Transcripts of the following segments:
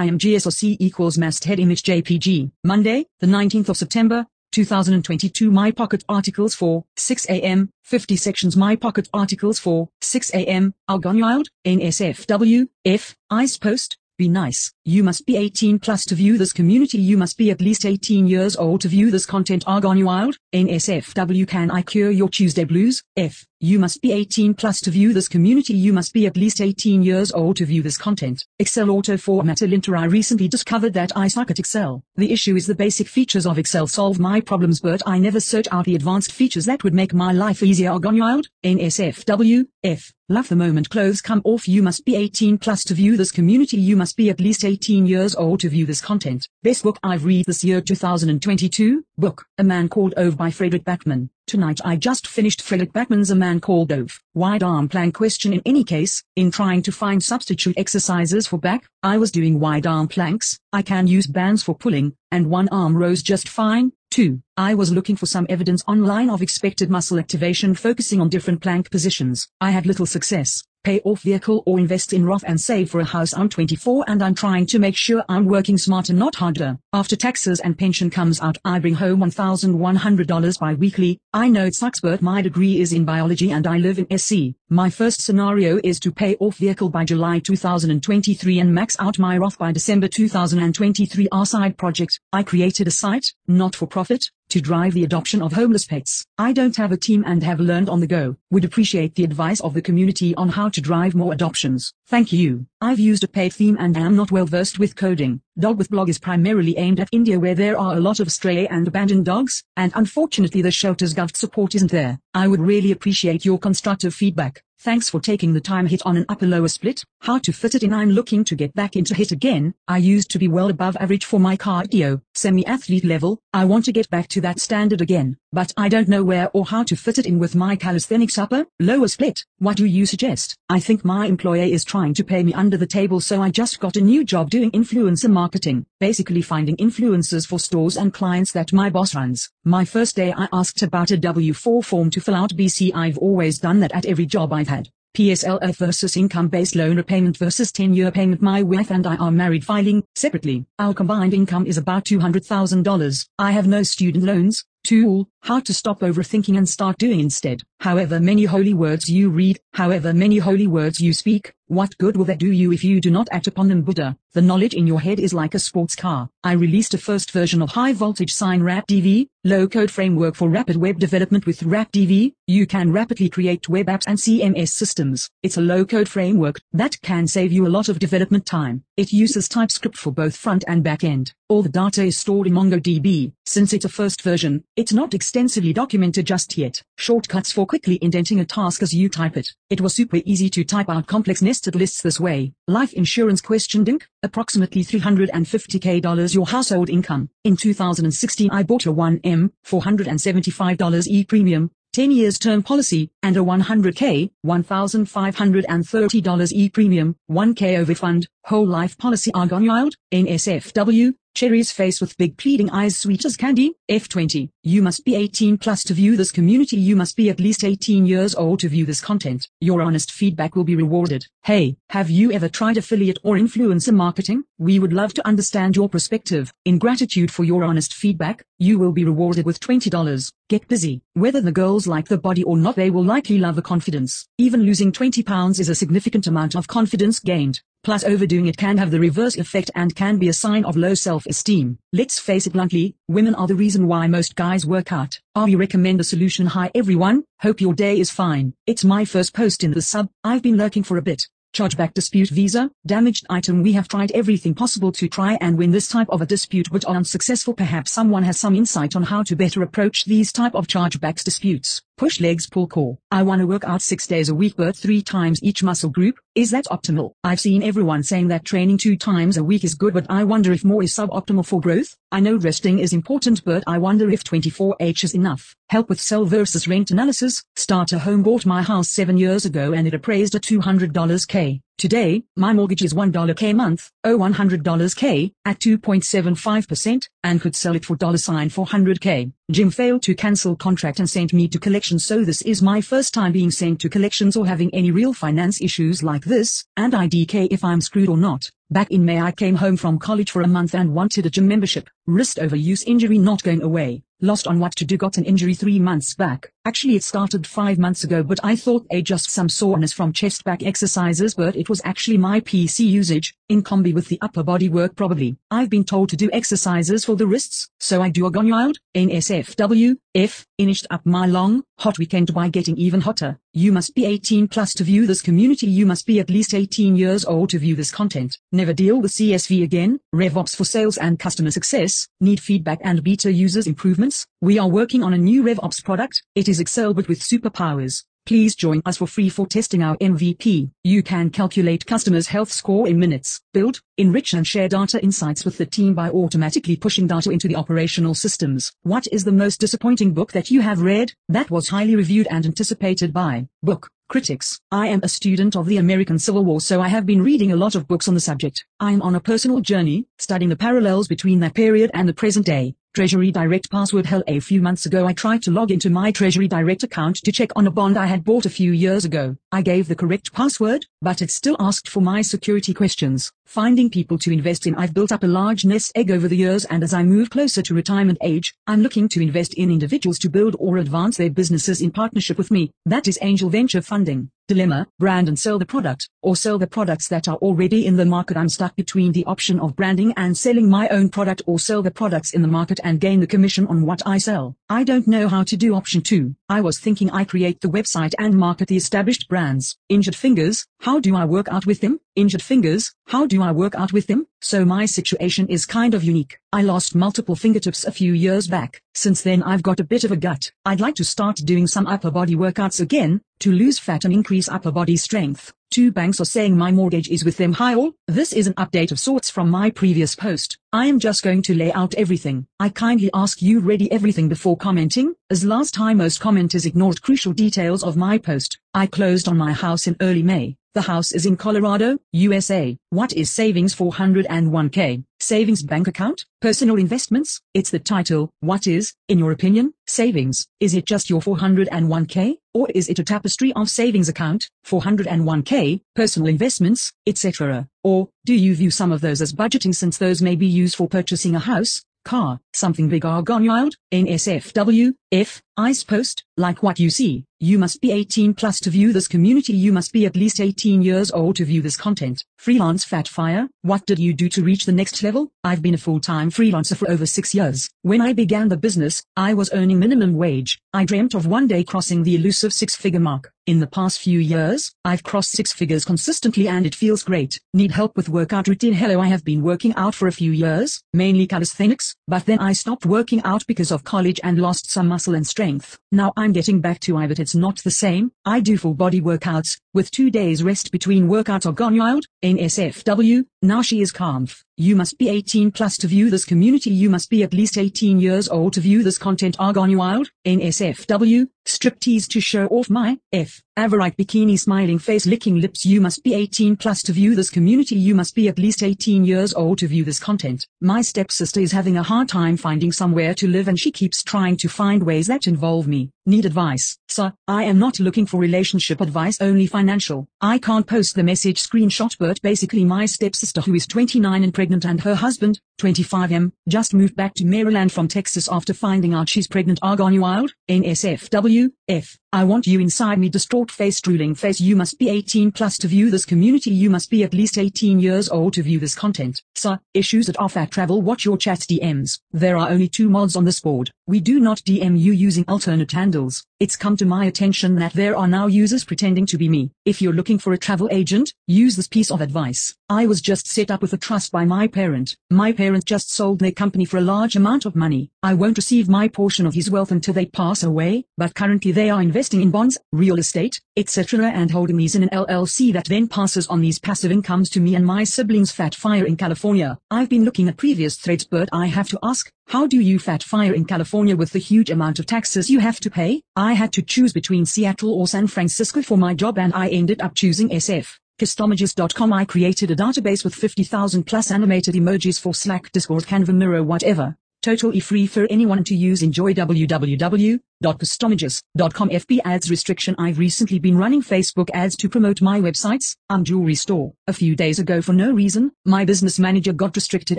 IMGSOC equals masthead image JPG. Monday, the 19th of September, 2022 My Pocket articles for 6 a.m. 50 sections My Pocket articles for 6 a.m. Argonild, NSFW, F, Ice Post, be nice. You must be 18 plus to view this community. You must be at least 18 years old to view this content. Argon Wild, NSFW Can I cure your Tuesday blues? F. You must be 18 plus to view this community. You must be at least 18 years old to view this content. Excel Auto Formatter Linter I recently discovered that I suck at Excel. The issue is the basic features of Excel solve my problems but I never search out the advanced features that would make my life easier. Argon Wild, NSFW, F. Love the moment clothes come off. You must be 18 plus to view this community. You must be at least 18 years old to view this content. Best book I've read this year 2022. Book, A Man Called Ove by Fredrik Backman. Tonight I just finished Fredrik Backman's A Man Called Ove. Wide arm plank question in any case, in trying to find substitute exercises for back, I was doing wide arm planks, I can use bands for pulling, and one arm rose just fine, 2. I was looking for some evidence online of expected muscle activation focusing on different plank positions. I had little success pay off vehicle or invest in Roth and save for a house. I'm 24 and I'm trying to make sure I'm working smarter not harder. After taxes and pension comes out I bring home $1,100 bi-weekly. I know it sucks but my degree is in biology and I live in SC. My first scenario is to pay off vehicle by July 2023 and max out my Roth by December 2023. Our side project, I created a site, not for profit, to drive the adoption of homeless pets. I don't have a team and have learned on the go. Would appreciate the advice of the community on how to drive more adoptions. Thank you. I've used a paid theme and am not well versed with coding. Dog with blog is primarily aimed at India where there are a lot of stray and abandoned dogs, and unfortunately the shelter's gov support isn't there. I would really appreciate your constructive feedback. Thanks for taking the time HIIT on an upper lower split. How to fit it in I'm looking to get back into HIIT again. I used to be well above average for my cardio, semi-athlete level. I want to get back to that standard again, but I don't know where or how to fit it in with my calisthenics upper, lower split. What do you suggest? I think my employer is trying to pay me under the table so I just got a new job doing influencer marketing, basically finding influencers for stores and clients that my boss runs. My first day I asked about a W4 form to fill out BC I've always done that at every job I've had. PSLF versus income-based loan repayment versus 10-year payment My wife and I are married filing, separately. Our combined income is about $200,000. I have no student loans. Tool, how to stop overthinking and start doing instead. However many holy words you read, however many holy words you speak, what good will that do you if you do not act upon them Buddha? The knowledge in your head is like a sports car. I released a first version of high voltage sine RapidV, low code framework for rapid web development with RapidV. You can rapidly create web apps and CMS systems. It's a low code framework that can save you a lot of development time. It uses TypeScript for both front and back end. All the data is stored in MongoDB. Since it's a first version, it's not extensively documented just yet. Shortcuts for quickly indenting a task as you type it. It was super easy to type out complex nested lists this way. Life insurance question dink, approximately 350k dollars your household income. In 2016 I bought a 1M, $475 e-premium, 10 years term policy, and a 100k, $1,530 e-premium, 1k over fund, whole life policy Argon Yield, NSFW, Cherry's face with big pleading eyes sweet as candy, F20. You must be 18 plus to view this community. You must be at least 18 years old to view this content. Your honest feedback will be rewarded. Hey, have you ever tried affiliate or influencer marketing? We would love to understand your perspective. In gratitude for your honest feedback, you will be rewarded with $20. Get busy. Whether the girls like the body or not they will likely love the confidence. Even losing 20 pounds is a significant amount of confidence gained. Plus overdoing it can have the reverse effect and can be a sign of low self-esteem. Let's face it bluntly, women are the reason why most guys work out. RV recommend a solution Hi everyone, hope your day is fine. It's my first post in the sub, I've been lurking for a bit. Chargeback dispute visa, damaged item We have tried everything possible to try and win this type of a dispute but are unsuccessful Perhaps someone has some insight on how to better approach these type of chargebacks disputes. Push legs pull core. I wanna work out six days a week but three times each muscle group. Is that optimal? I've seen everyone saying that training two times a week is good but I wonder if more is suboptimal for growth. I know resting is important but I wonder if 24H is enough. Help with sell versus rent analysis. Starter home bought my house seven years ago and it appraised at $200 K. Today, my mortgage is $1 K month, oh $100 K, at 2.75%, and could sell it for $400k. Gym failed to cancel contract and sent me to collections so this is my first time being sent to collections or having any real finance issues like this, and IDK if I'm screwed or not. Back in May I came home from college for a month and wanted a gym membership. Wrist overuse injury not going away. Lost on what to do got an injury three months back. Actually it started five months ago but I thought a just some soreness from chest back exercises but it was actually my PC usage, in combi with the upper body work probably. I've been told to do exercises for the wrists, so I do a gonyard, NSFW, F, finished up my long, hot weekend by getting even hotter. You must be 18 plus to view this community you must be at least 18 years old to view this content. Never deal with CSV again, RevOps for sales and customer success, need feedback and beta users improvements. We are working on a new RevOps product, it is Excel but with superpowers. Please join us for free for testing our MVP. You can calculate customers' health score in minutes, build, enrich and share data insights with the team by automatically pushing data into the operational systems. What is the most disappointing book that you have read? That was highly reviewed and anticipated by book critics. I am a student of the American Civil War so I have been reading a lot of books on the subject. I am on a personal journey, studying the parallels between that period and the present day. Treasury Direct password hell a few months ago I tried to log into my Treasury Direct account to check on a bond I had bought a few years ago. I gave the correct password, but it still asked for my security questions. Finding people to invest in I've built up a large nest egg over the years and as I move closer to retirement age, I'm looking to invest in individuals to build or advance their businesses in partnership with me. That is angel venture funding. Dilemma, brand and sell the product, or sell the products that are already in the market. I'm stuck between the option of branding and selling my own product or sell the products in the market and gain the commission on what I sell. I don't know how to do option 2. I was thinking I create the website and market the established brands. Injured fingers, how do I work out with them? Injured fingers, how do I work out with them? So my situation is kind of unique. I lost multiple fingertips a few years back. Since then I've got a bit of a gut. I'd like to start doing some upper body workouts again, to lose fat and increase upper body strength. Two banks are saying my mortgage is with them high all. This is an update of sorts from my previous post. I am just going to lay out everything. I kindly ask you ready everything before commenting, as last time most commenters ignored crucial details of my post. I closed on my house in early May. The house is in Colorado, USA. What is savings 401k? Savings bank account? Personal investments? It's the title. What is, in your opinion, savings? Is it just your 401k? Or is it a tapestry of savings account, 401k, personal investments, etc.? Or, do you view some of those as budgeting since those may be used for purchasing a house, car, something big or gone wild, NSFW, F, ICE post, like what you see, you must be 18 plus to view this community you must be at least 18 years old to view this content. Freelance Fat Fire, what did you do to reach the next level? I've been a full-time freelancer for over six years. When I began the business, I was earning minimum wage. I dreamt of one day crossing the elusive six-figure mark. In the past few years, I've crossed six figures consistently and it feels great. Need help with workout routine? Hello I have been working out for a few years, mainly calisthenics, but then I stopped working out because of college and lost some muscle and strength. Now I'm getting back to I not the same. I do full body workouts, with two days rest between workouts or gone wild, NSFW, now she is calm. You must be 18 plus to view this community. You must be at least 18 years old to view this content. Argon Wild, NSFW, striptease to show off my F. Averite bikini smiling face licking lips. You must be 18 plus to view this community. You must be at least 18 years old to view this content. My stepsister is having a hard time finding somewhere to live and she keeps trying to find ways that involve me. Need advice. Sir, I am not looking for relationship advice only financial. I can't post the message screenshot but basically my stepsister who is 29 and pregnant and her husband, 25M, just moved back to Maryland from Texas after finding out she's pregnant Argon Wild, NSFW, F. I want you inside me distraught face drooling face you must be 18 plus to view this community you must be at least 18 years old to view this content. Sir, issues at off at travel watch your chat DMs. There are only two mods on this board. We do not DM you using alternate handles. It's come to my attention that there are now users pretending to be me. If you're looking for a travel agent, use this piece of advice. I was just set up with a trust by my parent. My parent just sold their company for a large amount of money. I won't receive my portion of his wealth until they pass away, but currently they are investing in bonds, real estate, etc. and holding these in an LLC that then passes on these passive incomes to me and my siblings Fat Fire in California. I've been looking at previous threads but I have to ask, how do you Fat Fire in California with the huge amount of taxes you have to pay? I had to choose between Seattle or San Francisco for my job and I ended up choosing SF. Customages.com I created a database with 50,000 plus animated emojis for Slack, Discord, Canva, Miro, whatever. Totally free for anyone to use. Enjoy www.customages.com FB ads restriction. I've recently been running Facebook ads to promote my websites. I'm jewelry store. A few days ago for no reason, my business manager got restricted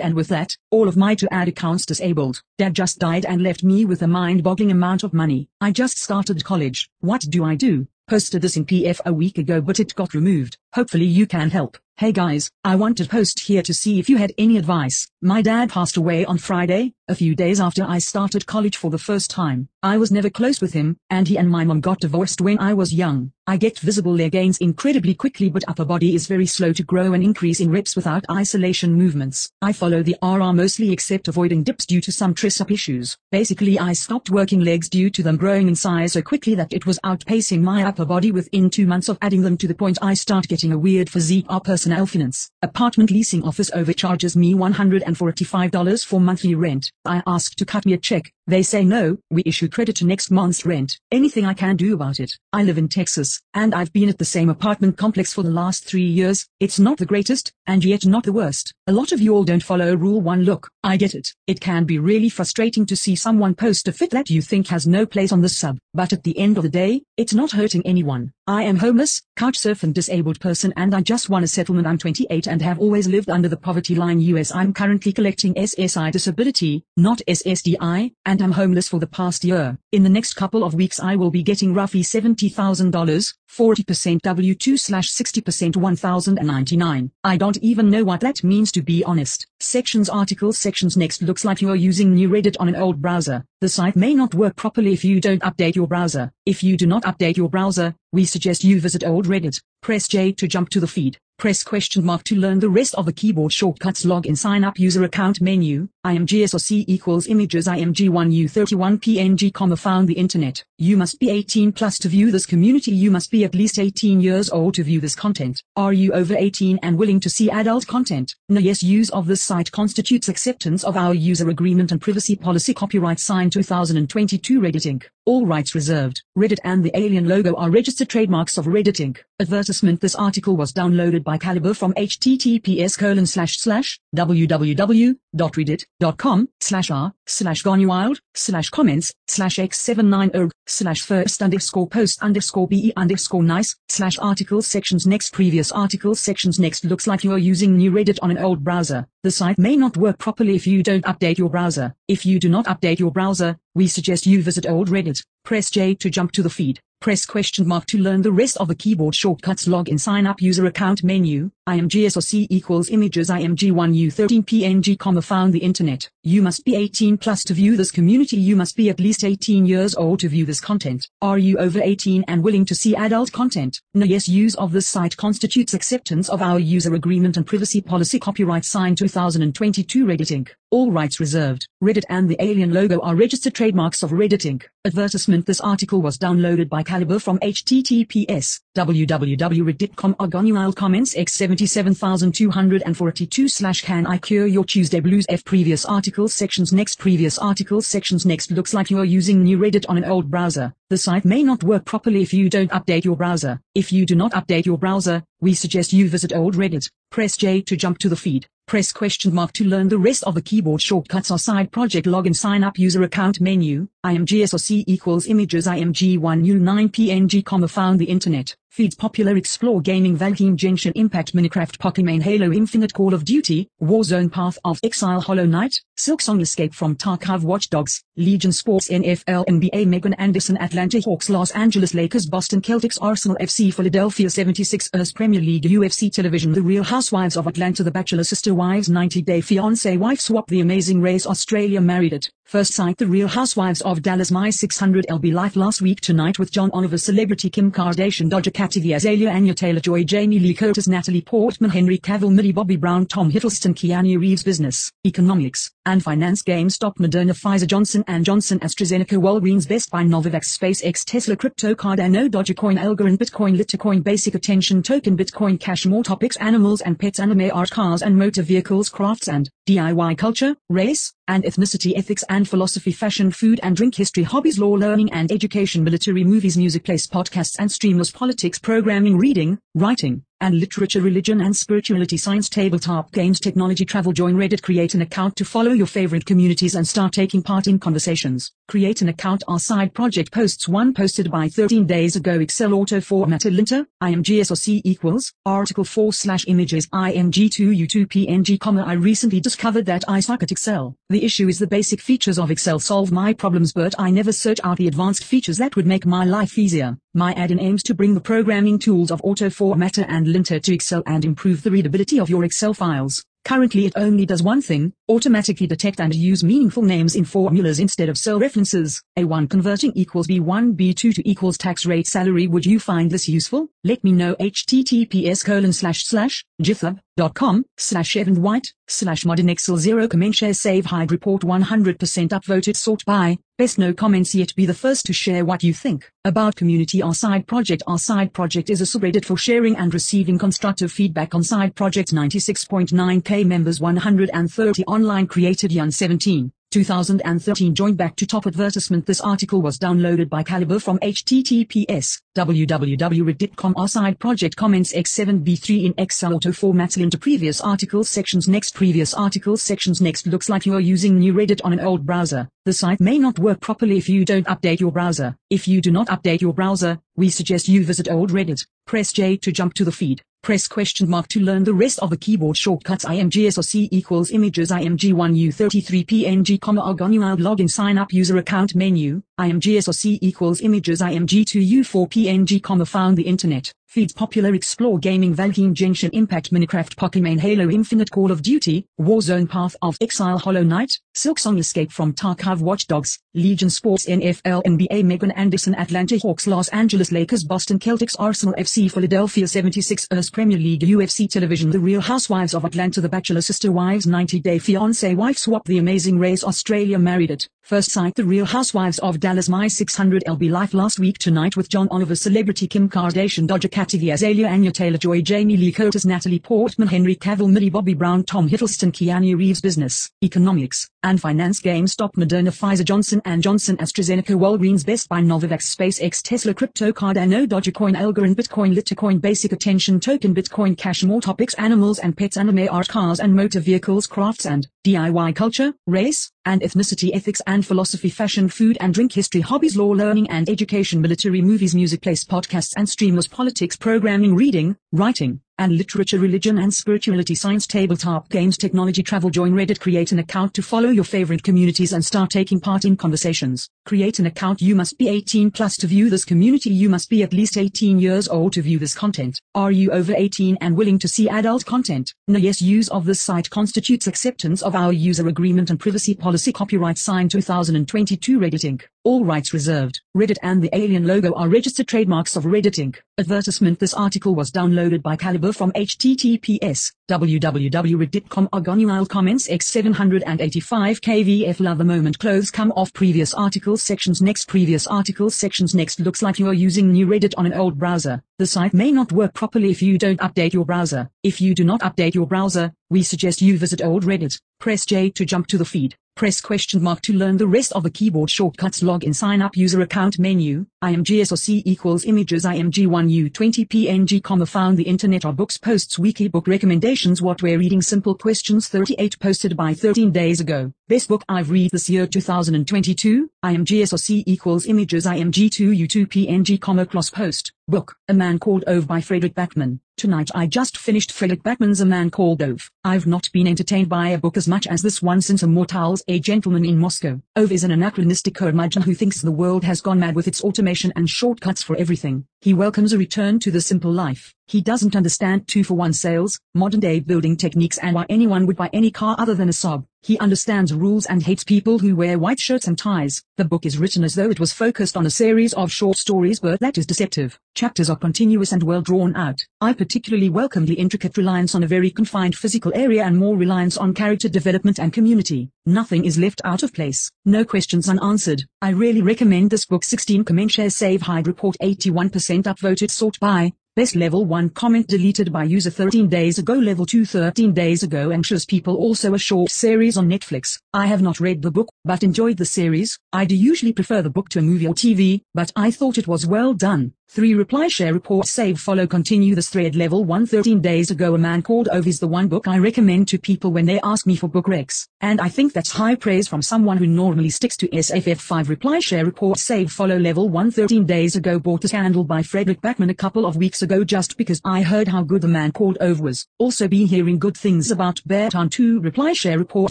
and with that, all of my to ad accounts disabled. Dad just died and left me with a mind-boggling amount of money. I just started college. What do I do? Posted this in PF a week ago but it got removed. Hopefully you can help. Hey guys, I want to post here to see if you had any advice. My dad passed away on Friday, a few days after I started college for the first time. I was never close with him, and he and my mom got divorced when I was young. I get visible leg gains incredibly quickly but upper body is very slow to grow and increase in reps without isolation movements. I follow the RR mostly except avoiding dips due to some tricep issues. Basically I stopped working legs due to them growing in size so quickly that it was outpacing my upper body within two months of adding them to the point I start getting a weird physique. Our personnel finance, apartment leasing office overcharges me $145 for monthly rent. I ask to cut me a check, they say no, we issue credit to next month's rent. Anything I can do about it. I live in Texas, and I've been at the same apartment complex for the last three years. It's not the greatest, and yet not the worst. A lot of you all don't follow rule 1 look, I get it. It can be really frustrating to see someone post a fit that you think has no place on the sub, but at the end of the day, it's not hurting anyone. I am homeless, couch surf and disabled person and I just won a settlement. I'm 28 and have always lived under the poverty line US. I'm currently collecting SSI disability, not SSDI, and I'm homeless for the past year. In the next couple of weeks I will be getting roughly $70,000, 40% W2 slash 60% 1099. I don't even know what that means to be honest. Sections articles sections next looks like you are using new Reddit on an old browser. The site may not work properly if you don't update your browser. If you do not update your browser, we suggest you visit old Reddit. Press J to jump to the feed. Press question mark to learn the rest of the keyboard shortcuts. Log in sign up user account menu. IMGSRC equals images IMG1U31 PNG comma found the internet. You must be 18 plus to view this community. You must be at least 18 years old to view this content. Are you over 18 and willing to see adult content? No yes use of this site constitutes acceptance of our user agreement and privacy policy copyright signed 2022 Reddit Inc. All rights reserved. Reddit and the alien logo are registered trademarks of Reddit Inc. Advertisement This article was downloaded by Calibre from https colon slash slash www.reddit.com slash r slash gone wild slash comments slash x79erg slash first underscore post underscore be underscore nice slash articles sections next previous articles sections next looks like you are using new Reddit on an old browser. The site may not work properly if you don't update your browser. If you do not update your browser, we suggest you visit old Reddit. Press J to jump to the feed. Press question mark to learn the rest of the keyboard shortcuts. Log in sign up user account menu. IMGSRC equals images IMG1U13 PNG comma found the internet. You must be 18 plus to view this community. You must be at least 18 years old to view this content. Are you over 18 and willing to see adult content? No yes use of this site constitutes acceptance of our user agreement and privacy policy copyright signed 2022 Reddit Inc. All rights reserved. Reddit and the alien logo are registered trademarks of Reddit Inc. Advertisement This article was downloaded by Calibre from https www.reddit.com Argonual comments x77242 slash can I cure your Tuesday blues F previous articles sections next previous articles sections next looks like you are using new Reddit on an old browser. The site may not work properly if you don't update your browser. If you do not update your browser, we suggest you visit old Reddit. Press J to jump to the feed. Press question mark to learn the rest of the keyboard shortcuts or side project login sign up user account menu. IMGSRC equals images IMG1U9 PNG comma found the internet. Feeds popular Explore Gaming Valheim Genshin Impact Minecraft Pokemon Halo Infinite Call of Duty, Warzone Path of Exile Hollow Knight, Silksong Escape from Tarkov Watch Dogs, Legion Sports NFL NBA Megan Anderson Atlanta Hawks Los Angeles Lakers Boston Celtics Arsenal FC Philadelphia 76ers Premier League UFC Television The Real Housewives of Atlanta The Bachelor Sister Wives 90 Day Fiancé Wife Swap The Amazing Race Australia Married It First Sight The Real Housewives of Dallas My 600 LB Life Last Week Tonight with John Oliver Celebrity Kim Kardashian Cat Iggy Azalea Anya Taylor-Joy Jamie Lee Curtis Natalie Portman Henry Cavill Millie Bobby Brown Tom Hiddleston Keanu Reeves Business, Economics, and Finance GameStop Moderna Pfizer Johnson & Johnson AstraZeneca Walgreens Best Buy Novavax SpaceX Tesla Crypto Cardano Dogecoin Algorand Bitcoin Litecoin Basic Attention Token Bitcoin Cash More Topics Animals and Pets Anime Art Cars and Motor Vehicles Crafts and DIY Culture, Race, and Ethnicity Ethics and Philosophy Fashion Food and Drink History Hobbies Law Learning and Education Military Movies Music Place Podcasts and Streamless Politics Programming Reading, Writing, and literature religion and spirituality science tabletop games technology travel join Reddit create an account to follow your favorite communities and start taking part in conversations. Create an account our side project posts one posted by 13 days ago Excel auto formatter linter, IMGSOC equals, article 4 slash images IMG2U2 PNG comma I recently discovered that I suck at Excel. The issue is the basic features of Excel solve my problems but I never search out the advanced features that would make my life easier. My add-in aims to bring the programming tools of AutoFormatter and Linter to Excel and improve the readability of your Excel files. Currently it only does one thing, automatically detect and use meaningful names in formulas instead of cell references. A1 converting equals B1 B2 to equals tax rate salary Would you find this useful? Let me know https colon slash slash github.com slash Evan White slash modern Excel 0 comment share save hide report 100% upvoted sort by. Best no comments yet. Be the first to share what you think about community our side project. Our side project is a subreddit for sharing and receiving constructive feedback on side projects. 96.9k members 130 online created Yan 17 2013 joined back to top advertisement This article was downloaded by Calibre from https www.reddit.com Our side project comments X7B3 in Excel auto format into previous articles sections next previous articles sections next looks like you are using new Reddit on an old browser. The site may not work properly if you don't update your browser. If you do not update your browser, we suggest you visit old Reddit. Press J to jump to the feed. Press question mark to learn the rest of the keyboard shortcuts. IMGSOC equals images. IMG1U33 PNG Argonuild login sign up user account menu. IMGSOC equals images. IMG2U4 PNG found the internet feeds popular explore gaming Valheim Genshin Impact Minecraft Pokemon Halo Infinite Call of Duty, Warzone Path of Exile Hollow Knight, Silksong Escape from Tarkov Watch Dogs, Legion Sports NFL NBA Megan Anderson Atlanta Hawks Los Angeles Lakers Boston Celtics Arsenal FC Philadelphia 76ers Premier League UFC Television The Real Housewives of Atlanta The Bachelor Sister Wives 90 Day Fiancé Wife Swap The Amazing Race Australia Married It First Sight The Real Housewives of Dallas My 600 LB Life Last Week Tonight with John Oliver Celebrity Kim Kardashian Doja Cat Iggy Azalea Anya Taylor-Joy Jamie Lee Curtis Natalie Portman Henry Cavill Millie Bobby Brown Tom Hiddleston Keanu Reeves Business, Economics, and Finance GameStop Moderna Pfizer Johnson & Johnson AstraZeneca Walgreens Best Buy Novavax SpaceX Tesla Crypto Cardano Dogecoin Algorand Bitcoin Litecoin Basic Attention Token Bitcoin Cash More Topics Animals and Pets Anime Art Cars and Motor Vehicles Crafts and DIY Culture, Race, and Ethnicity Ethics and Philosophy Fashion Food and Drink History Hobbies Law Learning and Education Military Movies Music Place Podcasts and Streamless Politics Programming Reading, Writing, and literature religion and spirituality. Science tabletop games technology travel. Join reddit. Create an account to follow your favorite communities and start taking part in conversations. Create an account. You must be 18 plus to view this community. You must be at least 18 years old to view this content. Are you over 18 and willing to see adult content? No yes use of this site constitutes acceptance of our user agreement and privacy policy. Copyright signed 2022 reddit inc all rights reserved. Reddit and the alien logo are registered trademarks of Reddit Inc. Advertisement This article was downloaded by Calibre from https www.reddit.com Argonuild comments x785 kvf love the moment clothes come off previous articles sections next previous articles sections next looks like you are using new Reddit on an old browser. The site may not work properly if you don't update your browser. If you do not update your browser, we suggest you visit old Reddit. Press J to jump to the feed. Press question mark to learn the rest of the keyboard shortcuts login sign up user account menu, IMGSOC equals images IMG1U20 PNG comma found the internet or books posts weekly book recommendations what we're reading simple questions 38 posted by 13 days ago. Best book I've read this year 2022, IMGSOC equals images IMG2U2 PNG comma cross post. Book, A Man Called Ove by Fredrik Backman. Tonight I just finished Fredrik Backman's A Man Called Ove. I've not been entertained by a book as much as this one since Amor Towles A Gentleman in Moscow. Ove is an anachronistic curmudgeon who thinks the world has gone mad with its automation and shortcuts for everything. He welcomes a return to the simple life. He doesn't understand two-for-one sales, modern-day building techniques and why anyone would buy any car other than a Saab. He understands rules and hates people who wear white shirts and ties. The book is written as though it was focused on a series of short stories but that is deceptive. Chapters are continuous and well drawn out. I particularly welcome the intricate reliance on a very confined physical area and more reliance on character development and community. Nothing is left out of place. No questions unanswered. I really recommend this book 16 comment share save hide report 81% upvoted sort by Best level 1 comment deleted by user 13 days ago level 2 13 days ago anxious people also a short series on Netflix. I have not read the book, but enjoyed the series. I do usually prefer the book to a movie or TV, but I thought it was well done. 3 reply share report save follow continue this thread level 113 days ago a man called Ove is the one book I recommend to people when they ask me for book recs. And I think that's high praise from someone who normally sticks to SFF5 reply share report save follow level 113 days ago bought a candle by Fredrik Backman a couple of weeks ago just because I heard how good the man called Ove was. Also been hearing good things about Beartown 2 reply share report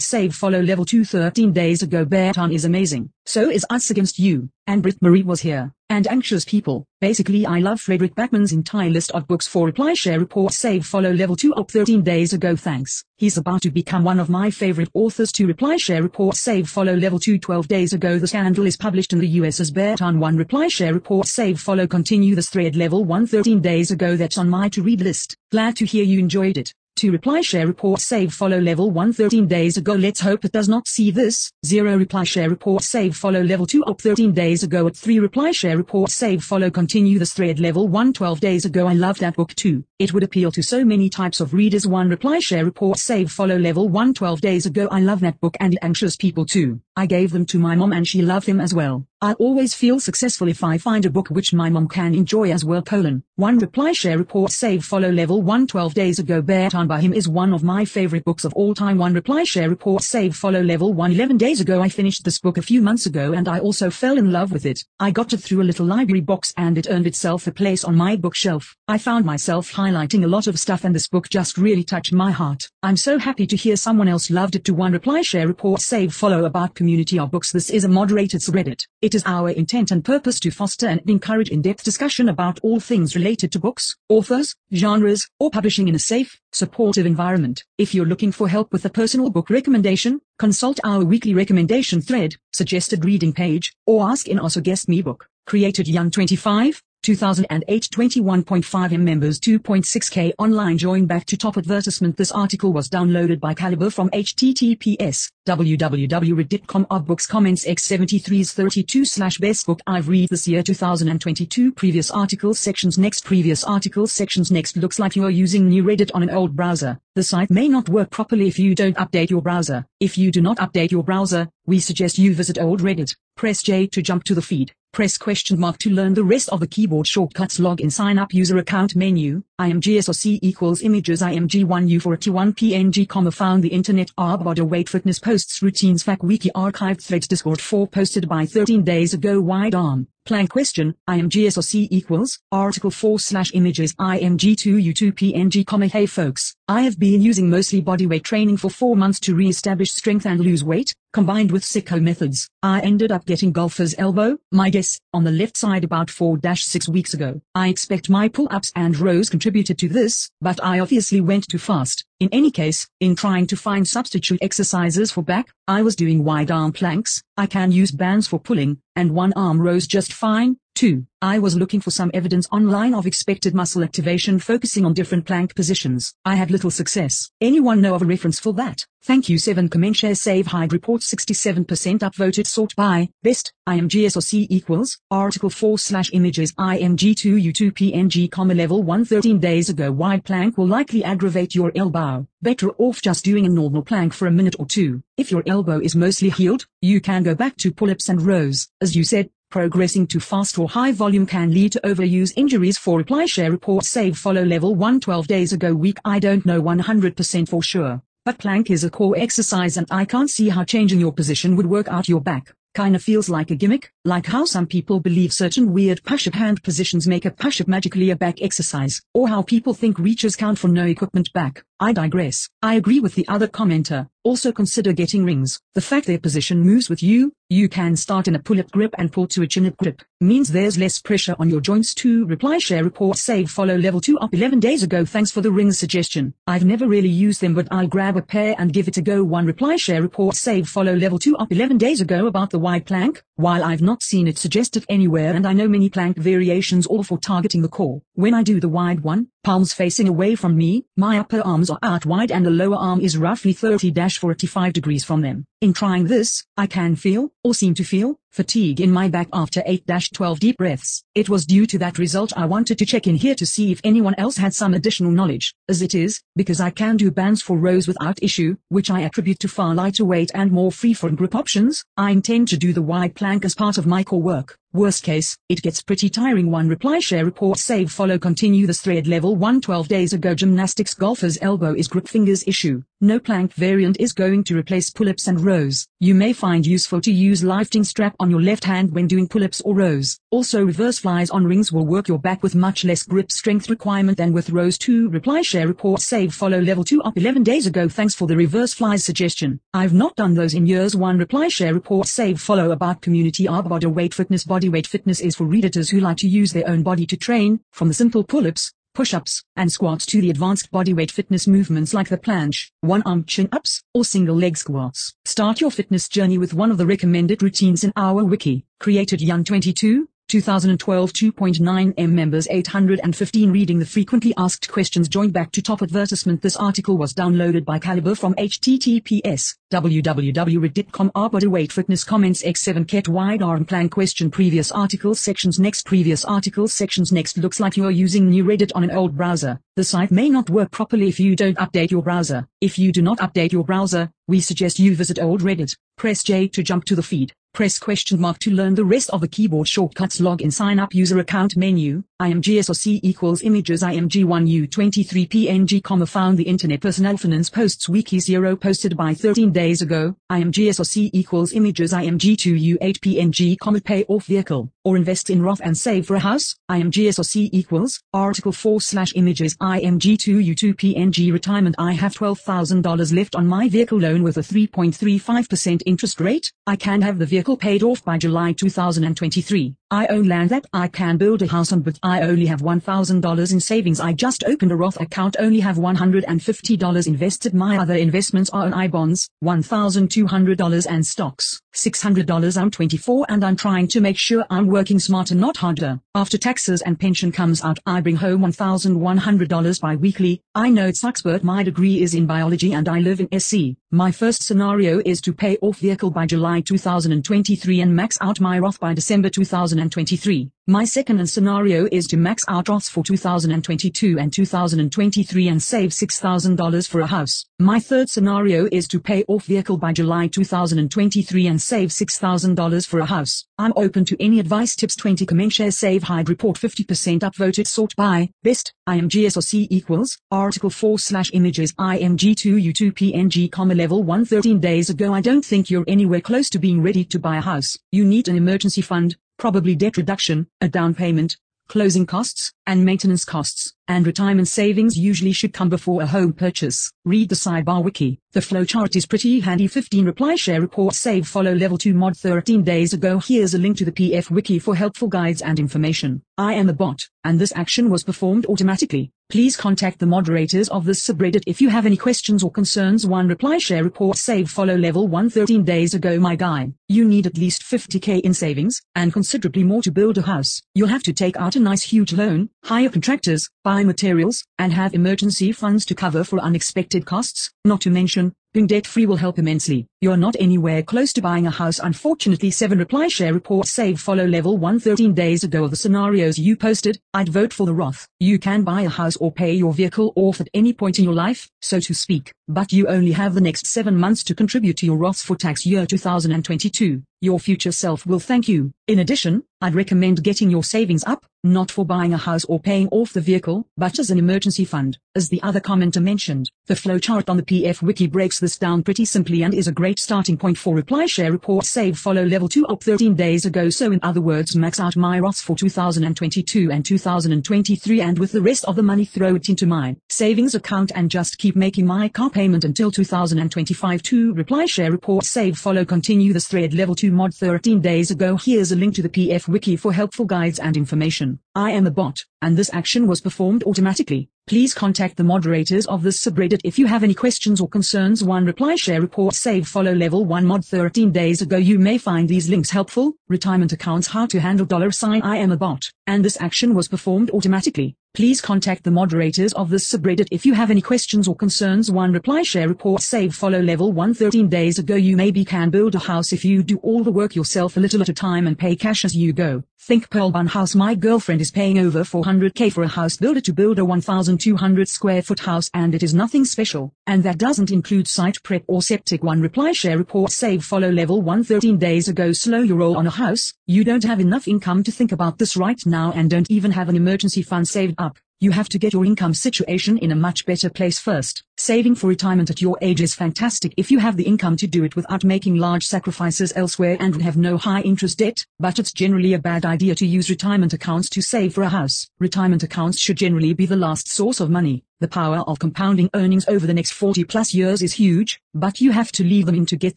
save follow level 213 days ago Beartown is amazing. So is Us Against You, and Britt-Marie was here, and Anxious People. Basically I love Fredrik Backman's entire list of books for reply share report save follow level 2 up 13 days ago thanks. He's about to become one of my favorite authors to reply share report save follow level 2 12 days ago the scandal is published in the US as Beartown 1 reply share report save follow continue this thread level 1 13 days ago that's on my to read list. Glad to hear you enjoyed it. To reply share report save follow level 1 13 days ago let's hope it does not see this. 0 reply share report save follow level 2 up 13 days ago at 3 reply share report save follow continue this thread level 1 12 days ago I love that book too. It would appeal to so many types of readers 1 reply share report save follow level 1 12 days ago I love that book and anxious people too. I gave them to my mom and she loved them as well. I always feel successful if I find a book which my mom can enjoy as well colon. 1 reply share report save follow level 1 12 days ago Beartown by him is one of my favorite books of all time 1 reply share report save follow level 1 11 days ago I finished this book a few months ago and I also fell in love with it. I got it through a little library box and it earned itself a place on my bookshelf. I found myself highlighting a lot of stuff and this book just really touched my heart. I'm so happy to hear someone else loved it to 1 reply share report save follow about community of books this is a moderated subreddit. It is our intent and purpose to foster and encourage in-depth discussion about all things related to books, authors, genres, or publishing in a safe, supportive environment. If you're looking for help with a personal book recommendation, consult our weekly recommendation thread, suggested reading page, or ask in or guest me book. Created Young 25, 2008 21.5 M members 2.6k online. Join back to top advertisement. This article was downloaded by Calibre from https www.reddit.com of books comments x73s 32 slash best book. I've read this year 2022 previous articles sections next. Previous articles sections next. Looks like you are using new Reddit on an old browser. The site may not work properly if you don't update your browser. If you do not update your browser we suggest you visit old Reddit. Press J to jump to the feed Press question mark to learn the rest of the keyboard shortcuts log in sign up user account menu, imgsoc equals images img1u for a t1 png comma found the internet arbor weight fitness posts routines fact wiki archived threads discord 4 posted by 13 days ago wide arm. Plank question, imgsoc equals, article 4 slash images img2u2 png comma hey folks, I have been using mostly bodyweight training for 4 months to re-establish strength and lose weight, combined with sicko methods. I ended up getting golfer's elbow, my guess, on the left side about 4-6 weeks ago. I expect my pull-ups and rows contributed to this, but I obviously went too fast. In any case, in trying to find substitute exercises for back, I was doing wide arm planks, I can use bands for pulling, and one arm rows just fine, 2. I was looking for some evidence online of expected muscle activation focusing on different plank positions. I had little success. Anyone know of a reference for that? Thank you 7 comment share save hide report 67% upvoted sort by best imgsoc equals article 4 slash images img2 u2 png comma level 113 days ago wide plank will likely aggravate your elbow. Better off just doing a normal plank for a minute or two. If your elbow is mostly healed, you can go back to pull-ups and rows. As you said, Progressing too fast or high volume can lead to overuse injuries for reply share report save follow level 112 days ago week I don't know 100% for sure. But plank is a core exercise and I can't see how changing your position would work out your back. Kinda feels like a gimmick, like how some people believe certain weird push-up hand positions make a push-up magically a back exercise, or how people think reaches count for no equipment back. I digress. I agree with the other commenter. Also consider getting rings. The fact their position moves with you, you can start in a pull-up grip and pull to a chin-up grip, means there's less pressure on your joints to reply share report save follow level 2 up 11 days ago thanks for the rings suggestion. I've never really used them but I'll grab a pair and give it a go 1 reply share report save follow level 2 up 11 days ago about the wide plank, while I've not seen it suggested anywhere and I know many plank variations all for targeting the core. When I do the wide one, palms facing away from me, my upper arms are out wide and the lower arm is roughly 30-45 degrees from them. In trying this, I can feel, or seem to feel, fatigue in my back after 8-12 deep breaths. It was due to that result I wanted to check in here to see if anyone else had some additional knowledge. As it is, because I can do bands for rows without issue, which I attribute to far lighter weight and more free-form grip options, I intend to do the wide plank as part of my core work. Worst case, it gets pretty tiring. One reply share report save follow continue this thread level 1 12 days ago gymnastics golfer's elbow is grip fingers issue. No plank variant is going to replace pull-ups and rows. You may find useful to use lifting strap on your left hand when doing pull-ups or rows. Also reverse flies on rings will work your back with much less grip strength requirement than with rows 2 reply share report save follow level 2 up 11 days ago thanks for the reverse flies suggestion. I've not done those in years 1 reply share report save follow about community our body weight fitness body weight fitness is for redditors who like to use their own body to train, from the simple pull-ups, push-ups, and squats to the advanced bodyweight fitness movements like the planche, one-arm chin-ups, or single leg squats. Start your fitness journey with one of the recommended routines in our wiki, created young 22, 2012 2.9 M members 815 reading the frequently asked questions joined back to top advertisement. This article was downloaded by Calibre from https www.reddit.com r bodyweight ah, fitness comments x7 ket wide arm plan question. Previous articles sections next. Previous articles sections next. Looks like you are using new Reddit on an old browser. The site may not work properly if you don't update your browser. If you do not update your browser we suggest you visit old Reddit press J to jump to the feed. Press question mark to learn the rest of the keyboard shortcuts. Log in. Sign up. User account menu, IMGSOC equals images. IMG1U23 PNG comma found the internet personal finance posts wiki 0 posted by 13 days ago, IMG IMGSOC equals images. IMG2U8 PNG comma pay off vehicle, or invest in Roth and save for a house, IMG IMGSOC equals, article 4 slash images. IMG2U2 PNG retirement. I have $12,000 left on my vehicle loan with a 3.35% interest rate, I can have the vehicle paid off by July 2023. I own land that I can build a house on but I only have $1,000 in savings. I just opened a Roth account only have $150 invested. My other investments are in I-bonds, $1,200 and stocks, $600 I'm 24 and I'm trying to make sure I'm working smarter not harder. After taxes and pension comes out I bring home $1,100 bi-weekly. I know it sucks but my degree is in biology and I live in SC. My first scenario is to pay off vehicle by July 2023 and max out my Roth by December 2023. My second scenario is to max out Roths for 2022 and 2023 and save $6,000 for a house. My third scenario is to pay off vehicle by July 2023 and save $6,000 for a house. I'm open to any advice tips 20 comment share save hide report 50% upvoted sort by best IMGSOC equals article 4 slash images IMG2U2 PNG comma level 113 days ago I don't think you're anywhere close to being ready to buy a house. You need an emergency fund, probably debt reduction, a down payment, closing costs, and maintenance costs, and retirement savings usually should come before a home purchase. Read the sidebar wiki. The flowchart is pretty handy 15 reply share report save follow level 2 mod 13 days ago. Here's a link to the PF wiki for helpful guides and information. I am a bot, and this action was performed automatically. Please contact the moderators of this subreddit if you have any questions or concerns. 1 reply share report save follow level 113 days ago my guy. You need at least 50k in savings, and considerably more to build a house. You'll have to take out a nice huge loan, hire contractors, buy materials, and have emergency funds to cover for unexpected costs, not to mention, being debt-free will help immensely. You're not anywhere close to buying a house unfortunately 7 reply share report save follow level 1 13 days ago of the scenarios you posted, I'd vote for the Roth. You can buy a house or pay your vehicle off at any point in your life, so to speak, but you only have the next 7 months to contribute to your Roth for tax year 2022. Your future self will thank you. In addition, I'd recommend getting your savings up, not for buying a house or paying off the vehicle, but as an emergency fund. As the other commenter mentioned, the flowchart on the PF wiki breaks this down pretty simply and is a great starting point for reply. Share report save follow level 2 up 13 days ago. So in other words max out my Roths for 2022 and 2023 and with the rest of the money throw it into my savings account and just keep making my car payment until 2025 2 reply share report save follow continue this thread level 2 mod 13 days ago. Here's a link to the PF wiki for helpful guides and information. I am a bot, and this action was performed automatically. Please contact the moderators of this subreddit if you have any questions or concerns. 1 reply share report save follow level 1 mod 13 days ago you may find these links helpful. Retirement accounts how to handle dollar sign I am a bot, and this action was performed automatically. Please contact the moderators of this subreddit if you have any questions or concerns. 1 reply share report save follow level 1 13 days ago you maybe can build a house if you do all the work yourself a little at a time and pay cash as you go. Think Pearl Bun House My girlfriend is paying over 400k for a house builder to build a 1200 square foot house and it is nothing special, and that doesn't include site prep or septic 1 reply share report save follow level 1 13 days ago slow your roll on a house, you don't have enough income to think about this right now and don't even have an emergency fund saved up. You have to get your income situation in a much better place first. Saving for retirement at your age is fantastic if you have the income to do it without making large sacrifices elsewhere and have no high interest debt, but it's generally a bad idea to use retirement accounts to save for a house. Retirement accounts should generally be the last source of money. The power of compounding earnings over the next 40 plus years is huge, but you have to leave them in to get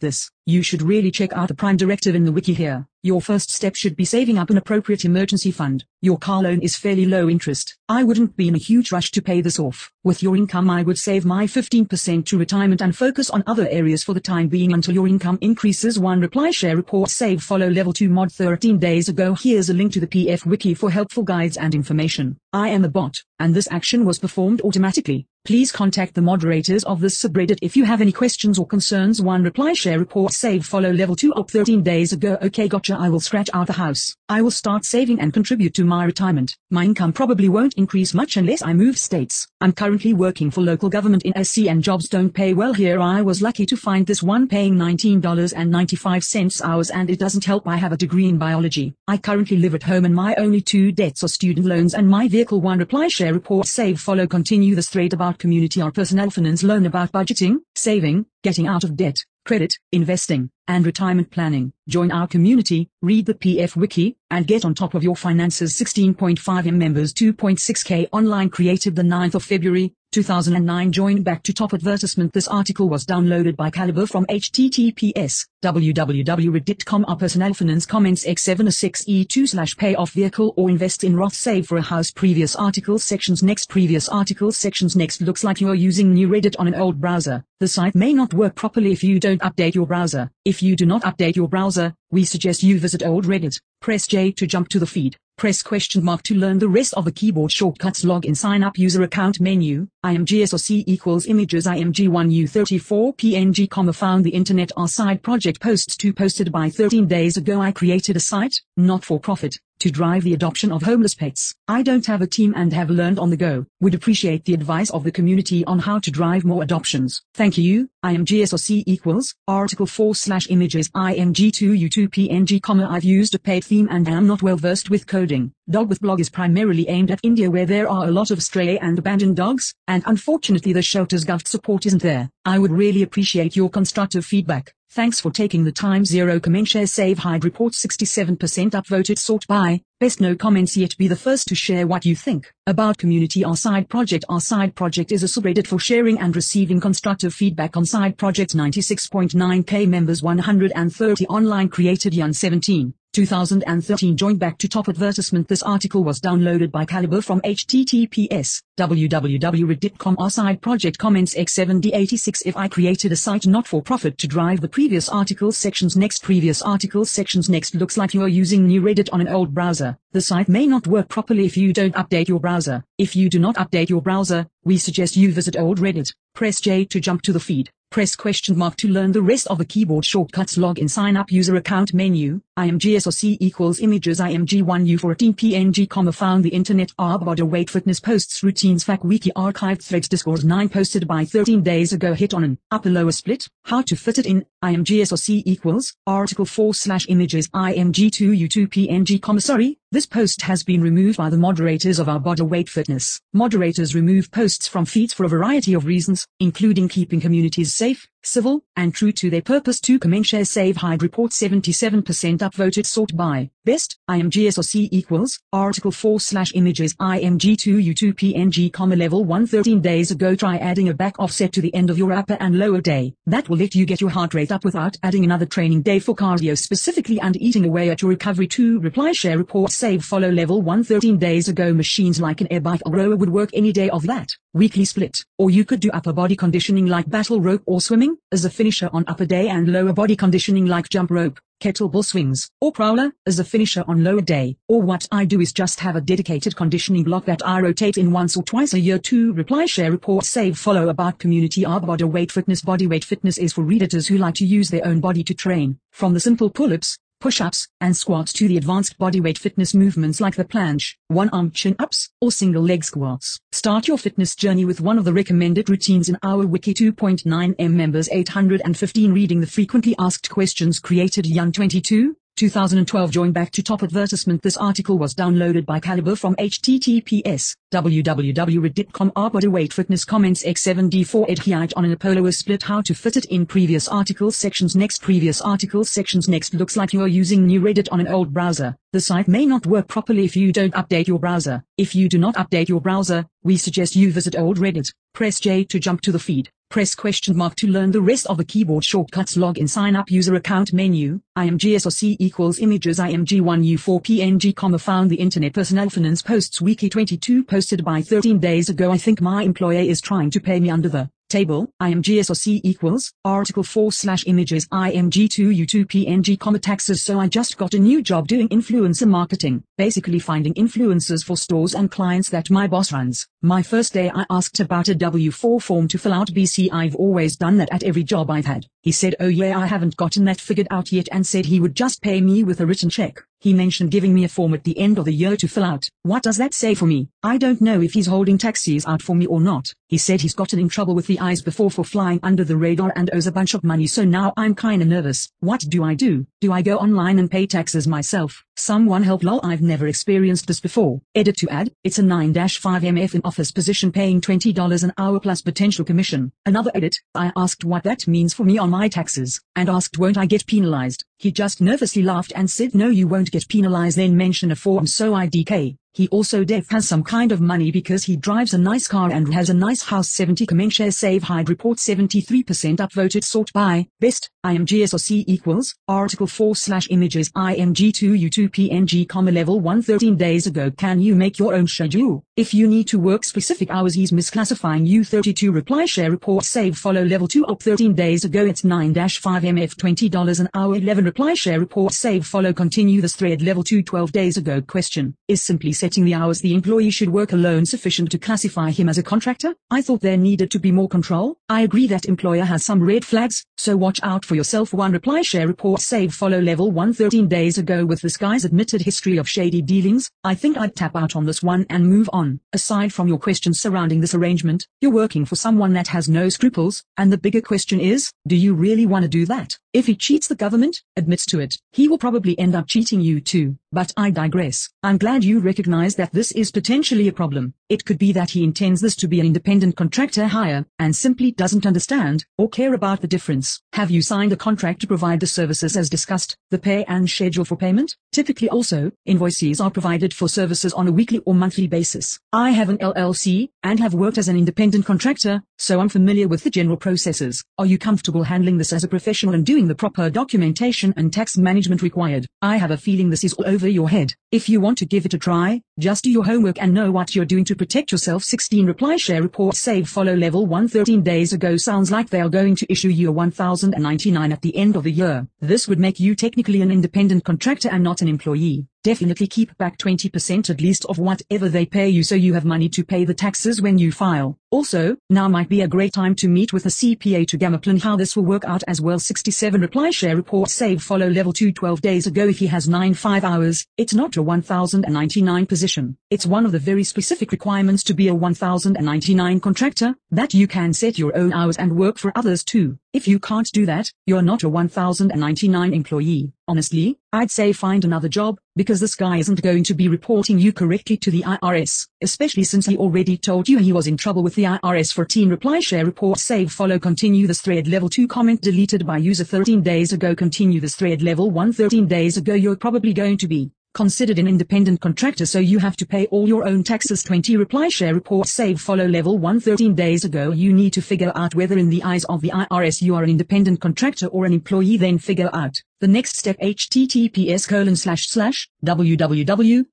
this. You should really check out the prime directive in the wiki here. Your first step should be saving up an appropriate emergency fund. Your car loan is fairly low interest. I wouldn't be in a huge rush to pay this off. With your income I would save my 15% to retirement and focus on other areas for the time being until your income increases. 1 reply share report save follow level 2 mod 13 days ago. Here's a link to the PF wiki for helpful guides and information. I am a bot, and this action was performed automatically. Please contact the moderators of this subreddit if you have any questions or concerns. 1 reply share report save follow level 2 up 13 days ago. Okay gotcha I will scratch out the house. I will start saving and contribute to my retirement. My income probably won't increase much unless I move states. I'm currently working for local government in SC and jobs don't pay well here. I was lucky to find this one paying $19.95 hours and it doesn't help I have a degree in biology. I currently live at home and my only two debts are student loans and my vehicle 1 reply share report save follow continue this thread about community or personal finance learn about budgeting, saving, getting out of debt, credit, investing, and retirement planning. Join our community, read the PF Wiki, and get on top of your finances 16.5M members 2.6K online created the 9th of February, 2009 join back to top advertisement. This article was downloaded by Calibre from https www.reddit.com our personal finance comments x76e2 slash pay off vehicle or invest in Roth save for a house. Previous articles sections next previous articles sections next. Looks like you are using new Reddit on an old browser. The site may not work properly if you don't update your browser. If you do not update your browser we suggest you visit old Reddit. Press J to jump to the feed Press question mark to learn the rest of the keyboard shortcuts log in sign up user account menu, imgsoc equals images img1u34 png comma found the internet our side project posts 2 posted by 13 days ago I created a site, not for profit, to drive the adoption of homeless pets. I don't have a team and have learned on the go. Would appreciate the advice of the community on how to drive more adoptions. Thank you. I am imgsoc equals article 4 slash images img2u2 png comma I've used a paid theme and am not well versed with coding. Dog with blog is primarily aimed at India where there are a lot of stray and abandoned dogs, and unfortunately the shelter's gov support isn't there. I would really appreciate your constructive feedback. Thanks for taking the time. Zero comment share save hide report 67% upvoted sort by. Best no comments yet be the first to share what you think about community our side project. Our side project is a subreddit for sharing and receiving constructive feedback on side projects 96.9k members 130 online created Yan 17. 2013 joined back to top advertisement. This article was downloaded by Calibre from https www.reddit.com our side project comments x7d86 if I created a site not for profit to drive the previous article sections next previous article sections next looks like you are using new Reddit on an old browser the site may not work properly if you don't update your browser. If you do not update your browser we suggest you visit old Reddit. Press J to jump to the feed. Press question mark to learn the rest of the keyboard shortcuts log in sign up user account menu, imgsoc equals images. Img1u14 png comma found the internet. R body weight fitness posts routines fact wiki archived threads discourse 9 posted by 13 days ago HIIT on an upper lower split, how to fit it in, imgsoc equals, article 4 slash images. Img2u2 png comma sorry, this post has been removed by the moderators of our body weight fitness. Moderators remove posts from feeds for a variety of reasons, including keeping communities safe, civil, and true to their purpose to comment share save hide report 77% upvoted sort by best imgsoc equals article 4 slash images img2u2 png comma level 113 days ago. Try adding a back offset to the end of your upper and lower day. That will let you get your heart rate up without adding another training day for cardio specifically and eating away at your recovery. 2 reply share report save follow level 113 days ago. Machines like an air bike or rower would work any day of that weekly split or you could do upper body conditioning like battle rope or swimming as a finisher on upper day and lower body conditioning like jump rope, kettlebell swings, or prowler as a finisher on lower day. Or what I do is just have a dedicated conditioning block that I rotate in once or twice a year to reply share report save follow about community our body weight fitness body weight fitness is for redditors who like to use their own body to train, from the simple pull-ups, push-ups, and squats to the advanced bodyweight fitness movements like the planche, one-arm chin-ups, or single-leg squats. Start your fitness journey with one of the recommended routines in our Wiki 2.9M members 815 reading the frequently asked questions created Young 22, 2012 join back to top advertisement This article was downloaded by Calibre from https www.reddit.com r ah, bodyweight fitness comments x7d4 ed height on an Apollo split how to fit it in previous articles sections next previous articles sections next looks like you are using new Reddit on an old browser. The site may not work properly if you don't update your browser. If you do not update your browser, we suggest you visit old Reddit. Press J to jump to the feed. Press question mark to learn the rest of the keyboard shortcuts login sign up user account menu, imgsrc equals images img1u4 png comma found the internet personnel finance posts wiki 22 posted by 13 days ago. I think my employer is trying to pay me under the Table, imgsrc equals, article 4 slash images img2u2 png comma taxes so I just got a new job doing influencer marketing, basically finding influencers for stores and clients that my boss runs. My first day I asked about a W4 form to fill out BC I've always done that at every job I've had. He said oh yeah I haven't gotten that figured out yet and said he would just pay me with a written check. He mentioned giving me a form at the end of the year to fill out. What does that say for me? I don't know if he's holding taxis out for me or not. He said he's gotten in trouble with the eyes before for flying under the radar and owes a bunch of money so now I'm kinda nervous. What do I do? Do I go online and pay taxes myself? Someone help lol I've never experienced this before. Edit to add, it's a 9-5 MF in office position paying $20 an hour plus potential commission. Another edit, I asked what that means for me on my taxes, and asked won't I get penalized. He just nervously laughed and said no you won't get penalized then mention a form so IDK. He also def has some kind of money because he drives a nice car and has a nice house. 70 comment share save hide report. 73% upvoted. Sort by, best, IMGSRC equals, article 4 slash images. IMG2U2 PNG comma level 113 days ago. Can you make your own schedule? If you need to work specific hours he's misclassifying you. 32 reply share report. Save. Follow level 2 up 13 days ago. It's 9-5 MF $20 an hour. 11 reply share report. Save. Follow. Continue this thread. Level 2 12 days ago. Question is simply setting the hours the employee should work alone sufficient to classify him as a contractor? I thought there needed to be more control. I agree that employer has some red flags, so watch out for yourself. One reply share report save follow level 113 days ago with this guy's admitted history of shady dealings. I think I'd tap out on this one and move on. Aside from your questions surrounding this arrangement, you're working for someone that has no scruples, and the bigger question is, do you really want to do that? If he cheats the government, admits to it, he will probably end up cheating you too. But I digress. I'm glad you recognize that this is potentially a problem. It could be that he intends this to be an independent contractor hire, and simply doesn't understand, or care about the difference. Have you signed a contract to provide the services as discussed, the pay and schedule for payment? Typically also, invoices are provided for services on a weekly or monthly basis. I have an LLC, and have worked as an independent contractor, so I'm familiar with the general processes. Are you comfortable handling this as a professional and doing the proper documentation and tax management required? I have a feeling this is all over your head. If you want to give it a try, just do your homework and know what you're doing to protect yourself. 16 reply share report save follow level 113 days ago sounds like they are going to issue you a 1099 at the end of the year. This would make you technically an independent contractor and not an employee definitely keep back 20% at least of whatever they pay you so you have money to pay the taxes when you file. Also, now might be a great time to meet with a CPA to gamma plan how this will work out as well 67 reply share report save follow level 2 12 days ago if he has 9 5 hours, it's not a 1099 position. It's one of the very specific requirements to be a 1099 contractor, that you can set your own hours and work for others too. If you can't do that, you're not a 1099 employee. Honestly, I'd say find another job, because this guy isn't going to be reporting you correctly to the IRS, especially since he already told you he was in trouble with the IRS for teen reply share report. Save follow continue this thread. Level 2 comment deleted by user 13 days ago. Continue this thread. Level 1 13 days ago you're probably going to be considered an independent contractor so you have to pay all your own taxes. 20 reply share report. Save follow. Level 113 days ago you need to figure out whether in the eyes of the IRS you are an independent contractor or an employee then figure out the next step https colon slash slash www.is.gov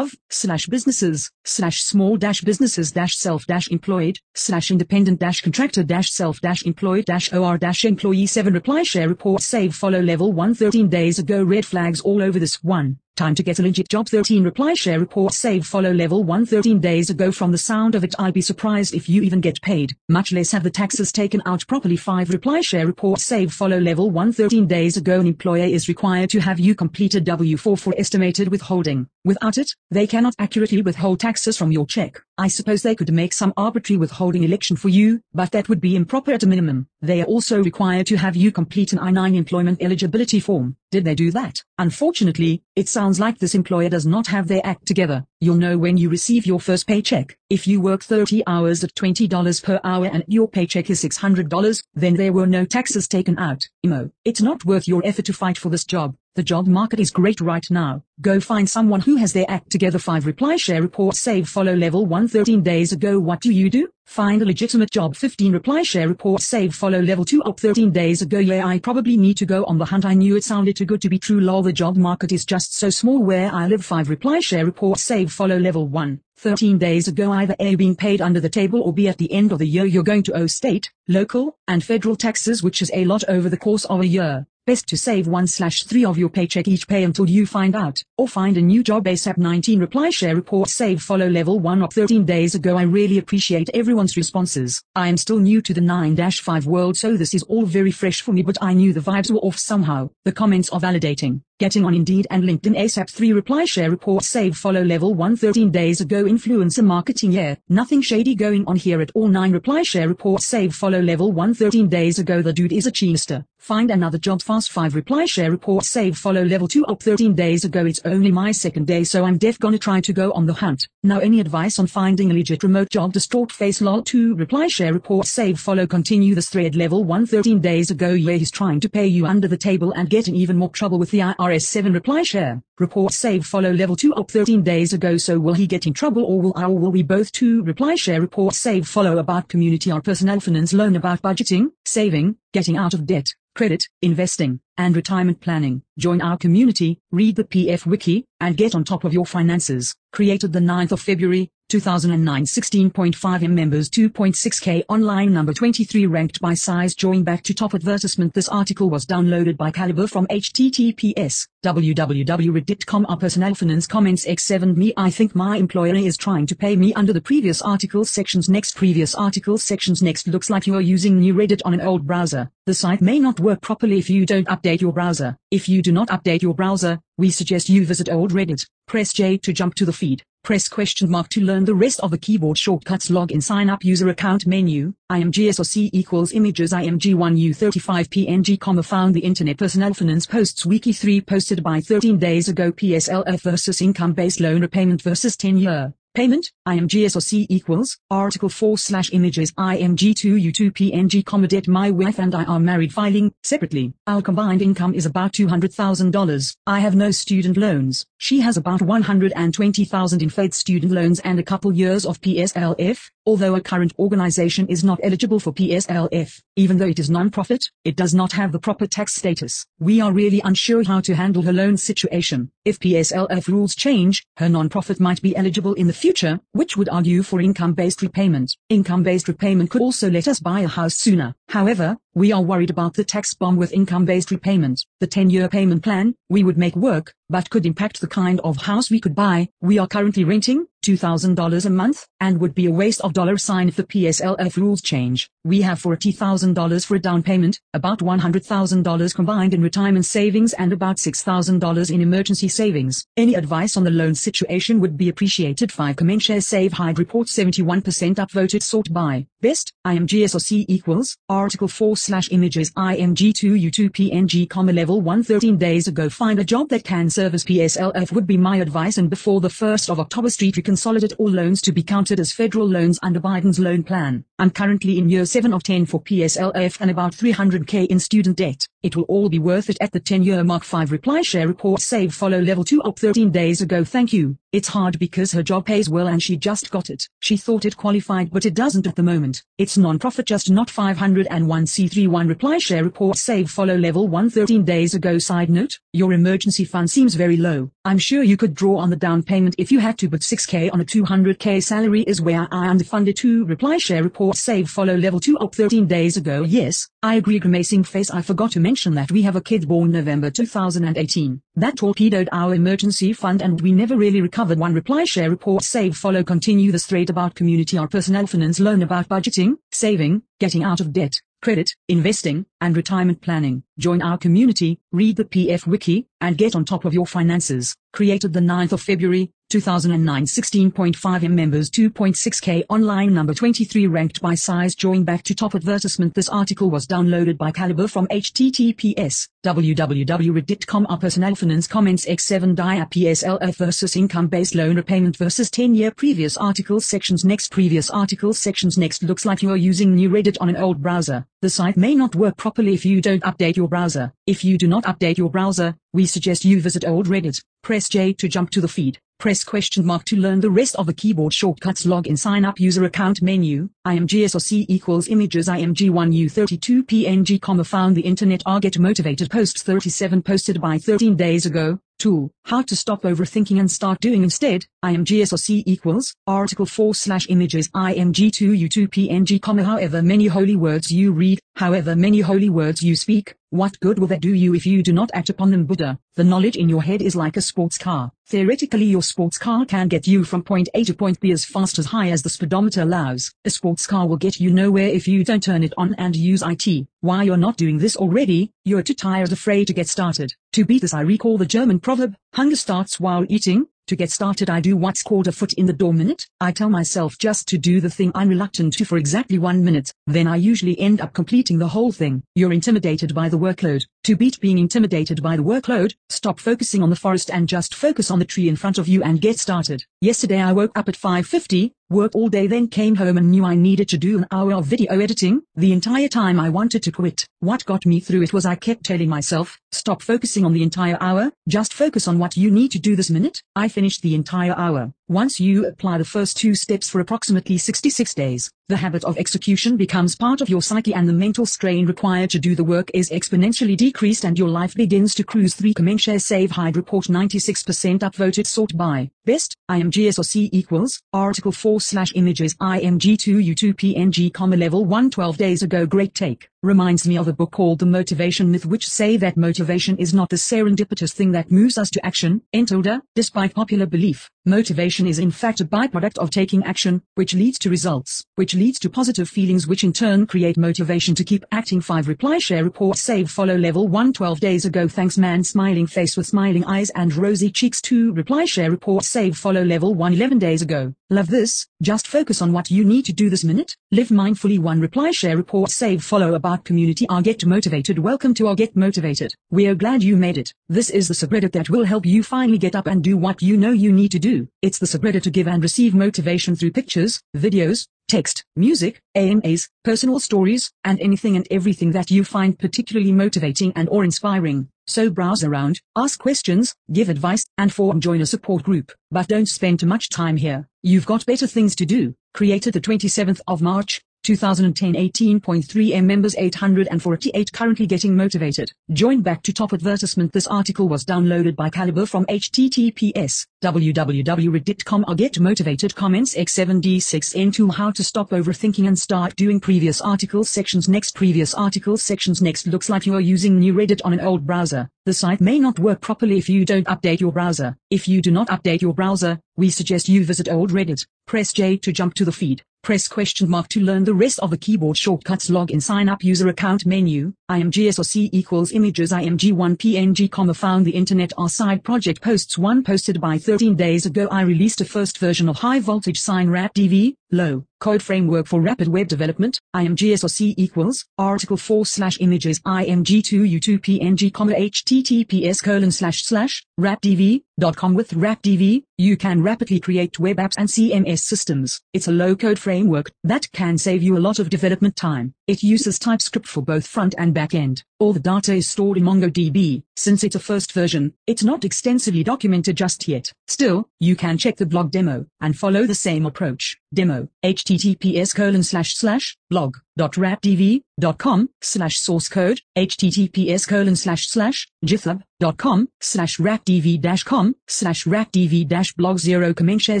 slash businesses slash small dash businesses dash self dash employed slash independent dash contractor dash self dash employed dash or dash employee 7 reply share report save follow level 113 days ago red flags all over this one. Time to get a legit job. 13 reply share report. Save. Follow level 1 13 days ago from the sound of it. I'd be surprised if you even get paid, much less have the taxes taken out properly. 5 reply share report. Save. Follow level 1 13 days ago an employer is required to have you complete a W4 for estimated withholding. Without it, they cannot accurately withhold taxes from your check. I suppose they could make some arbitrary withholding election for you, but that would be improper at a minimum. They are also required to have you complete an I-9 employment eligibility form. Did they do that? Unfortunately, it sounds like this employer does not have their act together. You'll know when you receive your first paycheck. If you work 30 hours at $20 per hour and your paycheck is $600, then there were no taxes taken out. Emo, it's not worth your effort to fight for this job. The job market is great right now. Go find someone who has their act together. 5 reply share report save follow level 1 13 days ago. What do you do? Find a legitimate job. 15 reply share report save follow level 2 up 13 days ago. Yeah I probably need to go on the hunt. I knew it sounded too good to be true. Lol the job market is just so small. Where I live 5 reply share report save follow level 1 13 days ago. Either A being paid under the table or B at the end of the year you're going to owe state, local, and federal taxes which is a lot over the course of a year. Best to save 1 slash 3 of your paycheck each pay until you find out, or find a new job ASAP 19 reply share report save follow level 1 up 13 days ago I really appreciate everyone's responses. I am still new to the 9-5 world so this is all very fresh for me but I knew the vibes were off somehow. The comments are validating. Getting on Indeed and LinkedIn ASAP 3 reply share report save follow level 1 13 days ago influencer marketing yeah, nothing shady going on here at all 9 reply share report save follow level 1 13 days ago the dude is a cheester. Find another job fast 5 reply share report save follow level 2 up 13 days ago it's only my second day so I'm def gonna try to go on the hunt. Now any advice on finding a legit remote job distraught face lol 2 reply share report save follow continue this thread level 1 13 days ago yeah he's trying to pay you under the table and get in even more trouble with the IRS RS7 reply share. Report save follow level 2 up 13 days ago so will he get in trouble or will I or will we both 2 reply share report save follow about community or personal finance loan about budgeting, saving, getting out of debt, credit, investing, and retirement planning. Join our community, read the PF Wiki, and get on top of your finances. Created the 9th of February, 2009 16.5 M members 2.6k online number 23 ranked by size join back to top advertisement. This article was downloaded by Calibre from https www.reddit.com our personal finance comments x7 me I think my employer is trying to pay me under the previous article sections. Next previous article sections. Next looks like you are using new Reddit on an old browser. The site may not work properly if you don't update your browser. If you do not update your browser we suggest you visit old Reddit. Press J to jump to the feed Press question mark to learn the rest of the keyboard shortcuts log in sign up user account menu, imgsoc equals images img1u35 png comma found the internet personal finance posts wiki 3 posted by 13 days ago PSLF versus income based loan repayment versus 10 year. Payment, IMGSOC equals, article 4 slash images IMG2U2 PNG comma debt my wife and I are married filing, separately. Our combined income is about $200,000. I have no student loans. She has about 120,000 in Fed student loans and a couple years of PSLF, although a current organization is not eligible for PSLF. Even though it is non-profit, it does not have the proper tax status. We are really unsure how to handle her loan situation. If PSLF rules change, her non-profit might be eligible in the future, which would argue for income-based repayment. Income-based repayment could also let us buy a house sooner. However, we are worried about the tax bomb with income-based repayment. The 10-year payment plan, we would make work, but could impact the kind of house we could buy. We are currently renting, $2,000 a month, and would be a waste of dollar sign if the PSLF rules change. We have $40,000 for a down payment, about $100,000 combined in retirement savings and about $6,000 in emergency savings. Any advice on the loan situation would be appreciated. 5 comment share save hide report 71% upvoted sort by best IMGSOC equals article 4 slash images img2u2 png comma level 113 days ago find a job that can serve as PSLF would be my advice and before the 1st of October street reconsolidate all loans to be counted as federal loans under Biden's loan plan. I'm currently in year 7 of 10 for PSLF and about 300k in student debt. It will all be worth it at the 10 year mark 5 reply share report save follow level 2 up 13 days ago thank you. It's hard because her job pays well and she just got it. She thought it qualified but it doesn't at the moment. It's non-profit just not 501 C31 reply share report save follow level 113 days ago side note, your emergency fund seems very low. I'm sure you could draw on the down payment if you had to but 6k on a 200k salary is where I underfunded to reply share report save follow level 2 up 13 days ago yes, I agree grimacing face I forgot to mention that we have a kid born November 2018. That torpedoed our emergency fund and we never really recovered one reply share report save follow continue the thread about community our personal finance learn about budgeting, saving, getting out of debt, credit, investing, and retirement planning. Join our community, read the PF Wiki, and get on top of your finances. Created the 9th of February, 2009 16.5 M members 2.6k online number 23 ranked by size. Join back to top advertisement. This article was downloaded by Calibre from https www.reddit.com our personal finance comments x7 dia PSLF versus income based loan repayment versus 10 year previous articles sections. Next previous articles sections. Next looks like you are using new Reddit on an old browser. The site may not work properly if you don't update your browser. If you do not update your browser we suggest you visit old Reddit. Press J to jump to the feed. Press question mark to learn the rest of the keyboard shortcuts log in sign up user account menu, imgsrc equals images img1u32 png comma found the internet are get motivated posts 37 posted by 13 days ago, tool, how to stop overthinking and start doing instead, imgsrc equals, article 4 slash images img2u2 png comma however many holy words you read, however many holy words you speak, what good will that do you if you do not act upon them Buddha? The knowledge in your head is like a sports car. Theoretically your sports car can get you from point A to point B as fast as high as the speedometer allows. A sports car will get you nowhere if you don't turn it on and use IT. Why you're not doing this already, you're too tired afraid to get started. To beat this I recall the German proverb, hunger starts while eating, to get started I do what's called a foot in the door minute. I tell myself just to do the thing I'm reluctant to for exactly one minute, then I usually end up completing the whole thing. You're intimidated by the workload. To beat being intimidated by the workload, stop focusing on the forest and just focus on the tree in front of you and get started. Yesterday I woke up at 5.50, worked all day then came home and knew I needed to do an hour of video editing. The entire time I wanted to quit. What got me through it was I kept telling myself, stop focusing on the entire hour, just focus on what you need to do this minute. I finished the entire hour. Once you apply the first two steps for approximately 66 days, the habit of execution becomes part of your psyche and the mental strain required to do the work is exponentially decreased and your life begins to cruise 3 share Save Hide Report 96% upvoted sort by Best, IMGSRC equals, article 4 slash images IMG2U2 PNG comma level 1 12 days ago great take reminds me of a book called The Motivation Myth which say that motivation is not the serendipitous thing that moves us to action, Entilda, despite popular belief. Motivation is in fact a byproduct of taking action, which leads to results, which leads to positive feelings which in turn create motivation to keep acting 5 reply share report save follow level 1 12 days ago thanks man smiling face with smiling eyes and rosy cheeks 2 reply share report save follow level 1 11 days ago. Love this, just focus on what you need to do this minute, live mindfully 1 reply share report save follow about community our Get Motivated Welcome to our Get Motivated. We are glad you made it. This is the subreddit that will help you finally get up and do what you know you need to do. It's the subreddit to give and receive motivation through pictures, videos, text, music, AMAs, personal stories, and anything and everything that you find particularly motivating and or inspiring. So browse around, ask questions, give advice, and form join a support group. But don't spend too much time here. You've got better things to do. Created the 27th of March, 2010 18.3 M members 848 currently getting motivated. Join back to top advertisement This article was downloaded by Calibre from https www.reddit.com or get motivated comments x7d6n2 how to stop overthinking and start doing previous articles sections next previous articles sections next looks like you are using new Reddit on an old browser. The site may not work properly if you don't update your browser. If you do not update your browser, we suggest you visit old Reddit. Press J to jump to the feed. Press question mark to learn the rest of the keyboard shortcuts log in sign up user account menu, imgsrc equals images img1 png comma found the internet our side project posts one posted by 13 days ago I released a first version of high voltage sine RapidV, low, code framework for rapid web development, imgsrc equals, article 4 slash images img2u2 png comma https colon slash slash, rapidv.com with rapdv, you can rapidly create web apps and CMS systems. It's a low-code framework that can save you a lot of development time. It uses TypeScript for both front and back end. All the data is stored in MongoDB. Since it's a first version, it's not extensively documented just yet. Still, you can check the blog demo and follow the same approach. Demo, https colon slash slash blog.rapidv.com slash source code, https colon slash slash github.com slash rapidv-com slash rapidv-blog 0 comment share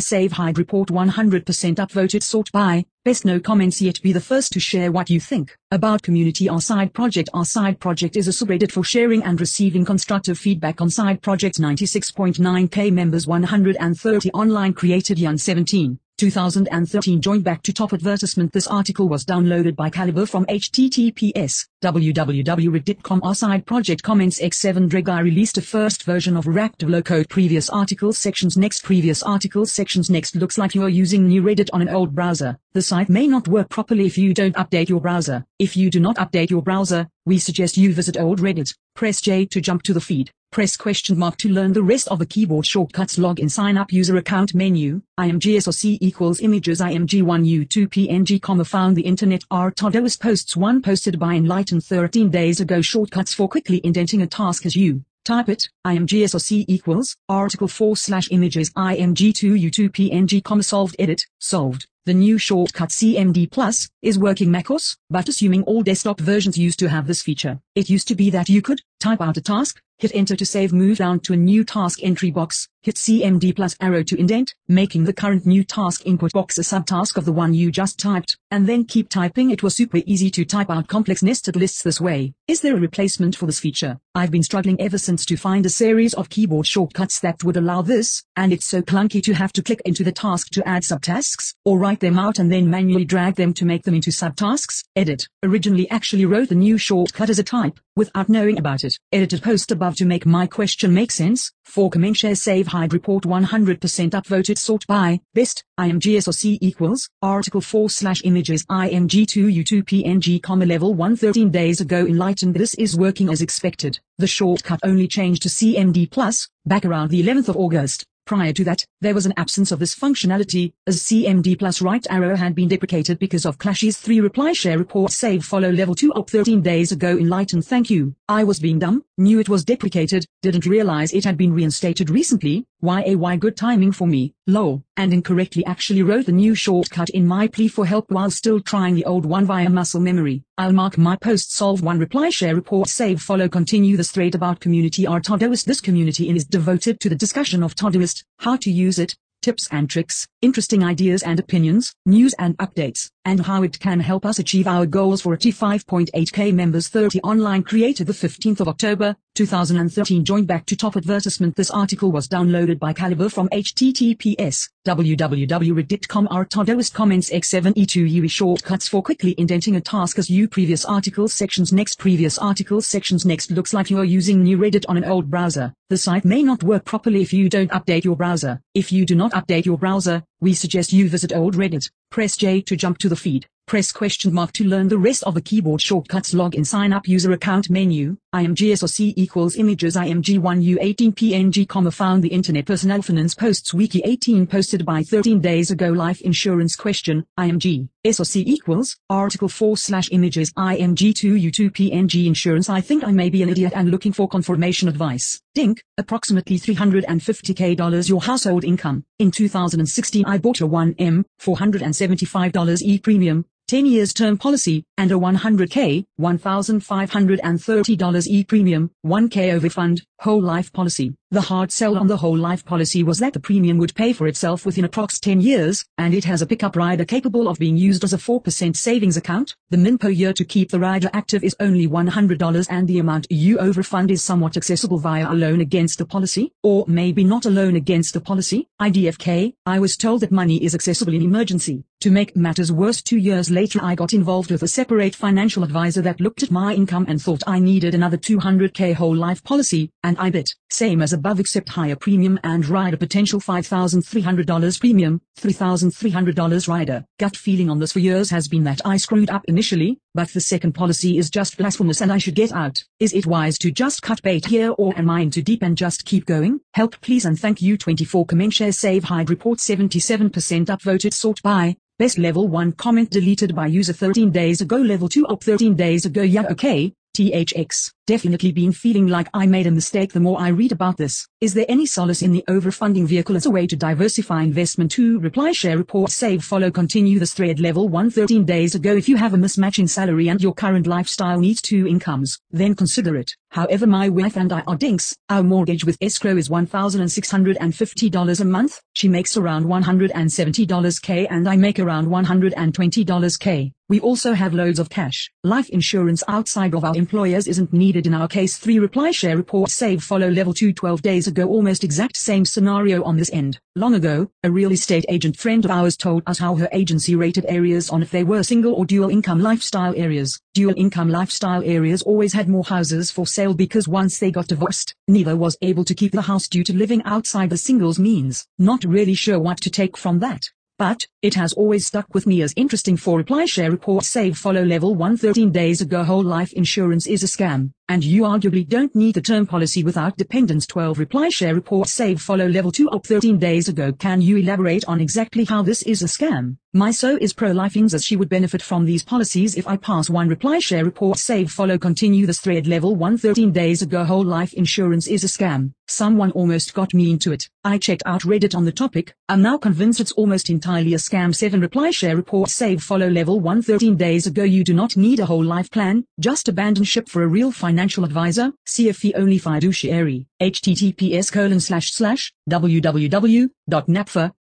save hide report 100% upvoted sort by Best no comments yet be the first to share what you think about community our side project. Our side project is a subreddit for sharing and receiving constructive feedback on side projects 96.9k members 130 online created Jan 17. 2013 joined back to top advertisement. This article was downloaded by Calibre from https www.reddit.com. Our side project comments X7 Dregai released a first version of reactive low code previous articles sections next previous articles sections next looks like you are using new Reddit on an old browser. The site may not work properly if you don't update your browser. If you do not update your browser, we suggest you visit old Reddit. Press J to jump to the feed. Press question mark to learn the rest of the keyboard shortcuts. log in sign up user account menu. imgsrc equals images img1u2 png comma found the internet r Todoist posts one posted by Enlightened 13 days ago shortcuts for quickly indenting a task as you type it, imgsrc equals, article 4 slash images img2u2 png comma solved edit, solved. The new shortcut CMD Plus is working macOS, but assuming all desktop versions used to have this feature. It used to be that you could type out a task, hit enter to save move down to a new task entry box, hit CMD plus arrow to indent, making the current new task input box a subtask of the one you just typed, and then keep typing. It was super easy to type out complex nested lists this way. Is there a replacement for this feature? I've been struggling ever since to find a series of keyboard shortcuts that would allow this, and it's so clunky to have to click into the task to add subtasks, or write them out and then manually drag them to make them into subtasks. Edit. Originally actually wrote the new shortcut as a type, without knowing about it. Edited post above to make my question make sense. For comment share save hide report 100% upvoted sort by best imgsrc equals article 4 slash images img2u2 png comma level 113 days ago enlightened this is working as expected. The shortcut only changed to CMD plus back around the 11th of August. Prior to that, there was an absence of this functionality, as CMD plus right arrow had been deprecated because of Clashes 3 reply share report save follow level 2 up 13 days ago enlightened thank you. I was being dumb, knew it was deprecated, didn't realize it had been reinstated recently, YAY good timing for me, lol, and incorrectly actually wrote the new shortcut in my plea for help while still trying the old one via muscle memory. I'll mark my post solve one reply share report save follow continue this thread about community R Todoist this community is devoted to the discussion of Todoist, how to use it, tips and tricks, interesting ideas and opinions, news and updates, and how it can help us achieve our goals for a T5.8k members 30 online created the 15th of October, 2013 joined back to top advertisement this article was downloaded by Calibre from https www.reddit.com r Todoist comments x7e2 UE shortcuts for quickly indenting a task as you previous articles sections next previous articles sections next looks like you are using new Reddit on an old browser. The site may not work properly if you don't update your browser. If you do not update your browser, we suggest you visit old Reddit. Press J to jump to the feed. Press question mark to learn the rest of the keyboard shortcuts login sign up user account menu, imgsrc equals images img1u18 png comma found the internet personnel finance posts wiki 18 posted by 13 days ago life insurance question, img, src equals, article 4 slash images img2u2 png insurance I think I may be an idiot and looking for confirmation advice. Dink, approximately 350k dollars your household income. In 2016 I bought a 1M, $475 e-premium, 10 years term policy, and a 100k, $1,530 e-premium, 1k overfund, whole life policy. The hard sell on the whole life policy was that the premium would pay for itself within approx 10 years, and it has a pickup rider capable of being used as a 4% savings account. The min per year to keep the rider active is only $100 and the amount you overfund is somewhat accessible via a loan against the policy, or maybe not a loan against the policy. IDFK, I was told that money is accessible in emergency. To make matters worse two years later I got involved with a separate financial advisor that looked at my income and thought I needed another 200k whole life policy, and I bit, same as above except higher premium and rider potential $5,300 premium, $3,300 rider. Gut feeling on this for years has been that I screwed up initially, but the second policy is just blasphemous and I should get out. Is it wise to just cut bait here or am I in too deep and just keep going? Help please and thank you 24 comment share save hide report 77% upvoted sort by Best level 1 comment deleted by user 13 days ago level 2 up 13 days ago yeah okay, THX. Definitely been feeling like I made a mistake the more I read about this. Is there any solace in the overfunding vehicle as a way to diversify investment? 2. Reply share report save follow continue this thread level 113 days ago if you have a mismatch in salary and your current lifestyle needs two incomes, then consider it. However my wife and I are dinks, our mortgage with escrow is $1,650 a month, she makes around $170 k and I make around $120 k. We also have loads of cash. Life insurance outside of our employers isn't needed in our case 3 reply share report save follow level 2 12 days ago almost exact same scenario on this end. Long ago, a real estate agent friend of ours told us how her agency rated areas on if they were single or dual income lifestyle areas. Dual income lifestyle areas always had more houses for sale because once they got divorced, neither was able to keep the house due to living outside the singles means. Not really sure what to take from that. But, it has always stuck with me as interesting for reply share report save follow level 113 days ago whole life insurance is a scam, and you arguably don't need the term policy without dependents 12 reply share report save follow level 2 up 13 days ago can you elaborate on exactly how this is a scam? My so is pro-lifings as she would benefit from these policies if I pass one reply share report save follow continue this thread level 113 days ago whole life insurance is a scam. Someone almost got me into it. I checked out Reddit on the topic. I'm now convinced it's almost entirely a scam 7 reply share report save follow level 113 days ago you do not need a whole life plan, just abandon ship for a real financial advisor, see a fee only fiduciary https colon slash slash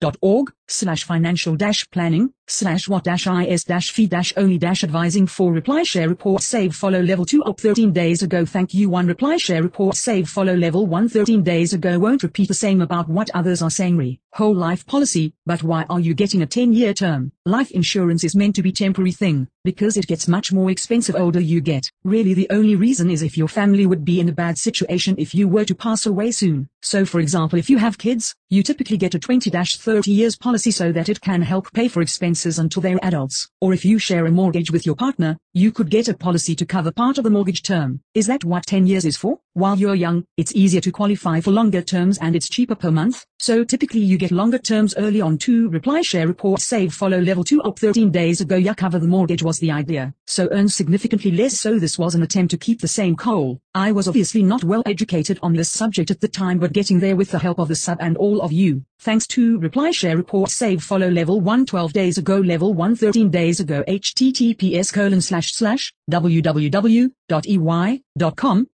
www.napfa.org slash financial dash planning slash what dash is dash fee dash only dash advising for reply share report save follow level 2 up 13 days ago. Thank you. 1 reply share report save follow level 1 13 days ago. Won't repeat the same about what others are saying. Re whole life policy. But why are you getting a 10 year term? Life insurance is meant to be temporary thing because it gets much more expensive older you get. Really the only reason is if your family would be in a bad situation if you were to pass away soon so for example if you have kids you typically get a 20-30 years policy so that it can help pay for expenses until they're adults. Or if you share a mortgage with your partner, you could get a policy to cover part of the mortgage term. Is that what 10 years is for? While you're young, it's easier to qualify for longer terms and it's cheaper per month, so typically you get longer terms early on too. Reply share report save follow level 2 up 13 days ago yeah cover the mortgage was the idea, so earn significantly less so this was an attempt to keep the same coal. I was obviously not well educated on this subject at the time but getting there with the help of the sub and all of you. Thanks to reply share report save follow level 1 12 days ago level 1 13 days ago https colon slash slash www.ey.com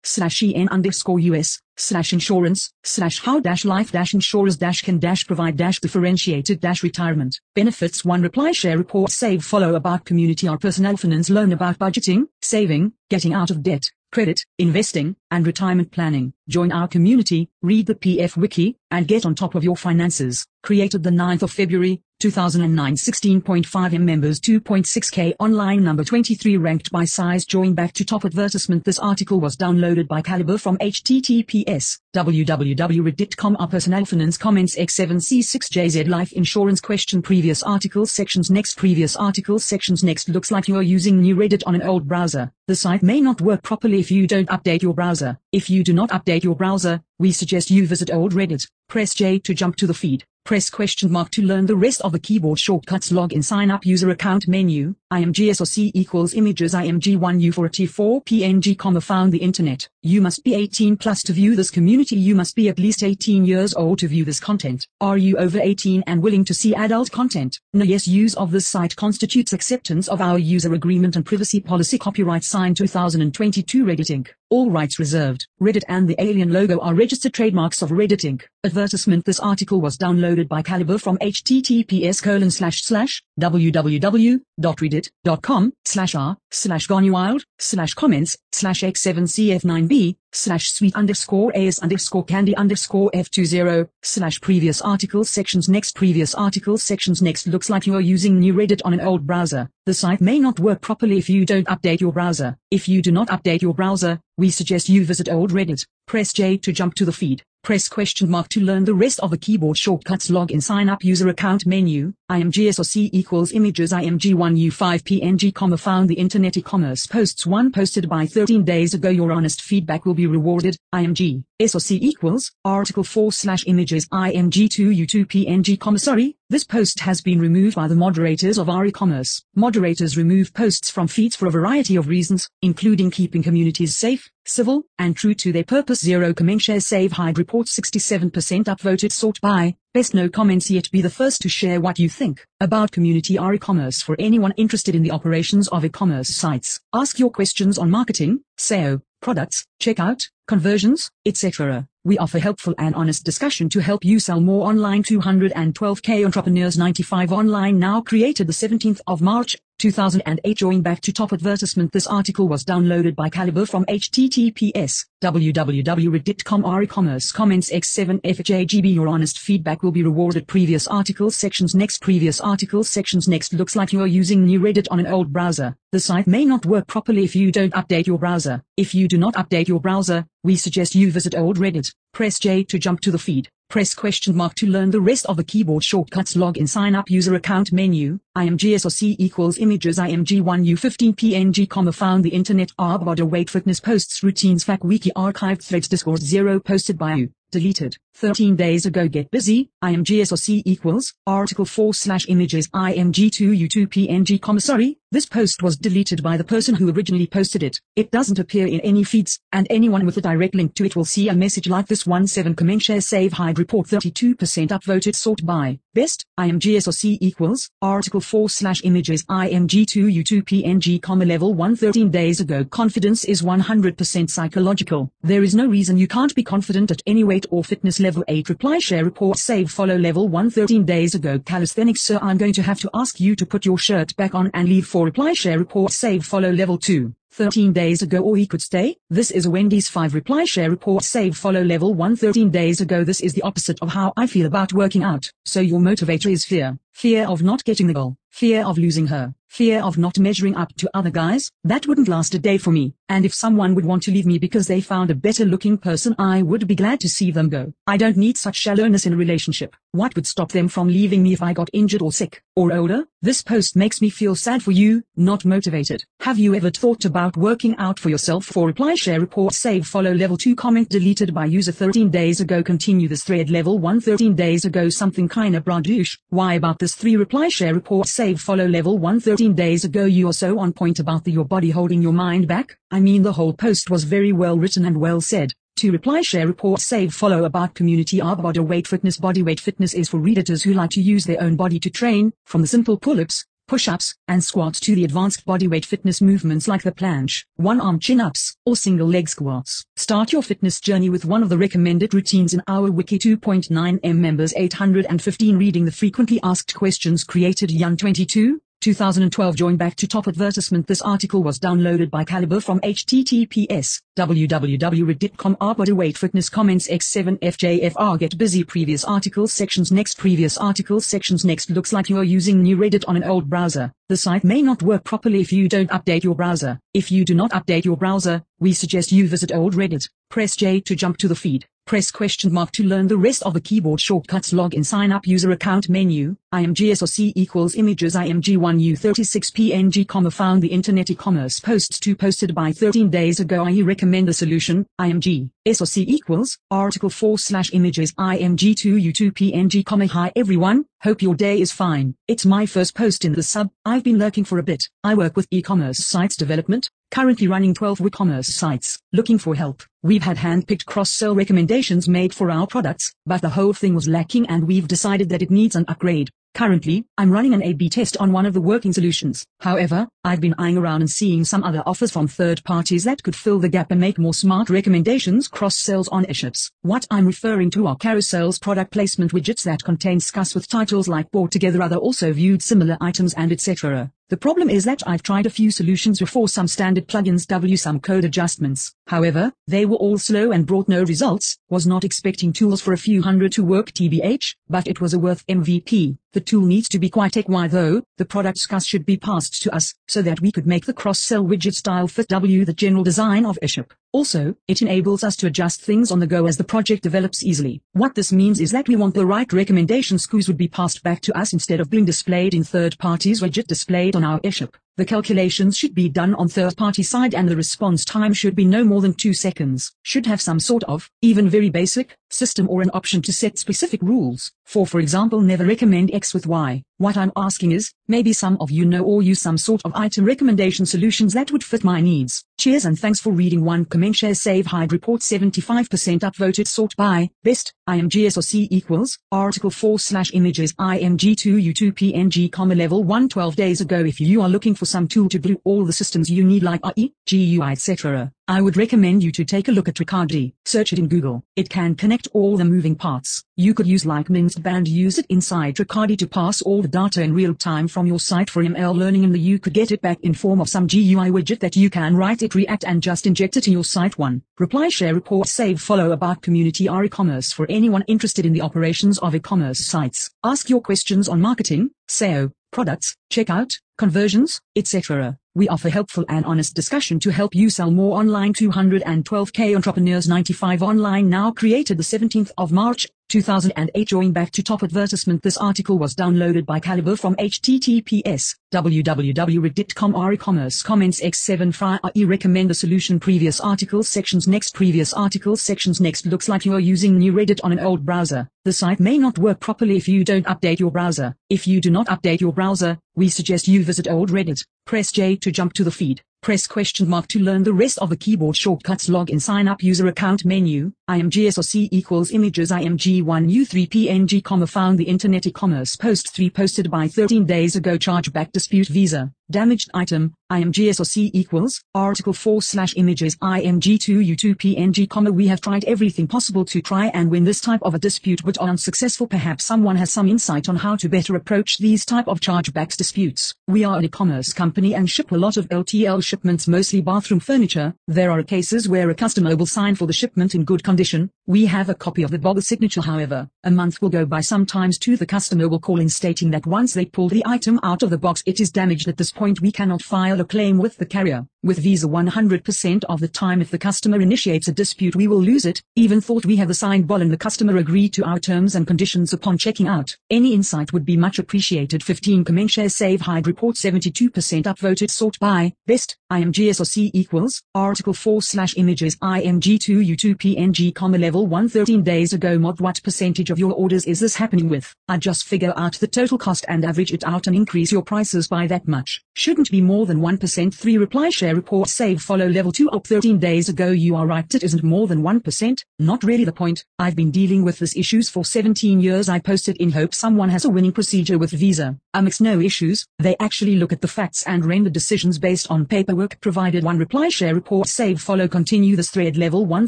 slash en underscore us slash insurance slash how dash life dash insurers dash can dash provide dash differentiated dash retirement benefits. One reply share report save follow about community or personal finance loan about budgeting saving getting out of debt credit, investing, and retirement planning. Join our community, read the PF Wiki, and get on top of your finances. Created the 9th of February, 2009 16.5 M members 2.6k online number 23 ranked by size. Join back to top advertisement. This article was downloaded by Calibre from https www.reddit.com our personal finance comments x7c6jz life insurance question. Previous articles sections next. Previous articles sections next. Looks like you are using new Reddit on an old browser. The site may not work properly if you don't update your browser if you do not update your browser we suggest you visit old Reddit. Press J to jump to the feed Press question mark to learn the rest of the keyboard shortcuts log in sign up user account menu, imgsrc equals images img1u for a t4 png comma found the internet. You must be 18 plus to view this community you must be at least 18 years old to view this content. Are you over 18 and willing to see adult content? No yes use of this site constitutes acceptance of our user agreement and privacy policy copyright signed 2022 Reddit Inc. All rights reserved. Reddit and the alien logo are registered trademarks of Reddit Inc. Advertisement This article was downloaded by Calibre from https colon slash slash www.reddit.com slash r slash gonewild slash comments slash x7cf9b slash sweet underscore as underscore candy underscore f20 slash previous articles sections next previous articles sections next looks like you are using new Reddit on an old browser. The site may not work properly if you don't update your browser. If you do not update your browser, we suggest you visit old Reddit. Press J to jump to the feed. Press question mark to learn the rest of the keyboard shortcuts log in sign up user account menu, imgsrc equals images img1u5 png comma found the internet e-commerce posts one posted by 13 days ago your honest feedback will be rewarded, img. SOC equals, article 4 slash images img2u2 png comma sorry, this post has been removed by the moderators of our e-commerce. Moderators remove posts from feeds for a variety of reasons, including keeping communities safe, civil, and true to their purpose. Zero comment share save hide report 67% upvoted sort by, best no comments yet be the first to share what you think about community e-commerce for anyone interested in the operations of e-commerce sites. Ask your questions on marketing, SEO, products, checkout, conversions, etc. We offer helpful and honest discussion to help you sell more online 212k entrepreneurs 95 online now created the 17th of March 2008 Join back to top advertisement This article was downloaded by Calibre from https www.reddit.com r e-commerce comments x7 fjgb Your honest feedback will be rewarded Previous articles sections Next previous articles sections Next looks like you are using new Reddit on an old browser. The site may not work properly if you don't update your browser. If you do not update your browser, we suggest you visit old Reddit. Press J to jump to the feed. Press question mark to learn the rest of the keyboard shortcuts. Log in sign up user account menu. IMGSOC equals images IMG1U15 PNG comma found the internet arbor weight fitness posts routines fact wiki archived threads discourse 0 posted by you deleted. 13 days ago. Get busy, IMGSOC equals, article 4 slash images. IMG2U2 PNG comma. Sorry, this post was deleted by the person who originally posted it. It doesn't appear in any feeds, and anyone with a direct link to it will see a message like this. One 7 comment share save hide report. 32% upvoted. Sort by, best, IMGSOC equals, article 4 slash images. IMG2U2 PNG comma level 1 13 days ago. Confidence is 100% psychological. There is no reason you can't be confident at any weight or fitness level 8 reply share report save follow level 1 13 days ago calisthenics sir I'm going to have to ask you to put your shirt back on and leave for reply share report save follow level 2. 13 days ago or he could stay. This is a Wendy's 5 reply share report save follow level 1 13 days ago this is the opposite of how I feel about working out. So your motivator is fear. Fear of not getting the goal. Fear of losing her. Fear of not measuring up to other guys. That wouldn't last a day for me. And if someone would want to leave me because they found a better looking person I would be glad to see them go. I don't need such shallowness in a relationship. What would stop them from leaving me if I got injured or sick, or older? This post makes me feel sad for you, not motivated. Have you ever thought about working out for yourself for reply share report save follow level 2 comment deleted by user 13 days ago continue this thread level 1 13 days ago something kinda bradouche. Why about this 3 reply share report save follow level 1 13 days ago you are so on point about the your body holding your mind back? I mean the whole post was very well written and well said. To reply share report save follow about community our body weight fitness body weight fitness is for redditors who like to use their own body to train, from the simple pull-ups, push-ups, and squats to the advanced bodyweight fitness movements like the planche, one-arm chin-ups, or single-leg squats. Start your fitness journey with one of the recommended routines in our Wiki 2.9M members 815 reading the frequently asked questions created Yan 22, 2012 Join back to top advertisement This article was downloaded by Calibre from https www.reddit.com r ah, bodyweight fitness comments x7 fjfr get busy previous articles sections next previous articles sections next looks like you are using new Reddit on an old browser. The site may not work properly if you don't update your browser. If you do not update your browser, we suggest you visit old Reddit. Press J to jump to the feed. Press question mark to learn the rest of the keyboard shortcuts log in sign up user account menu, IMGSOC equals images IMG1U36 PNG comma found the internet e-commerce posts 2 posted by 13 days ago. I recommend the solution, IMG, SOC equals, article 4 slash images IMG2U2 PNG comma hi everyone, hope your day is fine, it's my first post in the sub, I've been lurking for a bit, I work with e-commerce sites development, currently running 12 WooCommerce sites, looking for help. We've had hand-picked cross-sell recommendations made for our products, but the whole thing was lacking and we've decided that it needs an upgrade. Currently, I'm running an A-B test on one of the working solutions. However, I've been eyeing around and seeing some other offers from third parties that could fill the gap and make more smart recommendations cross-sells on e-shops. What I'm referring to are carousels product placement widgets that contain SKUs with titles like bought together other also viewed similar items and etc. The problem is that I've tried a few solutions before some standard plugins W some code adjustments. However, they were all slow and brought no results, was not expecting tools for a few hundred to work TBH, but it was a worth MVP. The tool needs to be quite XY though, the product SKUs should be passed to us, so that we could make the cross-sell widget style fit W the general design of eShop. Also, it enables us to adjust things on the go as the project develops easily. What this means is that we want the right recommendation scores would be passed back to us instead of being displayed in third parties widget displayed on our airship. The calculations should be done on third-party side and the response time should be no more than 2 seconds. Should have some sort of, even very basic, system or an option to set specific rules. For for example never recommend X with Y. What I'm asking is, maybe some of you know or use some sort of item recommendation solutions that would fit my needs. Cheers and thanks for reading one comment. Share save hide report. 75% upvoted. Sort by, best, IMGSOC equals, article 4 slash images IMG2 U2 PNG comma level 1 12 days ago if you are looking for some tool to glue all the systems you need like IE, GUI etc. I would recommend you to take a look at Ricardi. Search it in Google. It can connect all the moving parts. You could use like Minced Band use it inside Ricardi to pass all the data in real time from your site for ML learning and you could get it back in form of some GUI widget that you can write it react and just inject it in your site 1. Reply share report save follow about community are e-commerce for anyone interested in the operations of e-commerce sites. Ask your questions on marketing, SEO, products, checkout, conversions, etc. We offer helpful and honest discussion to help you sell more online 212k entrepreneurs 95 online now created the 17th of March 2008 Going back to top advertisement This article was downloaded by Calibre from https www.reddit.com r e-commerce comments x7 fry I recommend the solution previous articles sections next previous articles sections next looks like you are using new Reddit on an old browser. The site may not work properly if you don't update your browser. If you do not update your browser, we suggest you visit old Reddit. Press J to jump to the feed. Press question mark to learn the rest of the keyboard shortcuts login sign up user account menu, IMGSOC equals images IMG1U3 PNG comma found the internet e-commerce post 3 posted by 13 days ago chargeback dispute visa, damaged item, IMGSOC equals, article 4 slash images IMG2U2 PNG comma we have tried everything possible to try and win this type of a dispute but are unsuccessful. Perhaps someone has some insight on how to better approach these type of chargebacks disputes. We are an e-commerce company and ship a lot of LTL shipments mostly bathroom furniture, there are cases where a customer will sign for the shipment in good condition, we have a copy of the boggle signature however, a month will go by sometimes too. The customer will call in stating that once they pull the item out of the box it is damaged at this point we cannot file a claim with the carrier. With Visa 100% of the time if the customer initiates a dispute we will lose it, even thought we have a signed ball and the customer agreed to our terms and conditions upon checking out. Any insight would be much appreciated 15 comment share save hide report 72% upvoted sort by, best, IMGSOC equals, article 4 slash images IMG2 U2 PNG comma level 113 days ago mod what percentage of your orders is this happening with? I just figure out the total cost and average it out and increase your prices by that much. Shouldn't be more than 1% 3 reply share report save follow level 2 up 13 days ago. You are right it isn't more than 1%, not really the point, I've been dealing with this issues for 17 years. I posted in hope someone has a winning procedure with Visa, Amex no issues, they actually look at the facts and render decisions based on paperwork provided. One reply share report save follow continue this thread level 1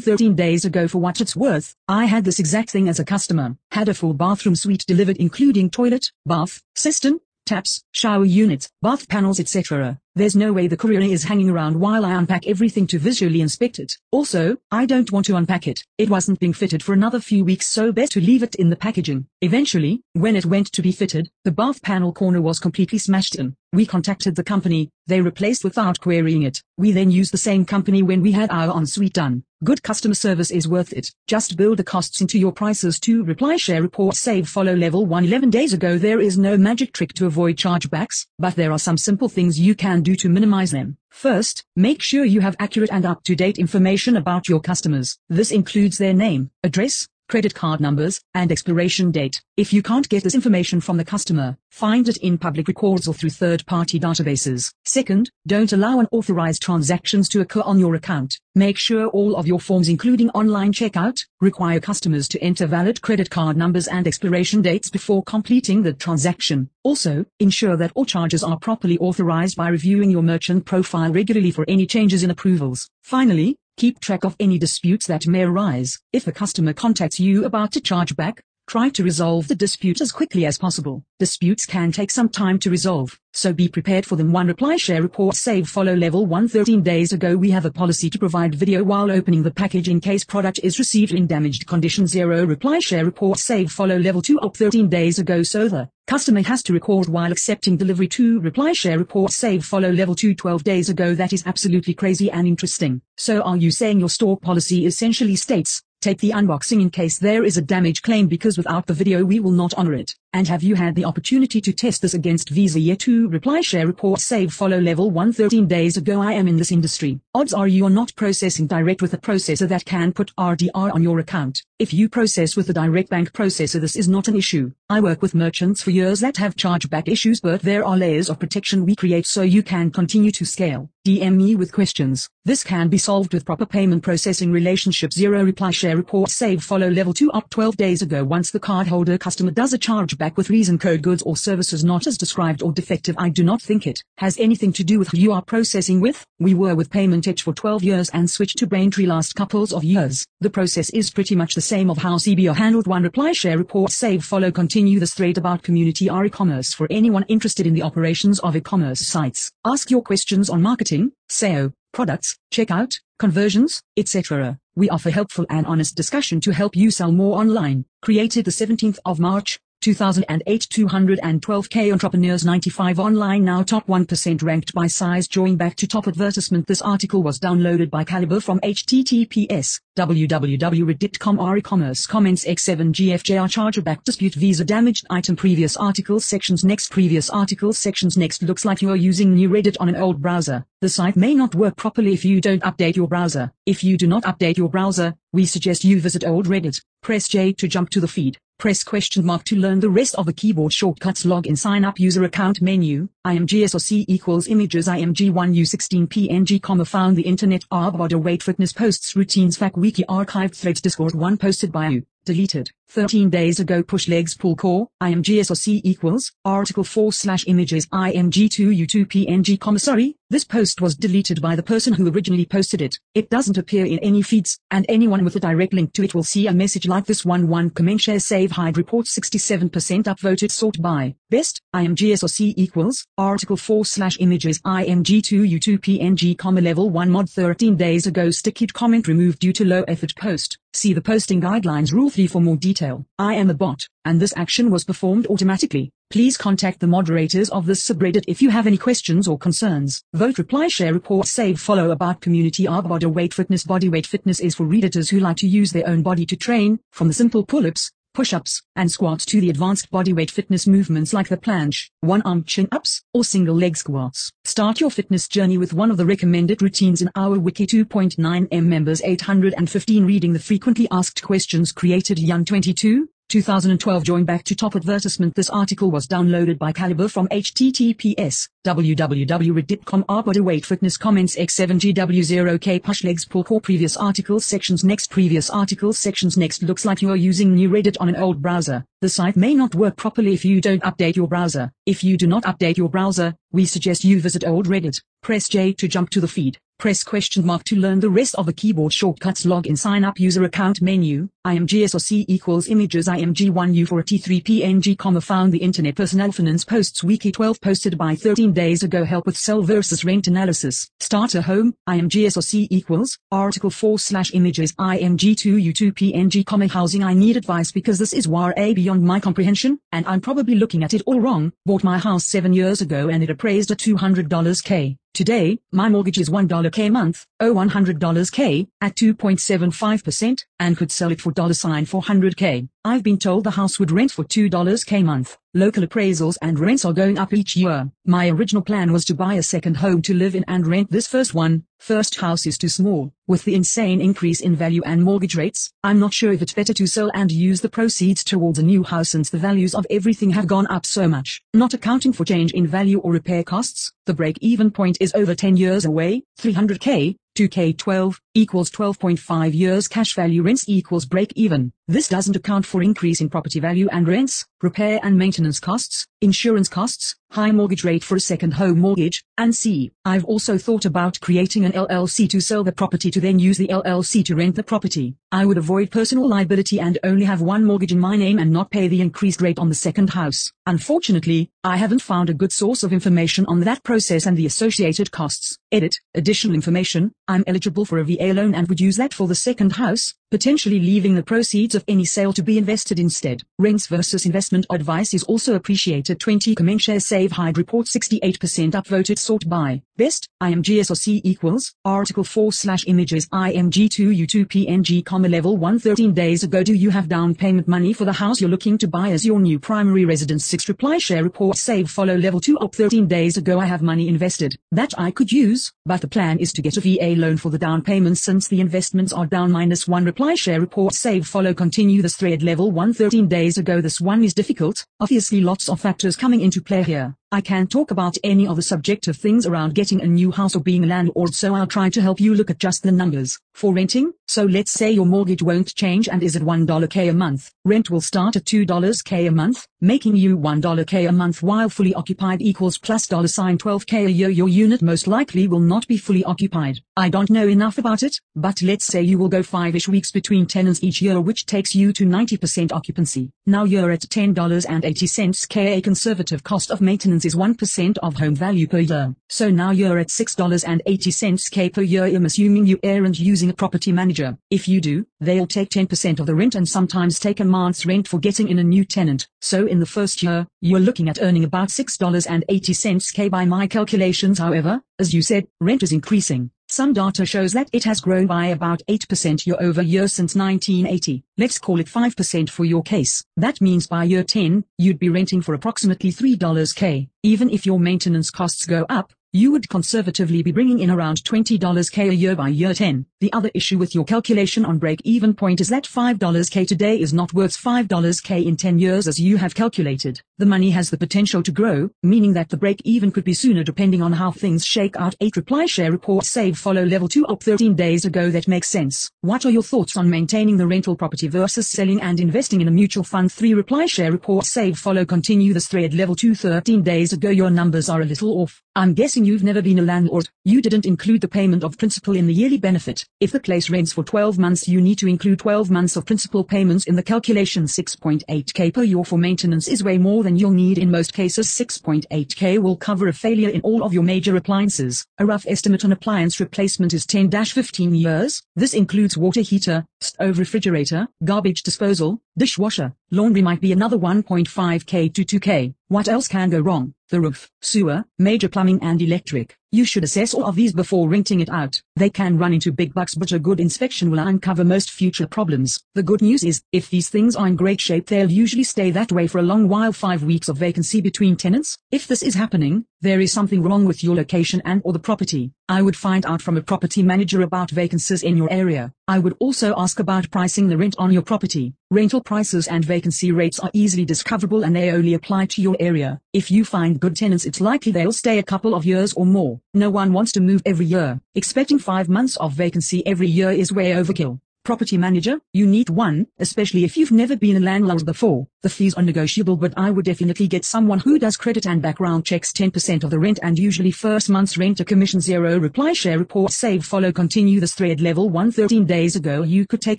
13 days ago for what it's worth, I had this exact thing as a customer, had a full bathroom suite delivered including toilet, bath, cistern, taps, shower units, bath panels etc. There's no way the courier is hanging around while I unpack everything to visually inspect it. Also, I don't want to unpack it. It wasn't being fitted for another few weeks so best to leave it in the packaging. Eventually, when it went to be fitted, the bath panel corner was completely smashed in. We contacted the company, they replaced without querying it. We then used the same company when we had our ensuite done. Good customer service is worth it. Just build the costs into your prices to reply share report save follow level 1 11 days ago there is no magic trick to avoid chargebacks, but there are some simple things you can do to minimize them. First, make sure you have accurate and up-to-date information about your customers. This includes their name, address, credit card numbers, and expiration date. If you can't get this information from the customer, find it in public records or through third-party databases. Second, don't allow unauthorized transactions to occur on your account. Make sure all of your forms including online checkout, require customers to enter valid credit card numbers and expiration dates before completing the transaction. Also, ensure that all charges are properly authorized by reviewing your merchant profile regularly for any changes in approvals. Finally, Keep track of any disputes that may arise. If a customer contacts you about a chargeback, Try to resolve the dispute as quickly as possible. Disputes can take some time to resolve, so be prepared for them. 1 Reply Share Report Save Follow Level 1 13 days ago we have a policy to provide video while opening the package in case product is received in damaged condition 0 Reply Share Report Save Follow Level 2 up 13 days ago so the customer has to record while accepting delivery 2 Reply Share Report Save Follow Level 2 12 days ago that is absolutely crazy and interesting. So are you saying your store policy essentially states, Take the unboxing in case there is a damage claim because without the video we will not honor it. And have you had the opportunity to test this against Visa Year 2 Reply Share Report Save Follow Level 1 13 days ago I am in this industry. Odds are you are not processing direct with a processor that can put RDR on your account. If you process with a direct bank processor this is not an issue. I work with merchants for years that have chargeback issues but there are layers of protection we create so you can continue to scale. DM me with questions. This can be solved with proper payment processing relationship 0 Reply Share Report Save Follow Level 2 up 12 days ago once the cardholder customer does a chargeback back with reason code goods or services not as described or defective I do not think it has anything to do with who you are processing with. We were with Payment Edge for 12 years and switched to Braintree last couples of years. The process is pretty much the same of how CBO handled one reply share report save follow continue this thread about community R e-commerce for anyone interested in the operations of e-commerce sites. Ask your questions on marketing, SEO, products, checkout, conversions, etc. We offer helpful and honest discussion to help you sell more online. Created the 17th of March, 2008 212k entrepreneurs 95 online now top 1% ranked by size join back to top advertisement. This article was downloaded by Calibre from https www.reddit.com r e-commerce comments x7 gfjr chargeback dispute visa damaged item previous articles sections next previous articles sections next looks like you are using new reddit on an old browser. The site may not work properly if you don't update your browser. If you do not update your browser we suggest you visit old reddit. Press j to jump to the feed Press question mark to learn the rest of the keyboard shortcuts log in sign up user account menu, imgsrc equals images img1u16 png comma found the internet arbor weight fitness posts routines fact wiki archived threads discord one posted by you. Deleted. 13 days ago push legs pull core, imgsrc equals, article 4 slash images img2u2 png comma sorry, this post was deleted by the person who originally posted it. It doesn't appear in any feeds, and anyone with a direct link to it will see a message like this one 1 comment share save hide report 67% upvoted sort by, best, imgsrc equals, article 4 slash images img2u2 png comma level 1 mod 13 days ago sticky comment removed due to low effort post. See the posting guidelines rule 3 for more detail. I am a bot, and this action was performed automatically. Please contact the moderators of this subreddit if you have any questions or concerns. Vote reply share report save follow about community R body weight fitness body weight fitness is for redditors who like to use their own body to train, from the simple pull-ups, push-ups, and squats to the advanced bodyweight fitness movements like the planche, one-arm chin-ups, or single leg squats. Start your fitness journey with one of the recommended routines in our Wiki 2.9M members 815 reading the frequently asked questions created Young 22, 2012 join back to top advertisement. This article was downloaded by Calibre from https www.reddit.com r body weight fitness comments x7gw0k push legs pull core. Previous articles sections next previous articles sections next. Looks like you are using new reddit on an old browser. The site may not work properly if you don't update your browser. If you do not update your browser we suggest you visit old reddit. Press j to jump to the feed Press question mark to learn the rest of the keyboard shortcuts log in sign up user account menu, imgsrc equals images img1u4t3 png comma found the internet personal finance posts wiki 12 posted by 13 days ago help with sell versus rent analysis. Starter home, imgsrc equals, article 4 slash images img2u2 png comma housing I need advice because this is war a beyond my comprehension, and I'm probably looking at it all wrong, bought my house 7 years ago and it appraised at $200 k. Today, my mortgage is $1 K month, oh $100 K, at 2.75%, and could sell it for $400k. I've been told the house would rent for $2 K month. Local appraisals and rents are going up each year. My original plan was to buy a second home to live in and rent this first one. First house is too small. With the insane increase in value and mortgage rates, I'm not sure if it's better to sell and use the proceeds towards a new house since the values of everything have gone up so much. Not accounting for change in value or repair costs, the break-even point is over 10 years away, 300k, 2k12, equals 12.5 years cash value rents equals break even. This doesn't account for increase in property value and rents, repair and maintenance costs, insurance costs, high mortgage rate for a second home mortgage, and C. I've also thought about creating an LLC to sell the property to then use the LLC to rent the property. I would avoid personal liability and only have one mortgage in my name and not pay the increased rate on the second house. Unfortunately, I haven't found a good source of information on that process and the associated costs. Edit. Additional information. I'm eligible for a VA loan and would use that for the second house, potentially leaving the proceeds of any sale to be invested instead. Rents versus investment advice is also appreciated. 20 Commenshare Save Hide report 68% upvoted sort by Best, IMGSOC equals, article 4 slash images IMG2U2 PNG comma level 1 13 days ago. Do you have down payment money for the house you're looking to buy as your new primary residence? 6 reply share report save follow level 2 up 13 days ago. I have money invested that I could use, but the plan is to get a VA loan for the down payment since the investments are down minus 1 reply reply share report save follow continue this thread level 1 13 days ago this one is difficult, obviously lots of factors coming into play here. I can't talk about any of the subjective things around getting a new house or being a landlord so I'll try to help you look at just the numbers. For renting, so let's say your mortgage won't change and is at $1 K a month. Rent will start at $2 K a month, making you $1 K a month while fully occupied equals plus dollar sign 12 K a year your unit most likely will not be fully occupied. I don't know enough about it, but let's say you will go 5ish weeks between tenants each year which takes you to 90% occupancy. Now you're at $10.80 K a conservative cost of maintenance is 1% of home value per year. So now you're at $6.80 K per year I'm assuming you aren't using a property manager. If you do, they'll take 10% of the rent and sometimes take a month's rent for getting in a new tenant. So in the first year, you're looking at earning about $6.80 K by my calculations however, as you said, rent is increasing. Some data shows that it has grown by about 8% year over year since 1980. Let's call it 5% for your case. That means by year 10, you'd be renting for approximately $3 K. Even if your maintenance costs go up, you would conservatively be bringing in around $20 K a year by year 10. The other issue with your calculation on break-even point is that $5 K today is not worth $5 K in 10 years as you have calculated. The money has the potential to grow, meaning that the break-even could be sooner depending on how things shake out. 8 reply share report save follow level 2 up 13 days ago that makes sense. What are your thoughts on maintaining the rental property versus selling and investing in a mutual fund? 3 reply share report save follow continue this thread level 2 13 days ago your numbers are a little off. I'm guessing you've never been a landlord, you didn't include the payment of principal in the yearly benefit. If the place rents for 12 months you need to include 12 months of principal payments in the calculation 6.8k per year for maintenance is way more than you'll need in most cases 6.8k will cover a failure in all of your major appliances. A rough estimate on appliance replacement is 10-15 years. This includes water heater, stove refrigerator, garbage disposal, dishwasher, laundry might be another 1.5k to 2k. What else can go wrong? The roof, sewer, major plumbing and electric. You should assess all of these before renting it out. They can run into big bucks but a good inspection will uncover most future problems. The good news is, if these things are in great shape they'll usually stay that way for a long while 5 weeks of vacancy between tenants. If this is happening, there is something wrong with your location and or the property. I would find out from a property manager about vacancies in your area. I would also ask about pricing the rent on your property. Rental prices and vacancy rates are easily discoverable and they only apply to your area. If you find good tenants it's likely they'll stay a couple of years or more. No one wants to move every year. Expecting five months of vacancy every year is way overkill. Property manager, you need one, especially if you've never been a landlord before. The fees are negotiable but I would definitely get someone who does credit and background checks 10% of the rent and usually first month's rent a commission zero reply share report save follow continue this thread level 113 days ago you could take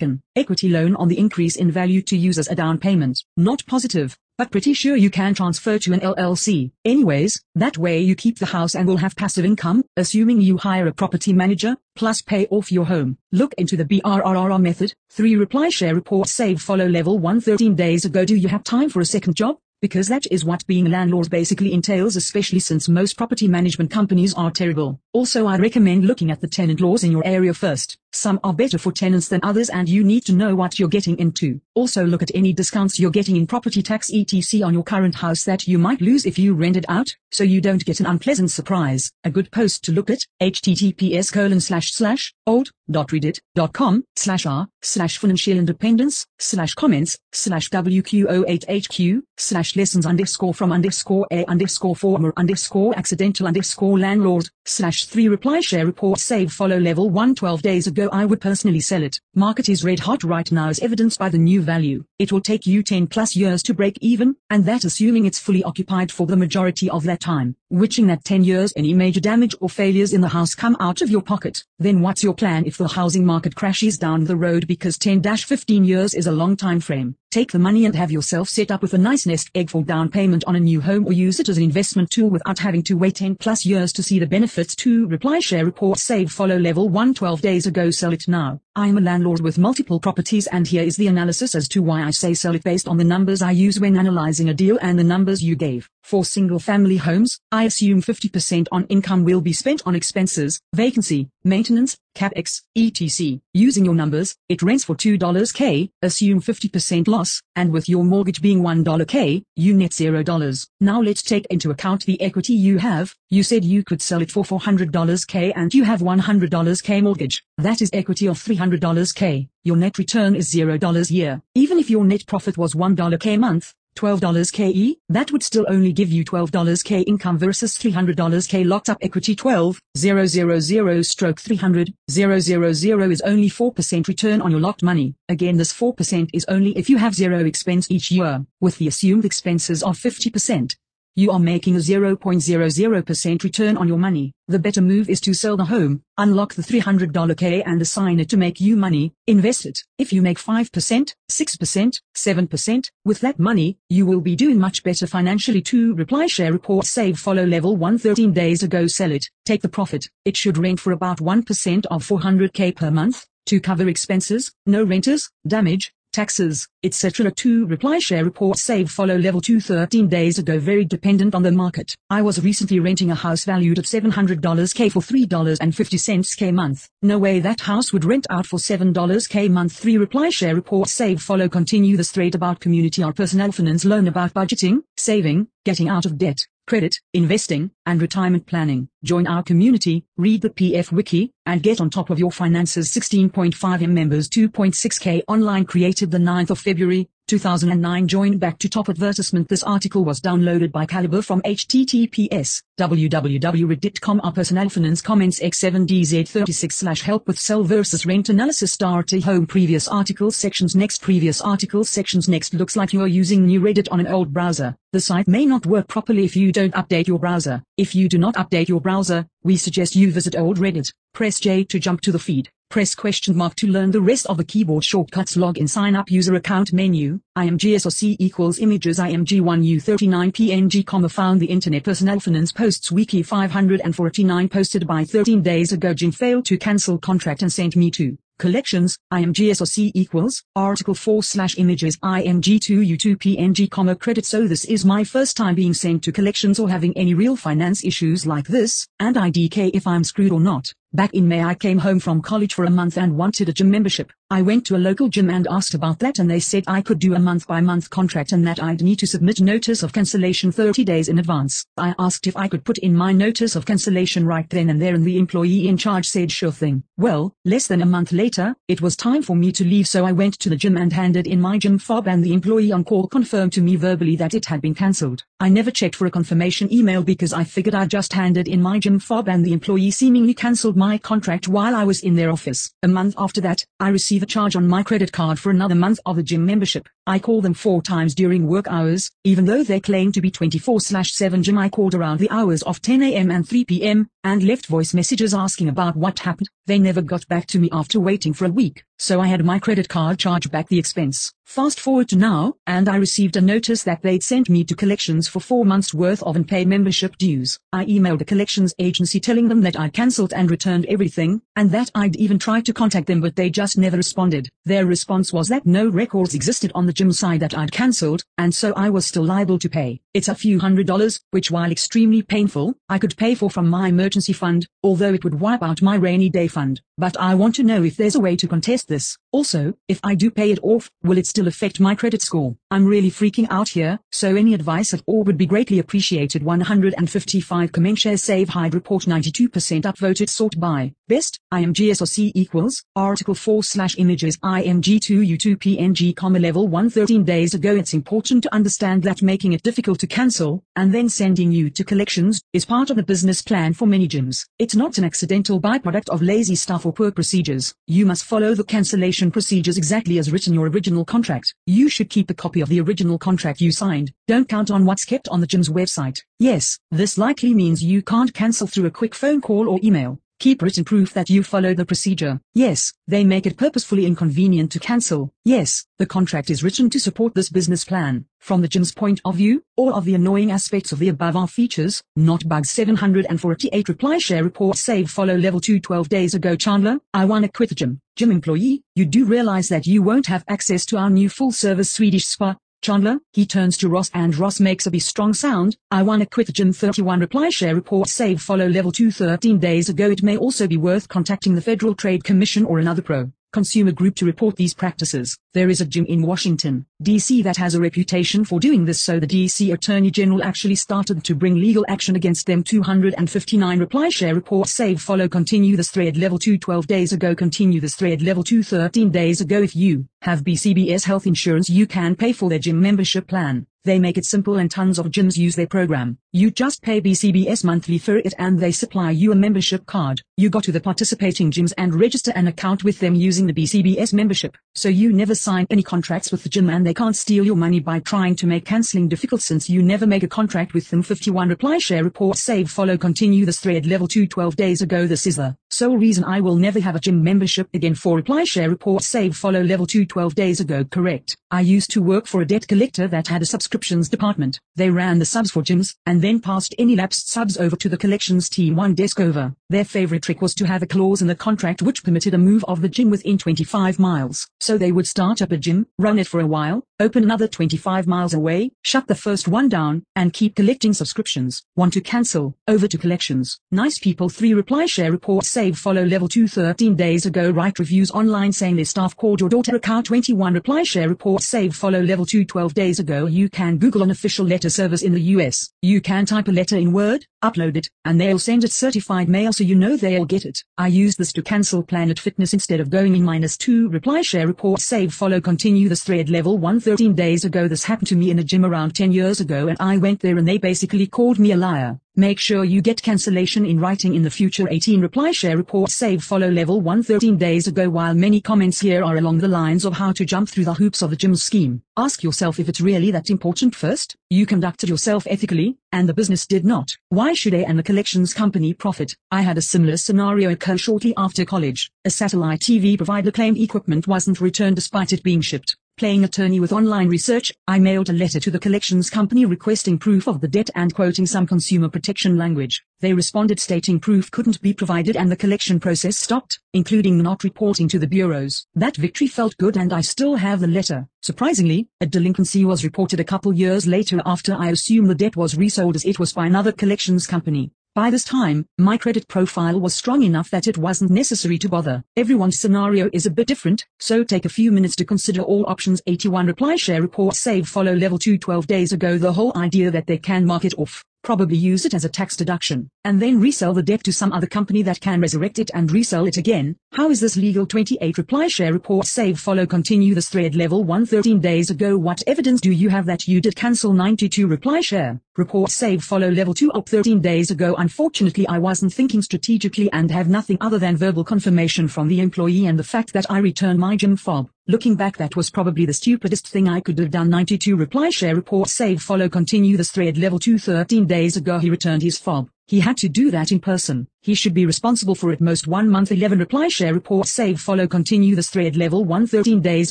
an equity loan on the increase in value to use as a down payment. Not positive, but pretty sure you can transfer to an LLC. Anyways, that way you keep the house and will have passive income, assuming you hire a property manager, plus pay off your home. Look into the BRRR method. 3 reply share report save follow level 113 days ago do you have time for a second job? because that is what being a landlord basically entails especially since most property management companies are terrible. Also I recommend looking at the tenant laws in your area first. Some are better for tenants than others and you need to know what you're getting into. Also look at any discounts you're getting in property tax etc on your current house that you might lose if you rent it out, so you don't get an unpleasant surprise. A good post to look at, https colon slash slash old.reddit.com slash r slash financial independence slash comments slash wq08hq slash lessons underscore from underscore a underscore former underscore accidental underscore landlord slash 3 reply share report save follow level 1 12 days ago I would personally sell it. Market is red hot right now as evidenced by the new value. It will take you 10 plus years to break even, and that assuming it's fully occupied for the majority of that time. Witching that 10 years any major damage or failures in the house come out of your pocket. Then what's your plan if the housing market crashes down the road because 10-15 years is a long time frame? Take the money and have yourself set up with a nice nest egg for down payment on a new home or use it as an investment tool without having to wait 10 plus years to see the benefits to reply share report save follow level 1 12 days ago sell it now. I am a landlord with multiple properties and here is the analysis as to why I say sell it based on the numbers I use when analyzing a deal and the numbers you gave. For single family homes, I assume 50% on income will be spent on expenses, vacancy, maintenance, capex, etc. Using your numbers, it rents for $2 k, assume 50% loss, and with your mortgage being $1 k, you net $0. Now let's take into account the equity you have. You said you could sell it for $400 k and you have $100 k mortgage. That is equity of $300 k. Your net return is $0 year. Even if your net profit was $1 k month, $12 KE, that would still only give you $12 K income versus $300 K locked up equity 12, 000 stroke 300, 000 is only 4% return on your locked money. Again this 4% is only if you have zero expense each year, with the assumed expenses of 50%. You are making a 0.00% return on your money. The better move is to sell the home, unlock the $300 K and assign it to make you money, invest it. If you make 5%, 6%, 7%, with that money, you will be doing much better financially to reply share report save follow level 113 days ago sell it, take the profit. It should rent for about 1% of 400k per month, to cover expenses, no renters, damage, taxes, etc. to reply share report save follow level 2 13 days ago very dependent on the market. I was recently renting a house valued at $700 K for $3.50 K month. No way that house would rent out for $7 K month 3 reply share report save follow continue this thread about community or personal finance learn about budgeting, saving, getting out of debt credit, investing, and retirement planning. Join our community, read the PF Wiki, and get on top of your finances 16.5M members 2.6K online created the 9th of February, 2009 join back to top advertisement this article was downloaded by Calibre from https www.reddit.com our personal finance comments x7dz36 slash help with sell versus rent analysis start a home previous articles sections next previous articles sections next looks like you are using new Reddit on an old browser. The site may not work properly if you don't update your browser. If you do not update your browser, we suggest you visit old Reddit. Press J to jump to the feed. Press question mark to learn the rest of the keyboard shortcuts. Log in. Sign up. User account menu, imgsrc equals images. Img1u39 png comma found the internet. Personal finance posts. Wiki 549 posted by 13 days ago. Gym failed to cancel contract and sent me to Collections, IMGSRC equals, article 4 slash images. IMG2U2 PNG comma credit. So this is my first time being sent to collections or having any real finance issues like this, and IDK if I'm screwed or not. Back in May I came home from college for a month and wanted a gym membership. I went to a local gym and asked about that and they said I could do a month by month contract and that I'd need to submit notice of cancellation 30 days in advance. I asked if I could put in my notice of cancellation right then and there and the employee in charge said sure thing. Well, less than a month later, it was time for me to leave so I went to the gym and handed in my gym fob and the employee on call confirmed to me verbally that it had been cancelled. I never checked for a confirmation email because I figured I'd just handed in my gym fob and the employee seemingly cancelled my contract while I was in their office. A month after that, I received a charge on my credit card for another month of the gym membership. I called them four times during work hours, even though they claimed to be 24-7 gym I called around the hours of 10 a.m. and 3 p.m., and left voice messages asking about what happened. They never got back to me after waiting for a week, so I had my credit card charge back the expense. Fast forward to now, and I received a notice that they'd sent me to collections for four months worth of unpaid membership dues. I emailed the collections agency telling them that I'd cancelled and returned everything, and that I'd even tried to contact them but they just never responded. Their response was that no records existed on the gym side that I'd cancelled, and so I was still liable to pay. It's a few hundred dollars, which while extremely painful, I could pay for from my emergency fund, although it would wipe out my rainy day fund. But I want to know if there's a way to contest this. Also, if I do pay it off, will it still affect my credit score? I'm really freaking out here, so any advice at all would be greatly appreciated. 155 comment share save hide report 92% upvoted sort by best IMGSRC equals article 4 slash images IMG2U2 PNG comma level 113 days ago. It's important to understand that making it difficult to cancel and then sending you to collections is part of the business plan for many gyms. It's not an accidental byproduct of lazy staff or poor procedures. You must follow the cancellation procedures exactly as written your original contract. You should keep a copy of the original contract you signed. Don't count on what's kept on the gym's website. Yes, this likely means you can't cancel through a quick phone call or email. Keep written proof that you follow the procedure. Yes, they make it purposefully inconvenient to cancel. Yes, the contract is written to support this business plan. From the gym's point of view, all of the annoying aspects of the above are features, not bugs. 748 reply share report save follow level 2 12 days ago Chandler, I wanna quit the gym. Gym employee, you do realize that you won't have access to our new full service Swedish spa, Chandler, he turns to Ross and Ross makes a be strong sound, I wanna quit gym 31 reply share report save follow level 2 13 days ago. It may also be worth contacting the Federal Trade Commission or another pro consumer group to report these practices. There is a gym in Washington, D.C. that has a reputation for doing this so the D.C. Attorney General actually started to bring legal action against them 259 reply share report save follow continue this thread level 2 12 days ago continue this thread level 2 13 days ago if you have BCBS health insurance you can pay for their gym membership plan. They make it simple and tons of gyms use their program. You just pay BCBS monthly for it and they supply you a membership card. You go to the participating gyms and register an account with them using the BCBS membership. So you never sign any contracts with the gym and they can't steal your money by trying to make cancelling difficult since you never make a contract with them. 51 reply share report save follow continue this thread level 2 12 days ago this is the sole reason I will never have a gym membership again for reply share report save follow level 2 12 days ago correct. I used to work for a debt collector that had a subscriptions department. They ran the subs for gyms and then passed any lapsed subs over to the collections team one desk over. Their favorite trick was to have a clause in the contract which permitted a move of the gym within 25 miles. So they would start up a gym, run it for a while, open another 25 miles away, shut the first one down, and keep collecting subscriptions. Want to cancel, over to collections. Nice people 3 reply share report save follow level 2 13 days ago write reviews online saying their staff called your daughter a account 21 reply share report save follow level 2 12 days ago you can google an official letter service in the US. You can type a letter in Word, upload it, and they'll send it certified mail so you know they'll get it. I use this to cancel Planet Fitness instead of going in minus 2 reply share report save follow continue this thread level 113 days ago this happened to me in a gym around 10 years ago and I went there and they basically called me a liar. Make sure you get cancellation in writing in the future 18 reply share report save follow level 1 13 days ago while many comments here are along the lines of how to jump through the hoops of the gym scheme. Ask yourself if it's really that important first. You conducted yourself ethically, and the business did not. Why should A and the collections company profit? I had a similar scenario occur shortly after college. A satellite TV provider claimed equipment wasn't returned despite it being shipped. Playing attorney with online research, I mailed a letter to the collections company requesting proof of the debt and quoting some consumer protection language. They responded stating proof couldn't be provided and the collection process stopped, including not reporting to the bureaus. That victory felt good and I still have the letter. Surprisingly, a delinquency was reported a couple years later after I assumed the debt was resold as it was by another collections company. By this time, my credit profile was strong enough that it wasn't necessary to bother. Everyone's scenario is a bit different, so take a few minutes to consider all options. 81 reply share report save follow level 2 12 days ago. The whole idea that they can mark it off probably use it as a tax deduction, and then resell the debt to some other company that can resurrect it and resell it again. How is this legal 28 reply share report save follow continue this thread level 113 days ago what evidence do you have that you did cancel 92 reply share? Report save follow level 2 up 13 days ago unfortunately I wasn't thinking strategically and have nothing other than verbal confirmation from the employee and the fact that I returned my gym fob. Looking back that was probably the stupidest thing I could have done 92 reply share report save follow continue this thread level 2 13 days ago he returned his fob. He had to do that in person. He should be responsible for it most one month 11 reply share report save follow continue this thread level 1 13 days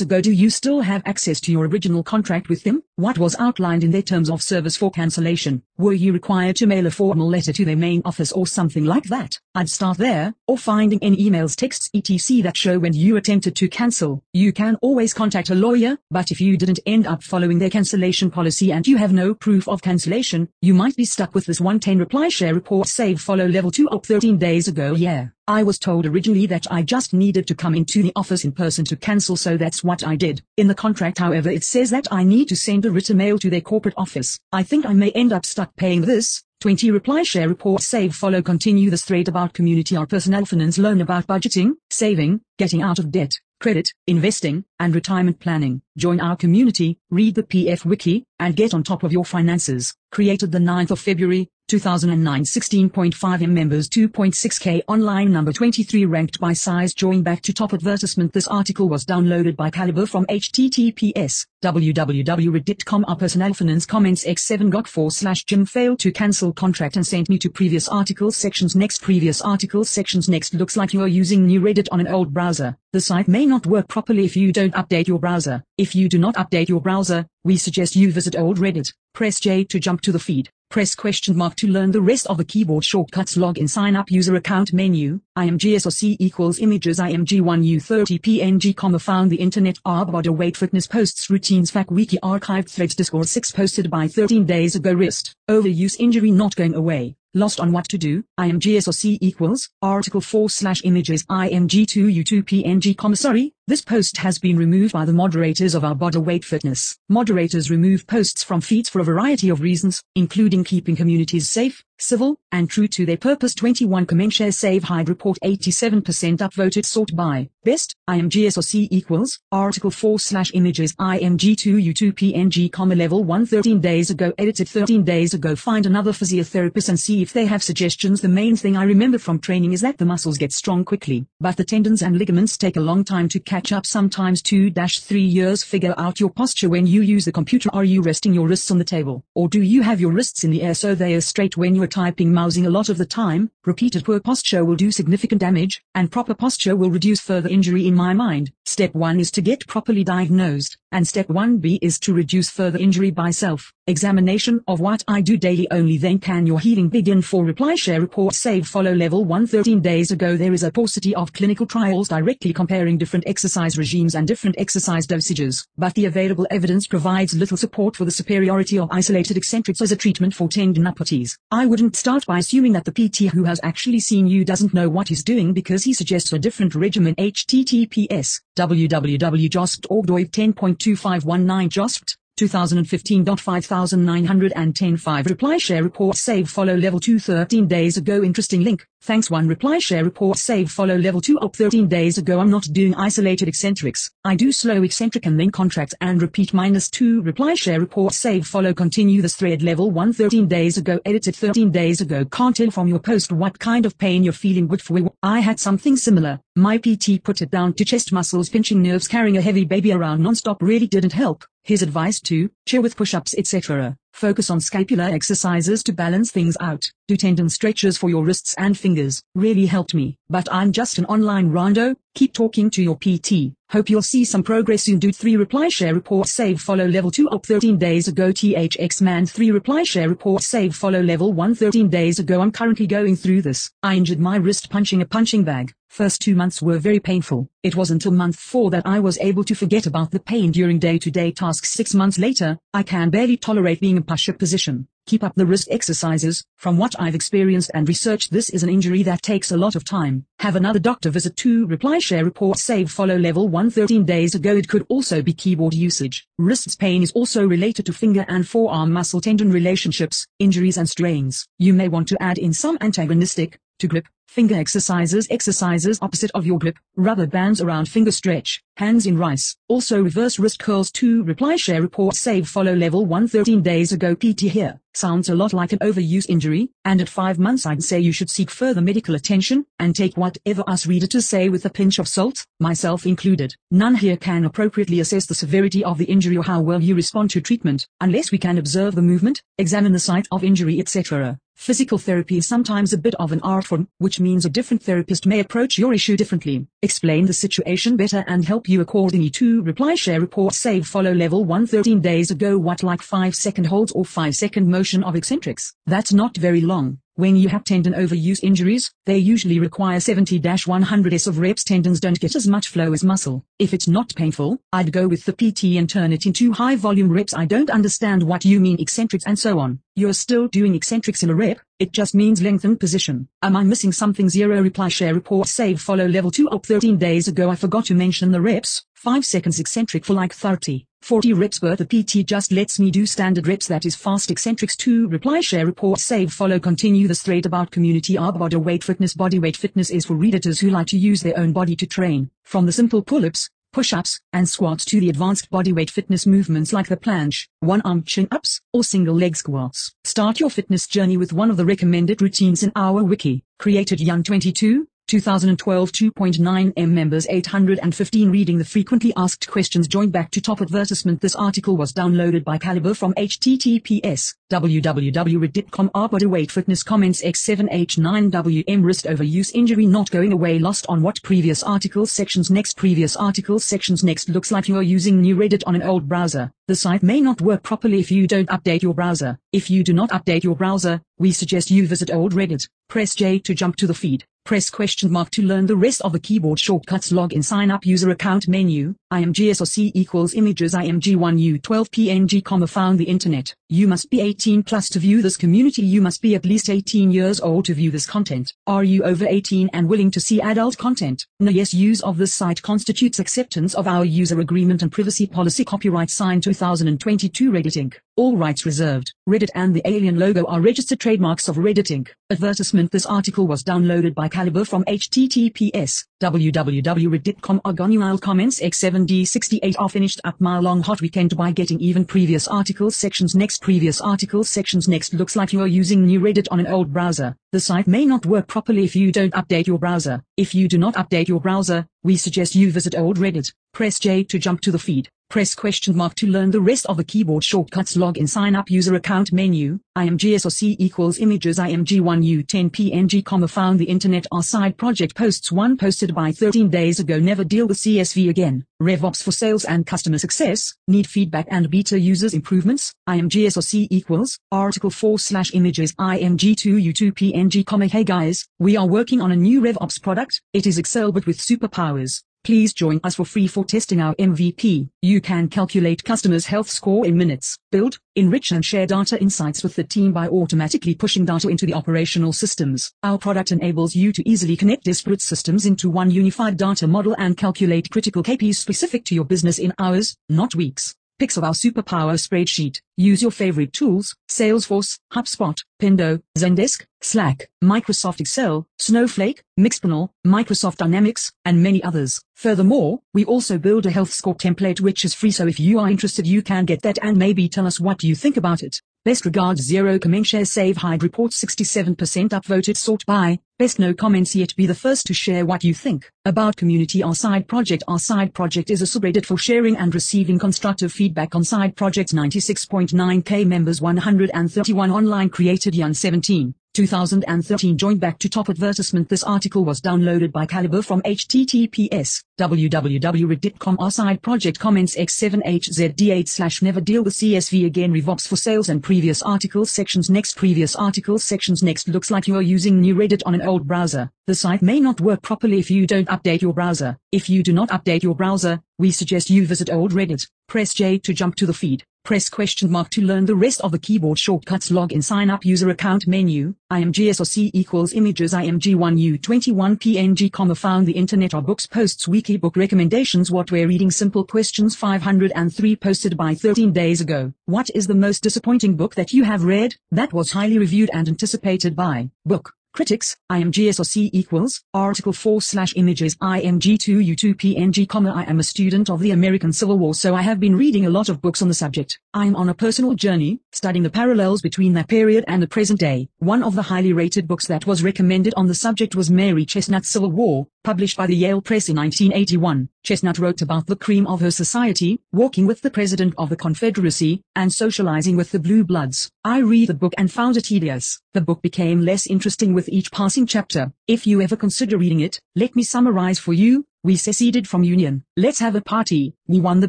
ago do you still have access to your original contract with them? What was outlined in their terms of service for cancellation? Were you required to mail a formal letter to their main office or something like that? I'd start there, or finding any emails texts etc that show when you attempted to cancel. You can always contact a lawyer, but if you didn't end up following their cancellation policy and you have no proof of cancellation, you might be stuck with this 110 reply share report save follow level 2 up 13 13 days ago yeah. I was told originally that I just needed to come into the office in person to cancel so that's what I did. In the contract however it says that I need to send a written mail to their corporate office. I think I may end up stuck paying this. 20 reply share report save follow continue this thread about community our personal finance learn about budgeting, saving, getting out of debt, credit, investing, and retirement planning. Join our community, read the PF Wiki, and get on top of your finances. Created the 9th of February, 2009 16.5 M members 2.6k online number 23 ranked by size join back to top advertisement. This article was downloaded by Calibre from https www.reddit.com our personnel finance comments x7 got 4 slash Gym failed to cancel contract and sent me to previous articles sections. Next previous articles sections. Next looks like you are using new Reddit on an old browser. The site may not work properly if you don't update your browser. If you do not update your browser we suggest you visit old Reddit. Press J to jump to the feed Press question mark to learn the rest of the keyboard shortcuts log in sign up user account menu, imgsoc equals images img1u30 png comma found the internet arb body weight fitness posts routines fact wiki archived threads discord 6 posted by 13 days ago wrist, overuse injury not going away. Lost on what to do, imgsoc equals, article 4 slash images img2u2 png comma sorry, this post has been removed by the moderators of our body weight fitness. Moderators remove posts from feeds for a variety of reasons, including keeping communities safe, civil, and true to their purpose. 21 comment share save hide report. 87% upvoted sort by, best, imgsoc equals, article 4 slash images img2u2 png comma level 1 13 days ago edited 13 days ago. Find another physiotherapist and see if they have suggestions. The main thing I remember from training is that the muscles get strong quickly, but the tendons and ligaments take a long time to catch up sometimes 2-3 years. Figure out your posture when you use the computer. Are you resting your wrists on the table, or do you have your wrists in the air so they are straight when you're typing? Mousing a lot of the time, repeated poor posture will do significant damage, and proper posture will reduce further injury in my mind. Step 1 is to get properly diagnosed, and step 1b is to reduce further injury by self-examination of what I do daily only then can your healing begin for reply share report save follow level 113 days ago there is a paucity of clinical trials directly comparing different exercise regimes and different exercise dosages, but the available evidence provides little support for the superiority of isolated eccentrics as a treatment for tendinopathies. I wouldn't start by assuming that the PT who has actually seen you doesn't know what he's doing because he suggests a different regimen https www.jost.org 10.2 2519 just. 2015.5910 reply share report save follow level 2 13 days ago interesting link thanks 1 reply share report save follow level 2 up 13 days ago I'm not doing isolated eccentrics I do slow eccentric and then contract and repeat minus 2 reply share report save follow continue this thread level 1 13 days ago edited 13 days ago can't tell from your post what kind of pain you're feeling for I had something similar my PT put it down to chest muscles pinching nerves carrying a heavy baby around non-stop really didn't help his advice to, cheer with push-ups etc. Focus on scapular exercises to balance things out. Do tendon stretches for your wrists and fingers. Really helped me. But I'm just an online rando. Keep talking to your PT. Hope you'll see some progress soon. Do 3 reply share report save follow level 2 up 13 days ago. THX man 3 reply share report save follow level 1 13 days ago. I'm currently going through this. I injured my wrist punching a punching bag. First two months were very painful. It was until month four that I was able to forget about the pain during day-to-day -day tasks. Six months later, I can barely tolerate being in push-up position. Keep up the wrist exercises. From what I've experienced and researched this is an injury that takes a lot of time. Have another doctor visit to reply share report save follow level 1 13 days ago it could also be keyboard usage. Wrists pain is also related to finger and forearm muscle tendon relationships, injuries and strains. You may want to add in some antagonistic, to grip, finger exercises exercises opposite of your grip, rubber bands around finger stretch, hands in rice, also reverse wrist curls 2 reply share report save follow level 1 13 days ago PT here, sounds a lot like an overuse injury, and at 5 months I'd say you should seek further medical attention, and take whatever us readers say with a pinch of salt, myself included. None here can appropriately assess the severity of the injury or how well you respond to treatment, unless we can observe the movement, examine the site of injury etc. Physical therapy is sometimes a bit of an art form, which means a different therapist may approach your issue differently, explain the situation better and help you accordingly to reply share report save follow level 1 13 days ago what like 5 second holds or 5 second motion of eccentrics. That's not very long. When you have tendon overuse injuries, they usually require 70-100s of reps tendons don't get as much flow as muscle. If it's not painful, I'd go with the PT and turn it into high volume reps I don't understand what you mean eccentrics and so on. You're still doing eccentrics in a rep, it just means lengthen position. Am I missing something? Zero reply share report save follow level 2 up 13 days ago I forgot to mention the reps, 5 seconds eccentric for like 30. 40 reps but the PT just lets me do standard reps that is fast eccentrics 2 reply share report save follow continue this thread about community are body weight fitness body weight fitness is for redditors who like to use their own body to train. From the simple pull-ups push-ups and squats to the advanced bodyweight fitness movements like the planche one-arm chin-ups or single leg squats. Start your fitness journey with one of the recommended routines in our wiki. Created young 22 2012 2.9M members 815 reading the frequently asked questions join back to top advertisement. This article was downloaded by Calibre from https www.reddit.com r bodyweight fitness comments x7h9wm wrist overuse injury not going away lost on what previous articles sections next previous articles sections next looks like you are using new Reddit on an old browser. The site may not work properly if you don't update your browser. If you do not update your browser we suggest you visit old Reddit. Press J to jump to the feed Press question mark to learn the rest of the keyboard shortcuts log in sign up user account menu, imgsrc equals images img1u 12 png comma found the internet. You must be 18 plus to view this community you must be at least 18 years old to view this content. Are you over 18 and willing to see adult content? No yes use of this site constitutes acceptance of our user agreement and privacy policy copyright signed 2022 Reddit Inc. All rights reserved. Reddit and the alien logo are registered trademarks of Reddit Inc. Advertisement This article was downloaded by Calibre from https www.reddit.com Argonual comments X7D68 are finished up my long hot weekend by getting even previous articles sections next previous articles sections next looks like you are using new Reddit on an old browser. The site may not work properly if you don't update your browser. If you do not update your browser, we suggest you visit old Reddit. Press J to jump to the feed. Press question mark to learn the rest of the keyboard shortcuts log in sign up user account menu, imgsrc equals images img1u10 png comma found the internet our side project posts one posted by 13 days ago never deal with CSV again, RevOps for sales and customer success, need feedback and beta users improvements, imgsrc equals, article 4 slash images img2u2 png comma hey guys, we are working on a new RevOps product, it is Excel but with superpowers. Please join us for free for testing our MVP. You can calculate customers' health score in minutes, build, enrich and share data insights with the team by automatically pushing data into the operational systems. Our product enables you to easily connect disparate systems into one unified data model and calculate critical KPIs specific to your business in hours, not weeks. Of our superpower spreadsheet. Use your favorite tools, Salesforce, HubSpot, Pendo, Zendesk, Slack, Microsoft Excel, Snowflake, Mixpanel, Microsoft Dynamics, and many others. Furthermore, we also build a health score template which is free so if you are interested you can get that and maybe tell us what you think about it. Best regards zero comment share save hide report 67% upvoted sort by, best no comments yet. Be the first to share what you think. About community our side project. Our side project is a subreddit for sharing and receiving constructive feedback on side projects. 96.9k members. 131 online created. Yan 17. 2013 joined back to top advertisement. This article was downloaded by Calibre from https www.reddit.com our side project comments x7hzd8 slash never deal with CSV again RevOps for sales and previous articles sections. Next previous articles sections. Next looks like you are using new Reddit on an old browser. The site may not work properly if you don't update your browser. If you do not update your browser, we suggest you visit old Reddit. Press J to jump to the feed. Press question mark to learn the rest of the keyboard shortcuts log in sign up user account menu, imgsrc equals images img1u21 png comma found the internet our books posts wiki book recommendations what we're reading simple questions 503 posted by 13 days ago. What is the most disappointing book that you have read, that was highly reviewed and anticipated by, book, Critics, IMGSRC equals, article 4 slash images IMG2U2 PNG comma I am a student of the American Civil War so I have been reading a lot of books on the subject. I'm on a personal journey, studying the parallels between that period and the present day. One of the highly rated books that was recommended on the subject was Mary Chesnut's Civil War, published by the Yale Press in 1981. Chestnut wrote about the cream of her society, walking with the President of the Confederacy, and socializing with the Blue Bloods. I read the book and found it tedious. The book became less interesting with each passing chapter. If you ever consider reading it, let me summarize for you. We seceded from Union. Let's have a party. We won the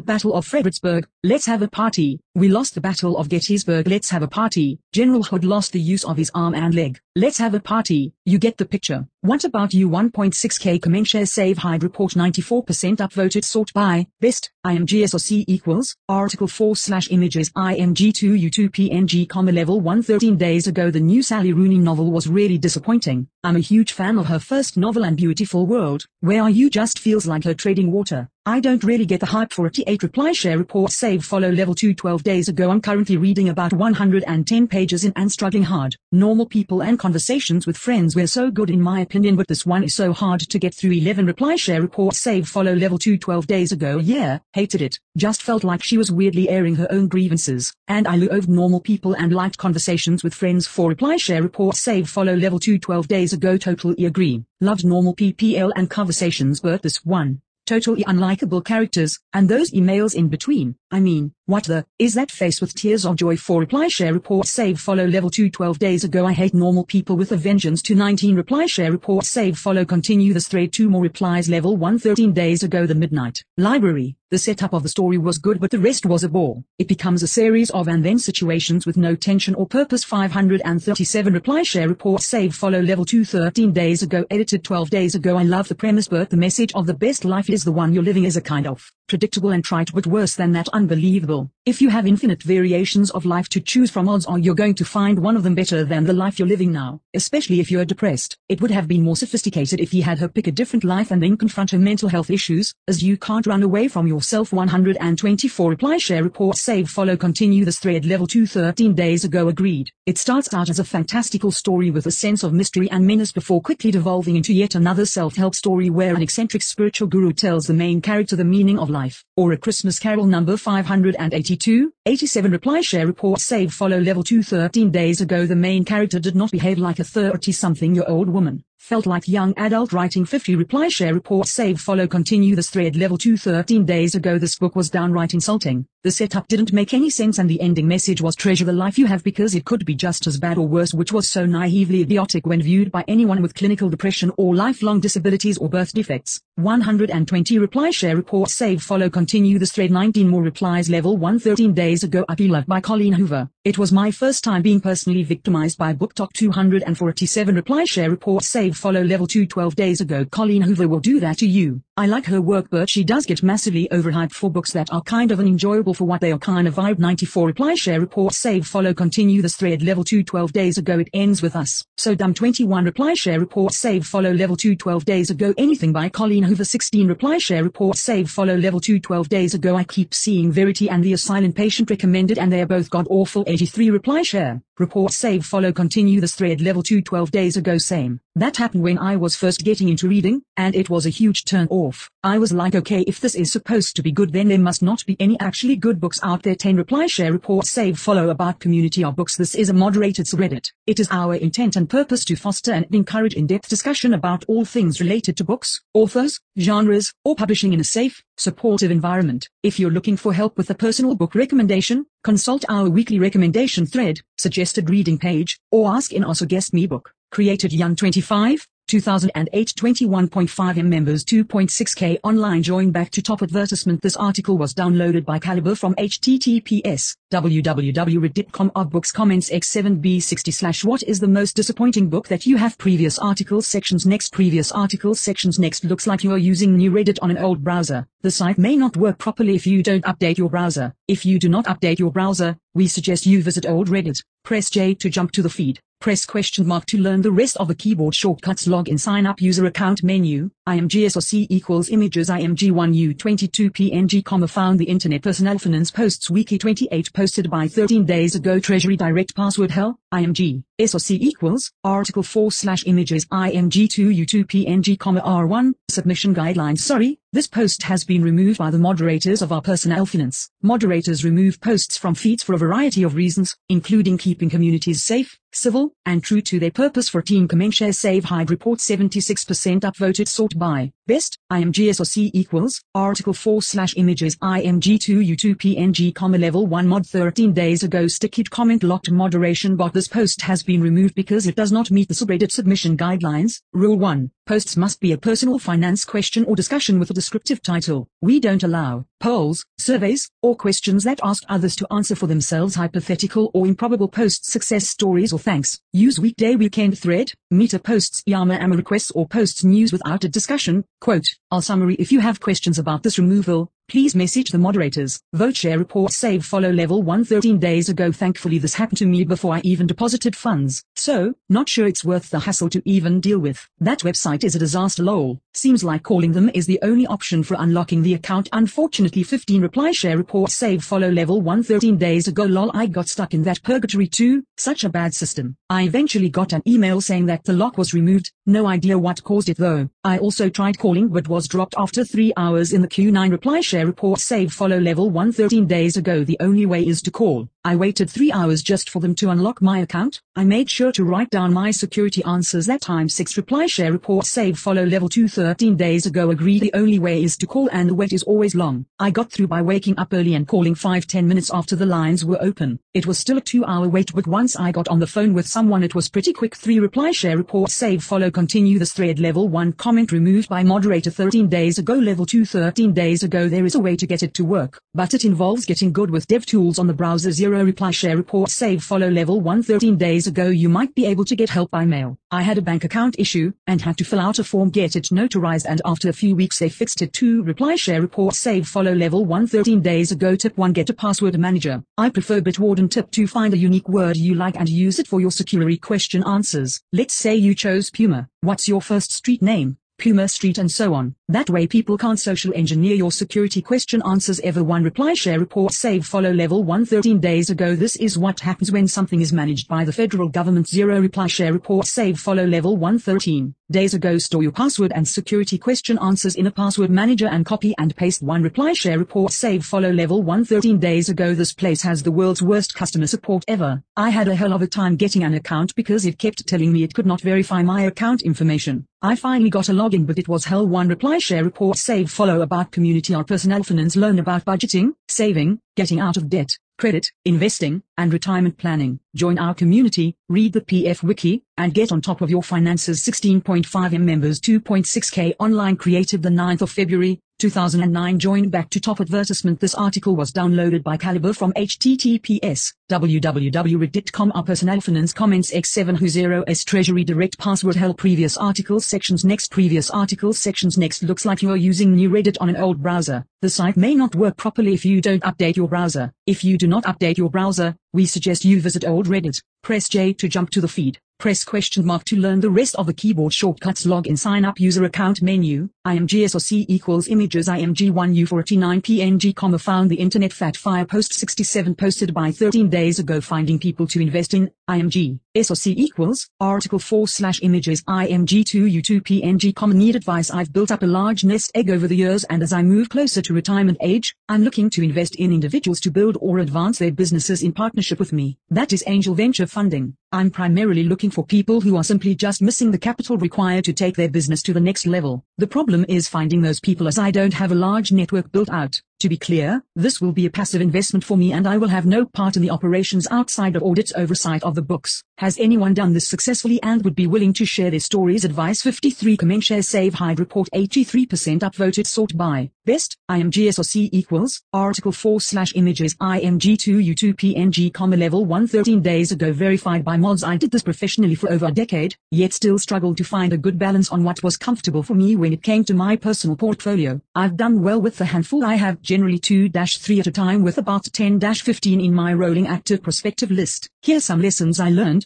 Battle of Fredericksburg, let's have a party. We lost the Battle of Gettysburg, let's have a party. General Hood lost the use of his arm and leg. Let's have a party. You get the picture. What about you 1.6k comment share save hide report 94% upvoted sort by best IMGSOC equals article 4 slash images IMG2 U2 PNG comma level 113 days ago the new Sally Rooney novel was really disappointing. I'm a huge fan of her first novel and Beautiful World. Where are you just feels like her trading water. I don't really get the hype for a T8 reply share report save follow level 2 12 days ago I'm currently reading about 110 pages in and struggling hard. Normal people and conversations with friends were so good in my opinion but this one is so hard to get through 11 reply share report save follow level 2 12 days ago yeah, hated it. Just felt like she was weirdly airing her own grievances. And I loved normal people and liked conversations with friends for reply share report save follow level 2 12 days ago totally agree. Loved normal PPL and conversations but this one totally unlikable characters, and those emails in between. I mean, what the, is that face with tears of joy for reply share report save follow level 2 12 days ago I hate normal people with a vengeance to 19 reply share report save follow continue this thread 2 more replies level 1 13 days ago the midnight library. The setup of the story was good but the rest was a bore. It becomes a series of and then situations with no tension or purpose 537 reply share report save follow level 2 13 days ago edited 12 days ago I love the premise but the message of the best life is the one you're living is a kind of predictable and trite but worse than that unbelievable. If you have infinite variations of life to choose from odds are you're going to find one of them better than the life you're living now, especially if you're depressed. It would have been more sophisticated if he had her pick a different life and then confront her mental health issues, as you can't run away from yourself 124 reply share report save follow continue this thread level 2 13 days ago agreed. It starts out as a fantastical story with a sense of mystery and menace before quickly devolving into yet another self-help story where an eccentric spiritual guru tells the main character the meaning of life, or a Christmas carol number 582, 87 reply share report save follow level 2 13 days ago the main character did not behave like a 30 something year old woman felt like young adult writing 50 reply share report save follow continue this thread level 2 13 days ago this book was downright insulting. The setup didn't make any sense and the ending message was treasure the life you have because it could be just as bad or worse which was so naively idiotic when viewed by anyone with clinical depression or lifelong disabilities or birth defects. 120 reply share report save follow continue the thread 19 more replies level 1 13 days ago i Uppy Love by Colleen Hoover. It was my first time being personally victimized by BookTok 247 reply share report save follow level 2 12 days ago Colleen Hoover will do that to you. I like her work but she does get massively overhyped for books that are kind of unenjoyable for what they are kind of vibe 94 reply share report save follow continue this thread level 2 12 days ago it ends with us. So dumb 21 reply share report save follow level 2 12 days ago anything by Colleen Hoover 16 reply share report save follow level 2 12 days ago I keep seeing Verity and the Silent Patient recommended and they are both god awful 83 reply share. Report save follow continue this thread level 2 12 days ago same. That happened when I was first getting into reading, and it was a huge turn off. I was like okay if this is supposed to be good then there must not be any actually good books out there 10 reply share report save follow about community of books this is a moderated subreddit. It is our intent and purpose to foster and encourage in-depth discussion about all things related to books, authors, genres, or publishing in a safe, supportive environment. If you're looking for help with a personal book recommendation, consult our weekly recommendation thread, suggested reading page, or ask in or guest me book. Created Young 25, 2008 21.5 M members 2.6k online. Join back to top advertisement. This article was downloaded by Calibre from https www.reddit.com of books comments x7b60 slash what is the most disappointing book that you have? Previous articles sections next previous articles sections next. Looks like you are using new Reddit on an old browser. The site may not work properly if you don't update your browser. If you do not update your browser we suggest you visit old Reddit. Press J to jump to the feed. Press question mark to learn the rest of the keyboard shortcuts login sign up user account menu, IMGSOC equals images. IMG1U22 PNG comma found the internet personal finance posts wiki 28 posted by 13 days ago. Treasury direct password. Hell, IMG, SOC equals, article 4 slash images IMG2U2 PNG comma R1, submission guidelines sorry, this post has been removed by the moderators of our personnel finance. Moderators remove posts from feeds for a variety of reasons, including keeping communities safe, civil, and true to their purpose for Team Comment Share Save Hide Report 76% upvoted sort by Best, IMGSOC equals, article 4 slash images IMG2U2 PNG comma level 1 mod 13 days ago sticky comment locked moderation bot this post has been removed because it does not meet the subreddit submission guidelines. Rule 1. Posts must be a personal finance question or discussion with a descriptive title. We don't allow polls, surveys, or questions that ask others to answer for themselves hypothetical or improbable posts success stories or thanks. Use weekday weekend thread, meter posts yama ama requests or posts news without a discussion. Quote, I'll summary if you have questions about this removal, Please message the moderators. Vote share report save follow level 113 days ago. Thankfully this happened to me before I even deposited funds. So, not sure it's worth the hassle to even deal with. That website is a disaster lol. Seems like calling them is the only option for unlocking the account. Unfortunately 15 reply share report save follow level 113 days ago lol I got stuck in that purgatory too. Such a bad system. I eventually got an email saying that the lock was removed. No idea what caused it though. I also tried calling but was dropped after 3 hours in the Q9 reply share report save follow level 113 days ago the only way is to call. I waited 3 hours just for them to unlock my account. I made sure to write down my security answers that time 6 reply share report save follow level 213 days ago agree the only way is to call and the wait is always long. I got through by waking up early and calling 5-10 minutes after the lines were open. It was still a 2 hour wait but once I got on the phone with someone it was pretty quick 3 reply share report save follow continue this thread level 1 comment removed by moderator 13 days ago level 2 13 days ago there is a way to get it to work, but it involves getting good with DevTools on the browser 0 reply share report save follow level 1 13 days ago you might be able to get help by mail. I had a bank account issue, and had to fill out a form get it notarized and after a few weeks they fixed it 2 reply share report save follow level 1 13 days ago tip 1 get a password manager. I prefer Bitwarden tip 2 find a unique word you like and use it for your security question answers. Let's say you chose Puma. What's your first street name? Puma Street and so on. That way people can't social engineer your security question answers ever one reply share report save follow level 113 days ago this is what happens when something is managed by the federal government zero reply share report save follow level 113 days ago store your password and security question answers in a password manager and copy and paste one reply share report save follow level 113 days ago this place has the world's worst customer support ever. I had a hell of a time getting an account because it kept telling me it could not verify my account information. I finally got a login but it was hell one reply share report save follow about community or personal finance learn about budgeting, saving, getting out of debt, credit, investing, and retirement planning. Join our community, read the PF Wiki, and get on top of your finances 16.5M members 2.6K online created the 9th of February, 2009 join back to top advertisement. This article was downloaded by Calibre from https www.reddit.com our personal finance comments x720s treasury direct password help previous articles sections next previous articles sections. Next looks like you are using new reddit on an old browser. The site may not work properly if you don't update your browser. If you do not update your browser we suggest you visit old reddit press j to jump to the feed. Press question mark to learn the rest of the keyboard shortcuts. Login sign up user account menu, IMGSOC equals images. IMG1U49 PNG comma found the internet fat fire post 67 posted by 13 days ago. Finding people to invest in, IMG, SOC equals, article 4 slash images. IMG2U2 PNG comma need advice. I've built up a large nest egg over the years and as I move closer to retirement age, I'm looking to invest in individuals to build or advance their businesses in partnership with me. That is angel venture funding. I'm primarily looking for people who are simply just missing the capital required to take their business to the next level. The problem is finding those people as I don't have a large network built out. To be clear, this will be a passive investment for me and I will have no part in the operations outside of audit's oversight of the books. Has anyone done this successfully and would be willing to share their stories? Advice 53 comment share save. Hide report 83% upvoted sort by. Best IMGSOC equals. Article 4 slash images IMG2U2 PNG comma level 113 days ago. Verified by mods. I did this professionally for over a decade yet still struggled to find a good balance on what was comfortable for me when it came to my personal portfolio. I've done well with the handful. I have generally 2-3 at a time with about 10-15 in my rolling active prospective list. Here's some lessons I learned,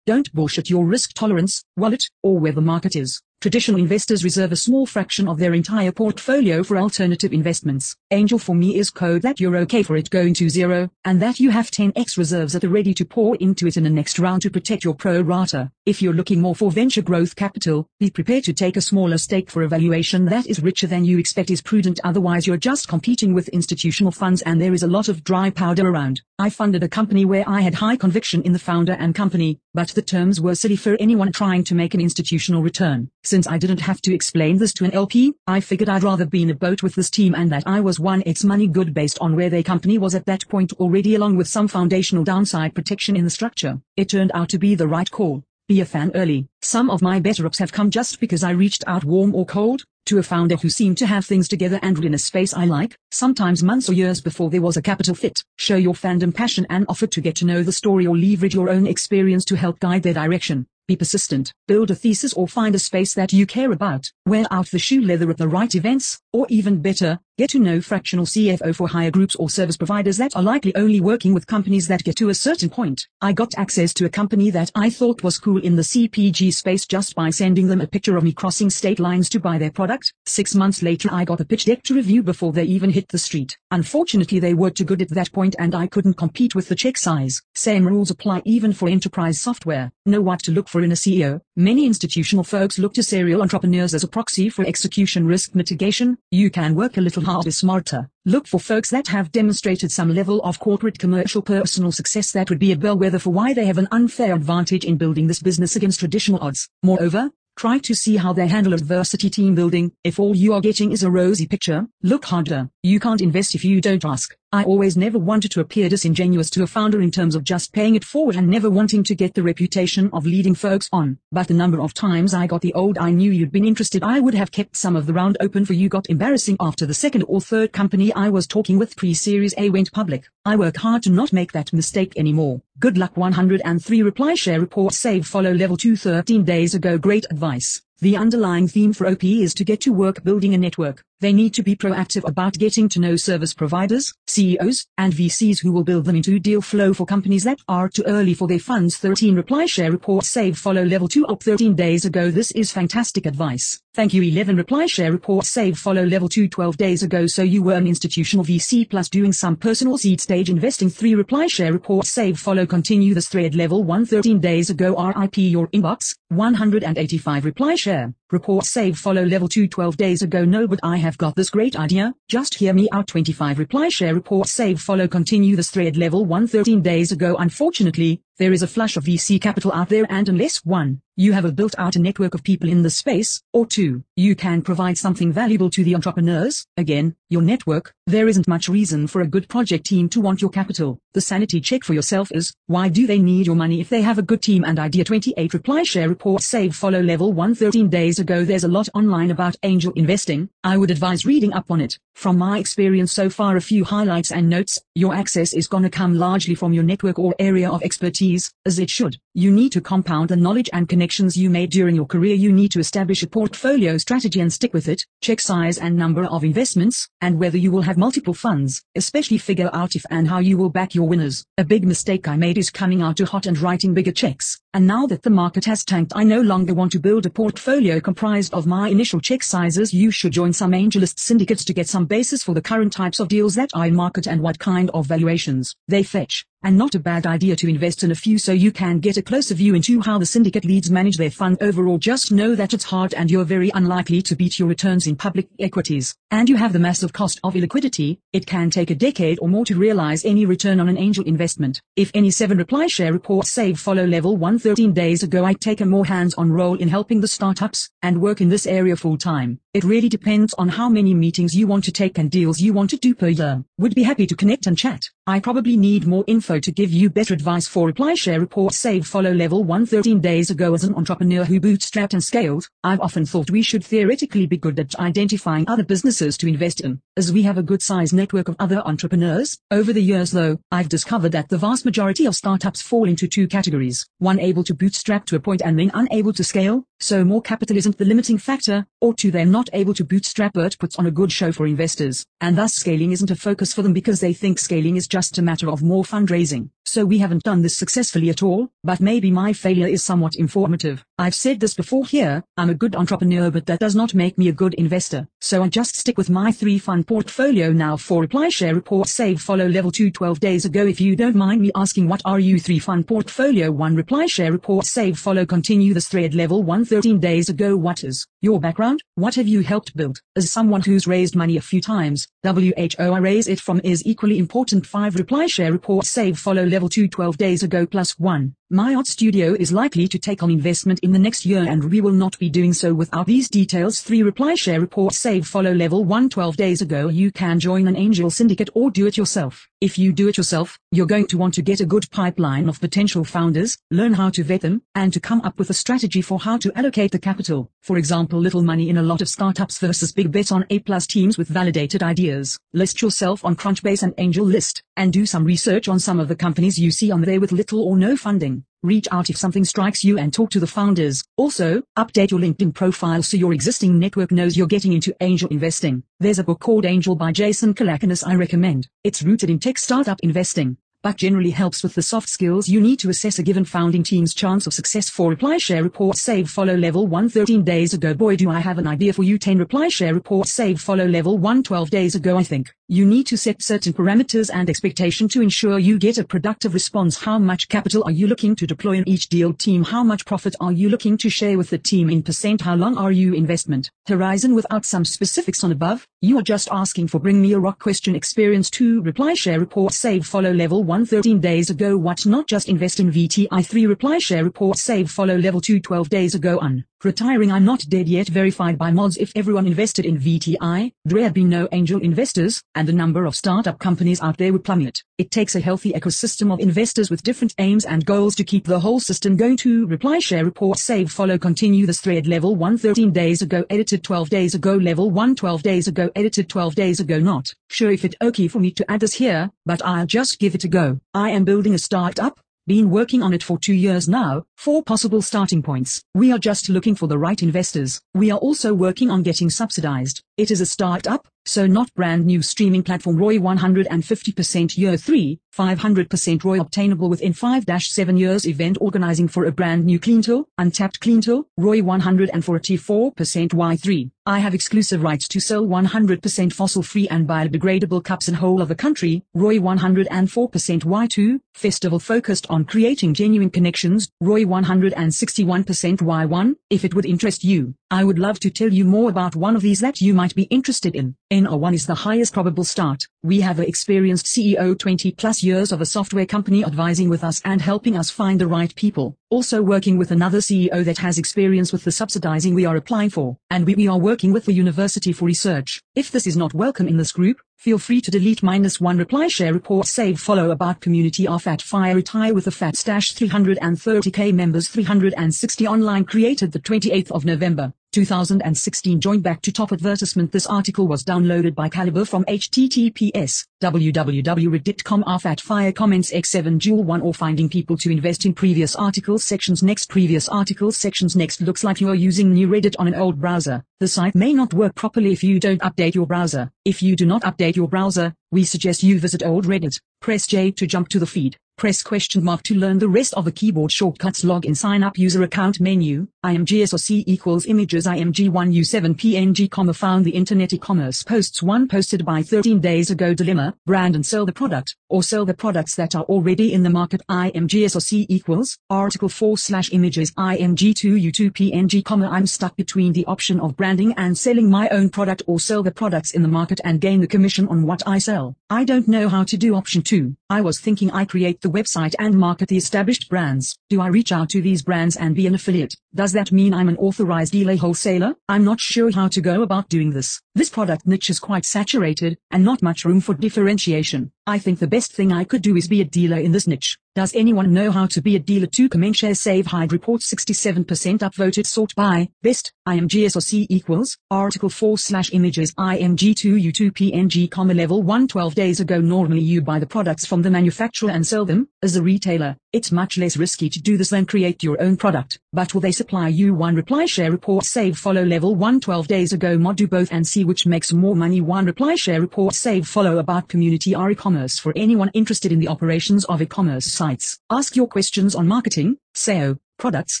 don't bullshit your risk tolerance, wallet, or where the market is. Traditional investors reserve a small fraction of their entire portfolio for alternative investments. Angel for me is code that you're okay for it going to zero, and that you have 10x reserves at the ready to pour into it in the next round to protect your pro rata. If you're looking more for venture growth capital, be prepared to take a smaller stake for a valuation that is richer than you expect is prudent otherwise you're just competing with institutional funds and there is a lot of dry powder around. I funded a company where I had high conviction in the founder and company, but the the terms were silly for anyone trying to make an institutional return. Since I didn't have to explain this to an LP, I figured I'd rather be in a boat with this team and that I was 1x money good based on where their company was at that point already along with some foundational downside protection in the structure. It turned out to be the right call. Be a fan early. Some of my better ups have come just because I reached out warm or cold, to a founder who seemed to have things together and in a space I like, sometimes months or years before there was a capital fit. Show your fandom passion and offer to get to know the story or leverage your own experience to help guide their direction. Be persistent, build a thesis or find a space that you care about, wear out the shoe leather at the right events, or even better, get to know fractional CFO for hire groups or service providers that are likely only working with companies that get to a certain point. I got access to a company that I thought was cool in the CPG space just by sending them a picture of me crossing state lines to buy their product. Six months later I got a pitch deck to review before they even hit the street. Unfortunately they were too good at that point and I couldn't compete with the check size. Same rules apply even for enterprise software. Know what to look for in a CEO. Many institutional folks look to serial entrepreneurs as a proxy for execution risk mitigation. You can work a little harder smarter. Look for folks that have demonstrated some level of corporate commercial personal success that would be a bellwether for why they have an unfair advantage in building this business against traditional odds. Moreover, Try to see how they handle adversity team building. If all you are getting is a rosy picture, look harder. You can't invest if you don't ask. I always never wanted to appear disingenuous to a founder in terms of just paying it forward and never wanting to get the reputation of leading folks on. But the number of times I got the old I knew you'd been interested I would have kept some of the round open for you got embarrassing after the second or third company I was talking with pre-series A went public. I work hard to not make that mistake anymore. Good luck 103 reply share report save follow level 2 13 days ago great advice. The underlying theme for OP is to get to work building a network. They need to be proactive about getting to know service providers, CEOs, and VCs who will build them into deal flow for companies that are too early for their funds. 13 reply share report save follow level 2 up 13 days ago. This is fantastic advice. Thank you 11 reply share report save follow level 2 12 days ago. So you were an institutional VC plus doing some personal seed stage investing 3 reply share report save follow continue this thread level 1 13 days ago RIP your inbox 185 reply share report save follow level 2 12 days ago. No but I have got this great idea, just hear me out. 25 reply share report save follow. Continue this thread level 1 13 days ago. Unfortunately, there is a flush of VC capital out there and unless 1, you have a built out network of people in the space, or 2, you can provide something valuable to the entrepreneurs, again, your network, there isn't much reason for a good project team to want your capital. The sanity check for yourself is, why do they need your money if they have a good team? And idea 28 reply share report save follow level 1 13 days ago. There's a lot online about angel investing, I would advise reading up on it. From my experience so far a few highlights and notes, your access is gonna come largely from your network or area of expertise, as it should. You need to compound the knowledge and connections you made during your career. You need to establish a portfolio strategy and stick with it, check size and number of investments, and whether you will have multiple funds, especially figure out if and how you will back your winners. A big mistake I made is coming out too hot and writing bigger checks, and now that the market has tanked I no longer want to build a portfolio comprised of my initial check sizes. You should join some AngelList syndicates to get some basis for the current types of deals that I market and what kind of valuations they fetch. And not a bad idea to invest in a few so you can get a closer view into how the syndicate leads manage their fund overall just know that it's hard and you're very unlikely to beat your returns in public equities, and you have the massive cost of illiquidity, it can take a decade or more to realize any return on an angel investment. If any 7 reply share report save follow level 113 days ago I take a more hands-on role in helping the startups, and work in this area full time. It really depends on how many meetings you want to take and deals you want to do per year. Would be happy to connect and chat. I probably need more info to give you better advice for reply share report save follow level 113 days ago as an entrepreneur who bootstrapped and scaled. I've often thought we should theoretically be good at identifying other businesses to invest in, as we have a good sized network of other entrepreneurs. Over the years though, I've discovered that the vast majority of startups fall into two categories. One able to bootstrap to a point and then unable to scale, so more capital isn't the limiting factor, or two they're not able to bootstrap but puts on a good show for investors, and thus scaling isn't a focus for them because they think scaling is just a matter of more fundraising. So we haven't done this successfully at all, but maybe my failure is somewhat informative. I've said this before here, I'm a good entrepreneur but that does not make me a good investor. So I just stick with my three fund portfolio now for reply share report save follow level 2 12 days ago if you don't mind me asking what are you three fund portfolio 1 reply share report save follow continue this thread level 1 13 days ago what is your background? What have you helped build? As someone who's raised money a few times, WHO I raise it from is equally important 5 reply share report save follow level 2 12 days ago plus 1. My art studio is likely to take on investment in the next year and we will not be doing so without these details. 3 Reply Share Report Save Follow Level 1 12 days ago you can join an angel syndicate or do it yourself. If you do it yourself, you're going to want to get a good pipeline of potential founders, learn how to vet them, and to come up with a strategy for how to allocate the capital. For example little money in a lot of startups versus big bet on A-plus teams with validated ideas. List yourself on Crunchbase and AngelList, and do some research on some of the companies you see on there with little or no funding. Reach out if something strikes you and talk to the founders. Also, update your LinkedIn profile so your existing network knows you're getting into angel investing. There's a book called Angel by Jason Calacanis I recommend. It's rooted in tech startup investing but generally helps with the soft skills you need to assess a given founding team's chance of success for reply share report save follow level 1 13 days ago boy do I have an idea for you 10 reply share report save follow level 1 12 days ago I think you need to set certain parameters and expectation to ensure you get a productive response. How much capital are you looking to deploy in each deal team? How much profit are you looking to share with the team in percent? How long are you investment? Horizon without some specifics on above, you are just asking for bring me a rock question experience to reply share report save follow level 1 13 days ago what not just invest in VTI 3 reply share report save follow level 2 12 days ago on Retiring I'm not dead yet verified by mods. If everyone invested in VTI, there'd be no angel investors, and the number of startup companies out there would plummet. It takes a healthy ecosystem of investors with different aims and goals to keep the whole system going. To reply share report save follow continue. This thread level 1 13 days ago edited 12 days ago. Level 1 12 days ago edited 12 days ago. Not sure if it okay for me to add this here, but I'll just give it a go. I am building a startup, been working on it for two years now, four possible starting points. We are just looking for the right investors. We are also working on getting subsidized. It is a startup, so not brand new streaming platform ROI 150% year 3, 500% ROI obtainable within 5-7 years event organizing for a brand new tool, untapped tool, ROI 144% Y3. I have exclusive rights to sell 100% fossil-free and biodegradable cups in whole of the country, ROI 104% Y2, festival focused on creating genuine connections, ROI 161% Y1, if it would interest you. I would love to tell you more about one of these that you might be interested in. NR1 is the highest probable start. We have a experienced CEO 20 plus years of a software company advising with us and helping us find the right people. Also working with another CEO that has experience with the subsidizing we are applying for. And we, we are working with the university for research. If this is not welcome in this group, Feel free to delete minus one reply share report save follow about community are at fire retire with a fat stash 330k members 360 online created the 28th of November 2016 joined back to top advertisement this article was downloaded by Calibre from https www.reddit.com off at fire comments x7 jewel 1 or finding people to invest in previous articles sections next previous articles sections next looks like you are using new Reddit on an old browser. The site may not work properly if you don't update your browser. If you do not update your browser, we suggest you visit old Reddit. Press J to jump to the feed. Press question mark to learn the rest of the keyboard shortcuts Log in, sign up user account menu, imgsoc equals images img1u7 png comma found the internet e-commerce posts one posted by 13 days ago dilemma, brand and sell the product, or sell the products that are already in the market imgsoc equals, article 4 slash images img2u2 png comma I'm stuck between the option of branding and selling my own product or sell the products in the market and gain the commission on what I sell. I don't know how to do option 2. I was thinking I create the website and market the established brands. Do I reach out to these brands and be an affiliate? Does that mean I'm an authorized delay wholesaler? I'm not sure how to go about doing this. This product niche is quite saturated and not much room for differentiation. I think the best thing I could do is be a dealer in this niche. Does anyone know how to be a dealer to comment share save hide report? 67% upvoted sort by best imgsoc equals article 4 slash images img2 u2 png comma level 1 12 days ago. Normally you buy the products from the manufacturer and sell them as a retailer. It's much less risky to do this than create your own product but will they supply you? One reply share report save follow level 1 12 days ago. Mod do both and see which makes more money. One reply share report save follow about community or e-commerce. For anyone interested in the operations of e-commerce sites. Ask your questions on marketing, SEO, products,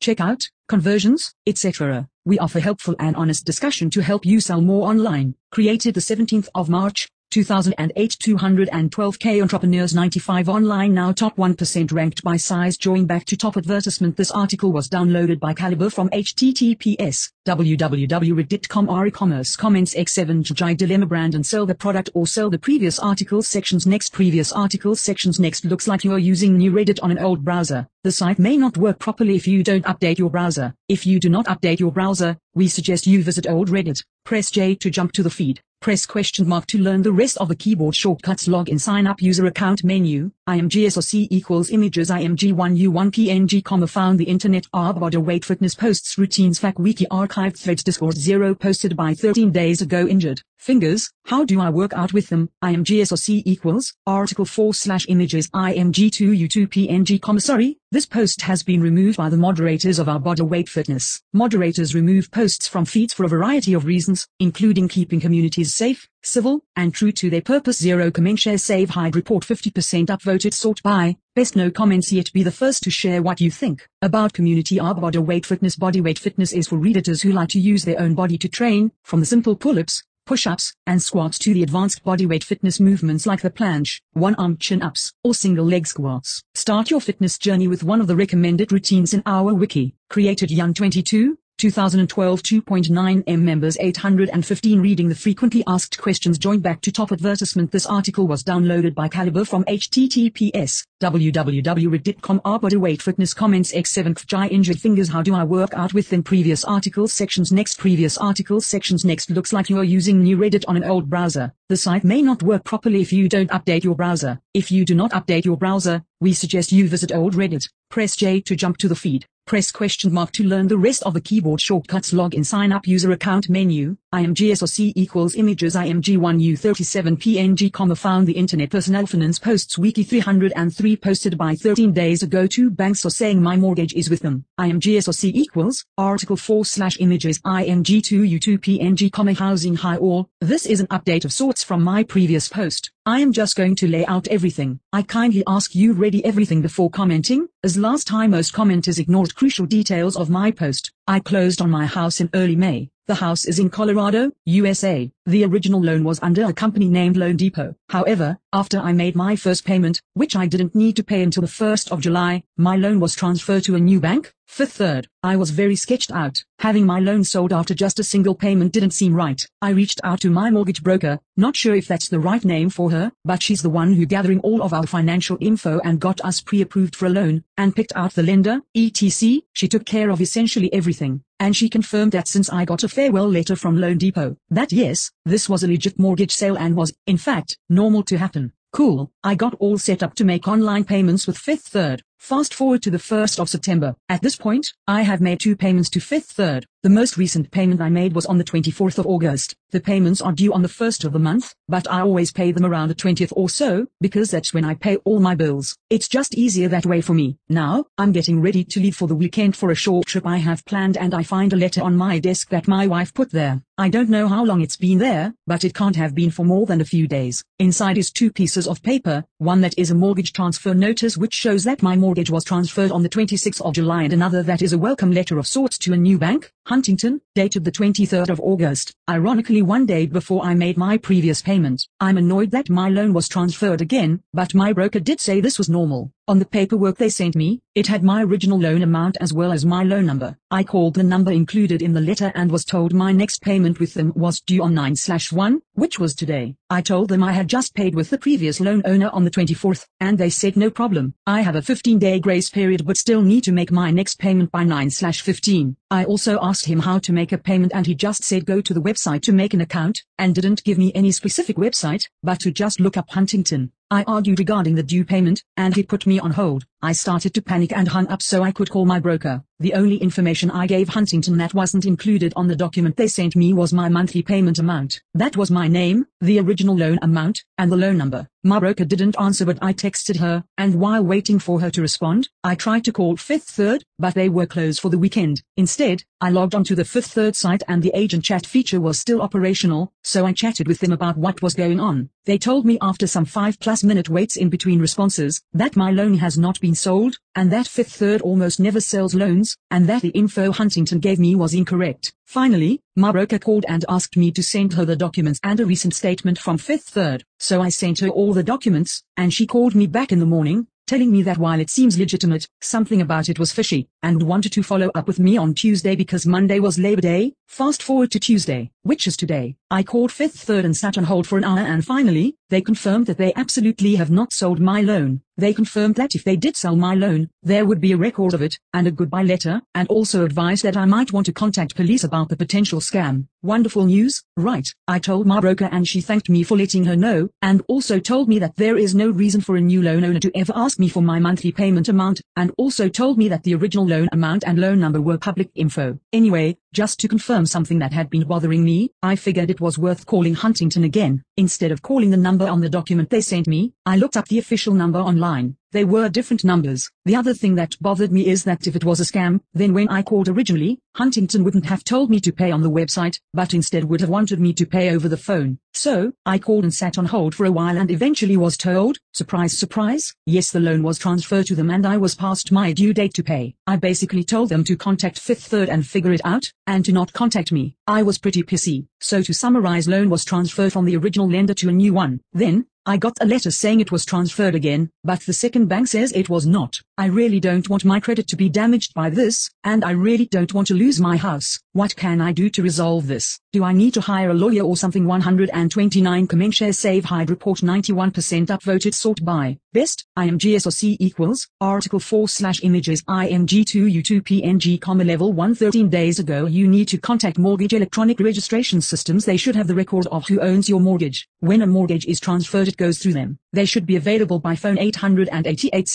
checkout, conversions, etc. We offer helpful and honest discussion to help you sell more online. Created the 17th of March, 2008 212k entrepreneurs 95 online now top 1% ranked by size. Join back to top advertisement. This article was downloaded by Calibre from https www.reddit.com r e-commerce comments x7 Jai dilemma brand and sell the product or sell the previous articles sections. Next previous articles sections. Next looks like you are using new Reddit on an old browser. The site may not work properly if you don't update your browser. If you do not update your browser we suggest you visit old Reddit. Press J to jump to the feed Press question mark to learn the rest of the keyboard shortcuts log in sign up user account menu, imgsrc equals images img1u1 png comma found the internet r body weight fitness posts routines fact wiki archived threads discord 0 posted by 13 days ago injured, fingers, how do I work out with them, imgsrc equals, article 4 slash images img2u2 png comma sorry, this post has been removed by the moderators of our body weight fitness. Moderators remove posts from feeds for a variety of reasons, including keeping communities safe, civil, and true to their purpose. Zero comment share save hide report 50% upvoted sort by, best no comments yet be the first to share what you think about community our body weight fitness body weight fitness is for redditors who like to use their own body to train, from the simple pull-ups, push-ups, and squats to the advanced bodyweight fitness movements like the planche, one-arm chin-ups, or single-leg squats. Start your fitness journey with one of the recommended routines in our wiki, created Young 22, 2012 2.9M members 815 reading the frequently asked questions join back to top advertisement. This article was downloaded by Calibre from https www.reddit.com r bodyweight ah, fitness comments. X7 Jai injured fingers. How do I work out within previous articles sections? Next previous articles sections. Next looks like you are using new Reddit on an old browser. The site may not work properly if you don't update your browser. If you do not update your browser we suggest you visit old Reddit. Press J to jump to the feed Press question mark to learn the rest of the keyboard shortcuts log in sign up user account menu, imgsrc equals images img1u37 png comma found the internet personal finance posts wiki 303 posted by 13 days ago two banks are saying my mortgage is with them, imgsrc equals, article 4 slash images img2u2 png comma housing high all, this is an update of sorts from my previous post. I am just going to lay out everything. I kindly ask you ready everything before commenting, as last time most commenters ignored crucial details of my post. I closed on my house in early May. The house is in Colorado, USA. The original loan was under a company named loanDepot. However, after I made my first payment, which I didn't need to pay until the 1st of July, my loan was transferred to a new bank. For third, I was very sketched out. Having my loan sold after just a single payment didn't seem right. I reached out to my mortgage broker, not sure if that's the right name for her, but she's the one who gathering all of our financial info and got us pre-approved for a loan, and picked out the lender, etc. She took care of essentially everything and she confirmed that since I got a farewell letter from loanDepot, that yes, this was a legit mortgage sale and was, in fact, normal to happen. Cool, I got all set up to make online payments with Fifth Third. Fast forward to the 1st of September. At this point, I have made two payments to Fifth Third. The most recent payment I made was on the 24th of August. The payments are due on the 1st of the month, but I always pay them around the 20th or so, because that's when I pay all my bills. It's just easier that way for me. Now, I'm getting ready to leave for the weekend for a short trip I have planned and I find a letter on my desk that my wife put there. I don't know how long it's been there, but it can't have been for more than a few days. Inside is two pieces of paper, one that is a mortgage transfer notice which shows that my mortgage was transferred on the 26th of July and another that is a welcome letter of sorts to a new bank, Huntington, dated the 23rd of August, ironically one day before I made my previous payment. I'm annoyed that my loan was transferred again, but my broker did say this was normal. On the paperwork they sent me, it had my original loan amount as well as my loan number. I called the number included in the letter and was told my next payment with them was due on 9-1, which was today. I told them I had just paid with the previous loan owner on the 24th, and they said no problem. I have a 15-day grace period but still need to make my next payment by 9-15. I also asked him how to make a payment and he just said go to the website to make an account, and didn't give me any specific website, but to just look up Huntington. I argued regarding the due payment, and he put me on hold. I started to panic and hung up so I could call my broker. The only information I gave Huntington that wasn't included on the document they sent me was my monthly payment amount. That was my name, the original loan amount, and the loan number. My broker didn't answer but I texted her, and while waiting for her to respond, I tried to call Fifth Third, but they were closed for the weekend. Instead, I logged onto the Fifth Third site and the agent chat feature was still operational, so I chatted with them about what was going on. They told me after some 5 plus plus minute waits in between responses, that my loan has not been sold, and that Fifth Third almost never sells loans, and that the info Huntington gave me was incorrect. Finally, my broker called and asked me to send her the documents and a recent statement from Fifth Third, so I sent her all the documents, and she called me back in the morning, telling me that while it seems legitimate, something about it was fishy, and wanted to follow up with me on Tuesday because Monday was Labor Day. Fast forward to Tuesday, which is today. I called Fifth Third and sat on hold for an hour and finally, they confirmed that they absolutely have not sold my loan. They confirmed that if they did sell my loan, there would be a record of it, and a goodbye letter, and also advised that I might want to contact police about the potential scam. Wonderful news, right? I told my broker and she thanked me for letting her know, and also told me that there is no reason for a new loan owner to ever ask me for my monthly payment amount, and also told me that the original loan amount and loan number were public info. Anyway, just to confirm something that had been bothering me, I figured it was worth calling Huntington again. Instead of calling the number on the document they sent me, I looked up the official number online. They were different numbers. The other thing that bothered me is that if it was a scam, then when I called originally, Huntington wouldn't have told me to pay on the website, but instead would have wanted me to pay over the phone. So, I called and sat on hold for a while and eventually was told, surprise surprise, yes the loan was transferred to them and I was past my due date to pay. I basically told them to contact Fifth Third and figure it out, and to not contact me. I was pretty pissy. So to summarize loan was transferred from the original lender to a new one. Then, I got a letter saying it was transferred again, but the second bank says it was not. I really don't want my credit to be damaged by this, and I really don't want to lose my house. What can I do to resolve this? Do I need to hire a lawyer or something 129 Commenshare Save Hide Report 91% upvoted sort by Best, IMGSRC equals, article 4 slash images IMG2U2PNG comma level 113 days ago you need to contact Mortgage Electronic Registration Systems they should have the record of who owns your mortgage. When a mortgage is transferred it goes through them. They should be available by phone 888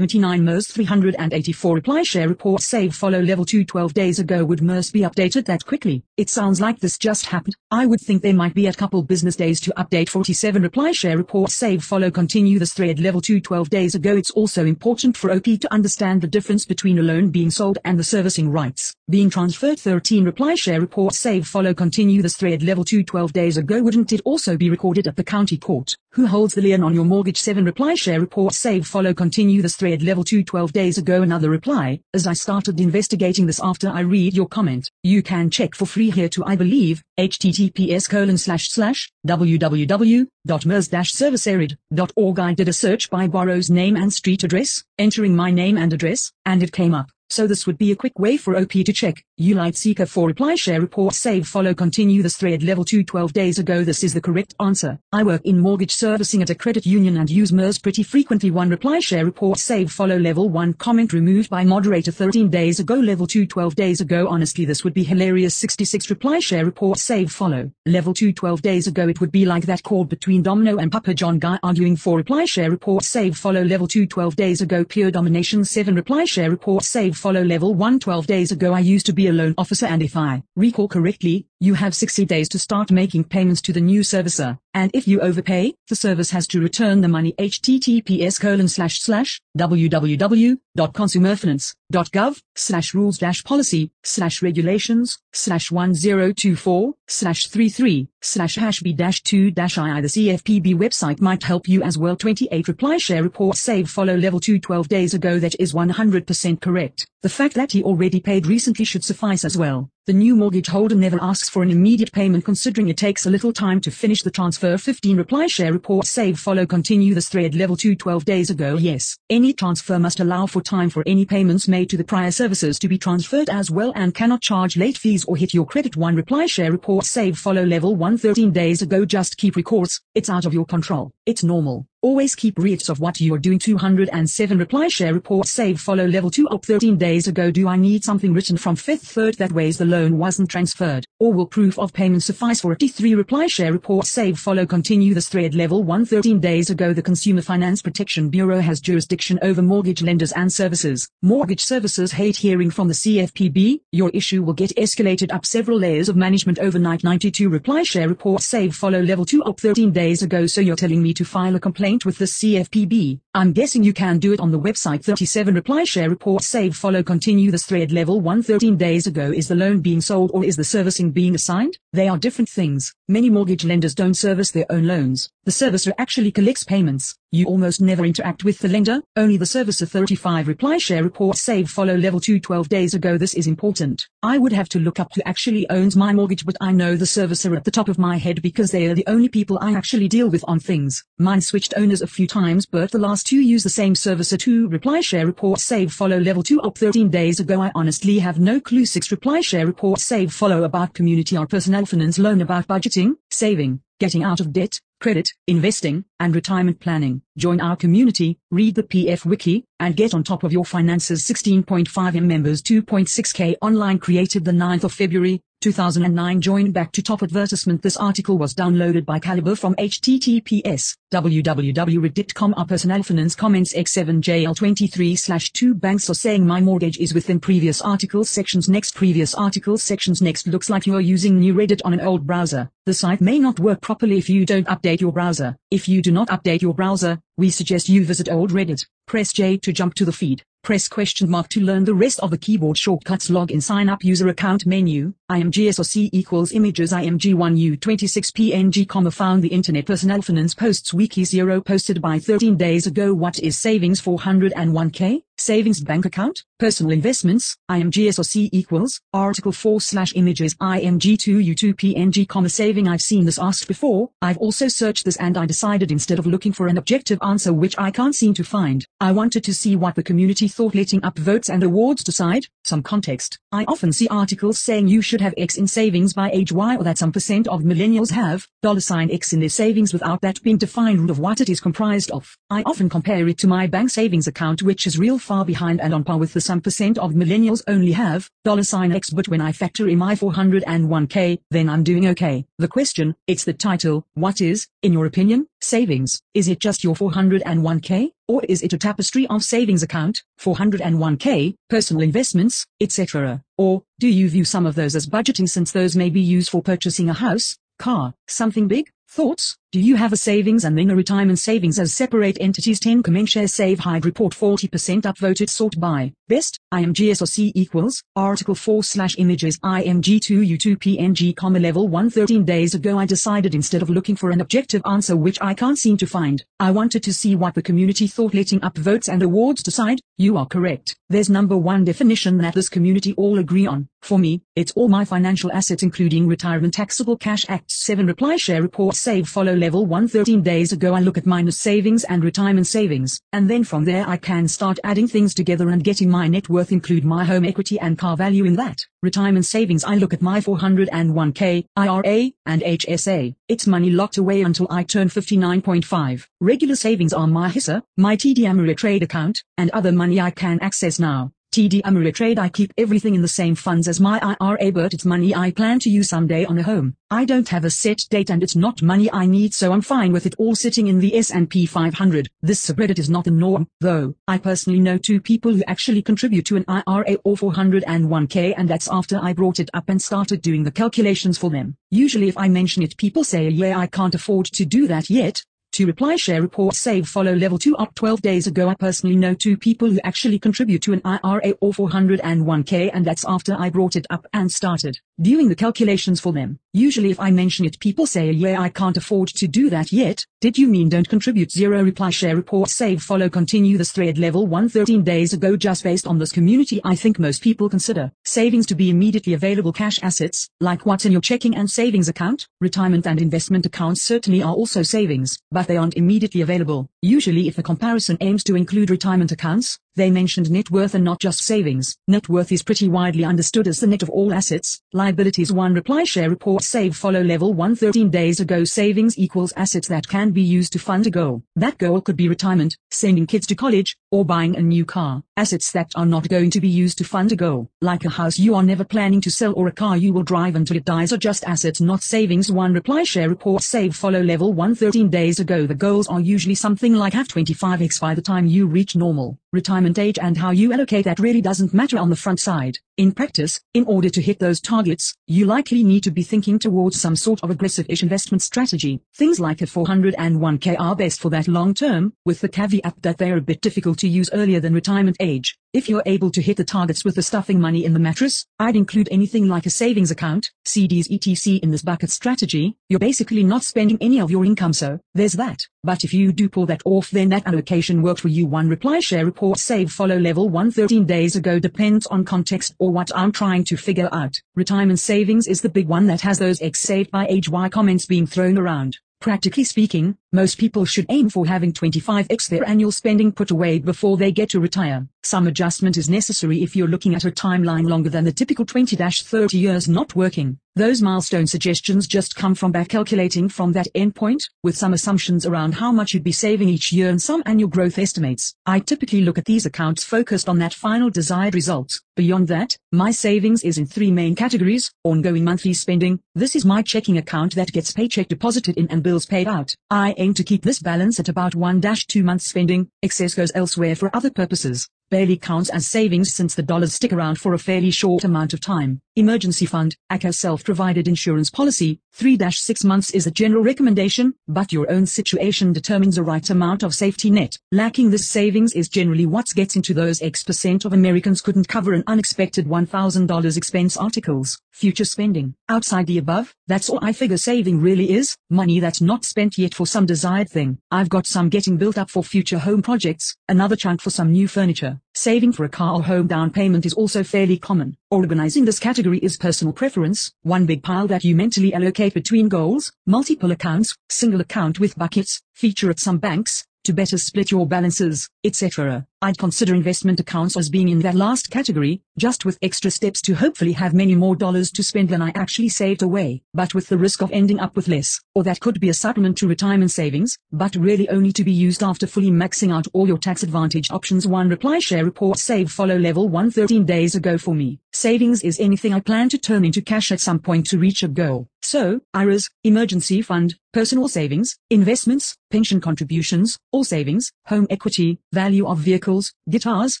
679 MERS 384 reply share report save follow level 2 12 days ago would MERS be updated that quickly? It sounds like this just happened. I would think they might be a couple business days to update 47 reply share report save follow continue this thread level 2 12 days ago it's also important for OP to understand the difference between a loan being sold and the servicing rights being transferred 13 reply share report save follow continue this thread level 2 12 days ago wouldn't it also be recorded at the county court who holds the lien on your mortgage? 7 reply. Share report. Save. Follow. Continue this thread. Level 2 12 days ago. Another reply. As I started investigating this after I read your comment you can check for free here to I believe https colon slash slash www.mers-serviceaid.org I did a search by borrower's name and street address, entering my name and address, and it came up. So this would be a quick way for OP to check. Ulight Seeker for reply share report save follow continue this thread. Level 2 12 days ago this is the correct answer. I work in mortgage servicing at a credit union and use MERS pretty frequently. One reply share report save follow level 1 comment removed by moderator 13 days ago. Level 2 12 days ago honestly this would be hilarious. 66 reply share report save follow. Level 2 12 days ago it would be like that call between Domino and Papa John guy arguing for reply share report save follow. Level 2 12 days ago pure domination. 7 reply share report save follow. Level 1 12 days ago I used to be loan officer and if I recall correctly, you have 60 days to start making payments to the new servicer, and if you overpay, the service has to return the money https colon slash slash www.consumerfinance.gov slash rules dash policy slash regulations slash 1024 slash 33 slash hash b dash 2 dash ii the CFPB website might help you as well 28 reply share report save follow level 2 12 days ago that is 100% correct. The fact that he already paid recently should suffice as well. The new mortgage holder never asks for an immediate payment considering it takes a little time to finish the transfer. 15 reply share report save follow continue this thread level 2 12 days ago. Yes. Any transfer must allow for time for any payments made to the prior services to be transferred as well and cannot charge late fees or hit your credit. 1 reply share report save follow level 1 13 days ago. Just keep records, it's out of your control, it's normal. Always keep records of what you are doing 207 reply share report save follow level 2 up 13 days ago. Do I need something written from fifth third? That ways the loan wasn't transferred. Or will proof of payment suffice for a T3 reply share report? Save follow continue this thread. Level 1 13 days ago the Consumer Finance Protection Bureau has jurisdiction over mortgage lenders and services. Mortgage services hate hearing from the CFPB your issue will get escalated up several layers of management overnight. 92 reply share report save follow level 2 up 13 days ago. So you're telling me to file a complaint with the CFPB. I'm guessing you can do it on the website 37 reply share report save follow continue this thread level 113 days ago is the loan being sold or is the servicing being assigned? They are different things. Many mortgage lenders don't service their own loans. The servicer actually collects payments. You almost never interact with the lender, only the servicer 35 reply share report save follow level 2 12 days ago this is important. I would have to look up who actually owns my mortgage but I know the servicer at the top of my head because they are the only people I actually deal with on things. Mine switched owners a few times but the last two use the same servicer 2 reply share report save follow level 2 up 13 days ago I honestly have no clue 6 reply share report save follow about community or personal finance loan about budgeting, saving, getting out of debt, credit, investing, and retirement planning. Join our community, read the PF Wiki, and get on top of your finances 16.5M members 2.6K online created the 9th of February, 2009 join back to top advertisement. This article was downloaded by Calibre from https www.reddit.com our personal finance comments x7jl23 slash 2 banks are saying my mortgage is within previous articles sections. Next previous articles sections. Next looks like you are using new reddit on an old browser. The site may not work properly if you don't update your browser. If you do not update your browser we suggest you visit old reddit. Press j to jump to the feed Press question mark to learn the rest of the keyboard shortcuts. Log in. Sign up. User account menu, imgsrc equals images. Img1u26png comma found the internet. Personal finance posts. Wiki 0 posted by 13 days ago. What is savings? 401k? Savings bank account, personal investments, IMGSRC equals, article 4 slash images IMG2U2PNG comma saving I've seen this asked before, I've also searched this and I decided instead of looking for an objective answer which I can't seem to find, I wanted to see what the community thought letting up votes and awards decide, some context. I often see articles saying you should have X in savings by age Y or that some percent of millennials have, dollar sign X in their savings without that being defined of what it is comprised of. I often compare it to my bank savings account which is real far behind and on par with the some percent of millennials only have, dollar sign X but when I factor in my 401k, then I'm doing okay. The question, it's the title, what is, in your opinion, savings? Is it just your 401k? Or is it a tapestry of savings account, 401k, personal investments, etc.? Or, do you view some of those as budgeting since those may be used for purchasing a house, car, something big? Thoughts? Do you have a savings and then a retirement savings as separate entities? 10 comment share save hide report 40% upvoted sort by best IMGSRC equals article 4 slash images IMG2U2PNG comma level 113 days ago. I decided instead of looking for an objective answer which I can't seem to find I wanted to see what the community thought letting up votes and awards decide. You are correct. There's number one definition that this community all agree on. For me it's all my financial assets including retirement taxable cash act 7 reply share report save follow level 113 days ago I look at minus savings and retirement savings, and then from there I can start adding things together and getting my net worth include my home equity and car value in that. Retirement savings I look at my 401k, IRA, and HSA. It's money locked away until I turn 59.5. Regular savings are my HISA, my TD Ameritrade account, and other money I can access now. TD Ameritrade I keep everything in the same funds as my IRA but it's money I plan to use someday on a home. I don't have a set date and it's not money I need so I'm fine with it all sitting in the S&P 500. This subreddit is not the norm, though. I personally know two people who actually contribute to an IRA or 401k and that's after I brought it up and started doing the calculations for them. Usually if I mention it people say yeah I can't afford to do that yet, to reply share report save follow level 2 up 12 days ago. I personally know two people who actually contribute to an IRA or 401k and that's after I brought it up and started doing the calculations for them. Usually if I mention it people say yeah I can't afford to do that yet, did you mean don't contribute zero reply share report save follow continue this thread level 113 days ago just based on this community I think most people consider savings to be immediately available cash assets, like what's in your checking and savings account, retirement and investment accounts certainly are also savings, but but they aren't immediately available. Usually if the comparison aims to include retirement accounts, they mentioned net worth and not just savings. Net worth is pretty widely understood as the net of all assets, liabilities 1 reply share report save follow level 113 days ago savings equals assets that can be used to fund a goal. That goal could be retirement, sending kids to college, or buying a new car. Assets that are not going to be used to fund a goal, like a house you are never planning to sell or a car you will drive until it dies are just assets not savings 1 reply share report save follow level 113 days ago the goals are usually something like have 25x by the time you reach normal retirement age and how you allocate that really doesn't matter on the front side. In practice, in order to hit those targets, you likely need to be thinking towards some sort of aggressive-ish investment strategy. Things like a 401k are best for that long term, with the caveat that they're a bit difficult to use earlier than retirement age. If you're able to hit the targets with the stuffing money in the mattress, I'd include anything like a savings account, CDs etc in this bucket strategy, you're basically not spending any of your income so, there's that. But if you do pull that off then that allocation worked for you one reply share report save follow level 113 days ago depends on context or what I'm trying to figure out. Retirement savings is the big one that has those X saved by age Y comments being thrown around. Practically speaking, most people should aim for having 25x their annual spending put away before they get to retire. Some adjustment is necessary if you're looking at a timeline longer than the typical 20-30 years not working. Those milestone suggestions just come from back calculating from that endpoint, with some assumptions around how much you'd be saving each year and some annual growth estimates. I typically look at these accounts focused on that final desired result. Beyond that, my savings is in three main categories, ongoing monthly spending, this is my checking account that gets paycheck deposited in and bills paid out. I aim to keep this balance at about 1-2 months spending, excess goes elsewhere for other purposes barely counts as savings since the dollars stick around for a fairly short amount of time. Emergency Fund, ACA self-provided insurance policy, 3-6 months is a general recommendation, but your own situation determines the right amount of safety net. Lacking this savings is generally what gets into those X percent of Americans couldn't cover an unexpected $1,000 expense articles, future spending. Outside the above, that's all I figure saving really is, money that's not spent yet for some desired thing. I've got some getting built up for future home projects, another chunk for some new furniture. Saving for a car or home down payment is also fairly common. Organizing this category is personal preference, one big pile that you mentally allocate between goals, multiple accounts, single account with buckets, feature at some banks, to better split your balances, etc. I'd consider investment accounts as being in that last category, just with extra steps to hopefully have many more dollars to spend than I actually saved away, but with the risk of ending up with less, or that could be a supplement to retirement savings, but really only to be used after fully maxing out all your tax advantage options. One reply share report save follow level 113 days ago for me. Savings is anything I plan to turn into cash at some point to reach a goal. So, IRAs, emergency fund, personal savings, investments, pension contributions, all savings, home equity, value of vehicles, guitars,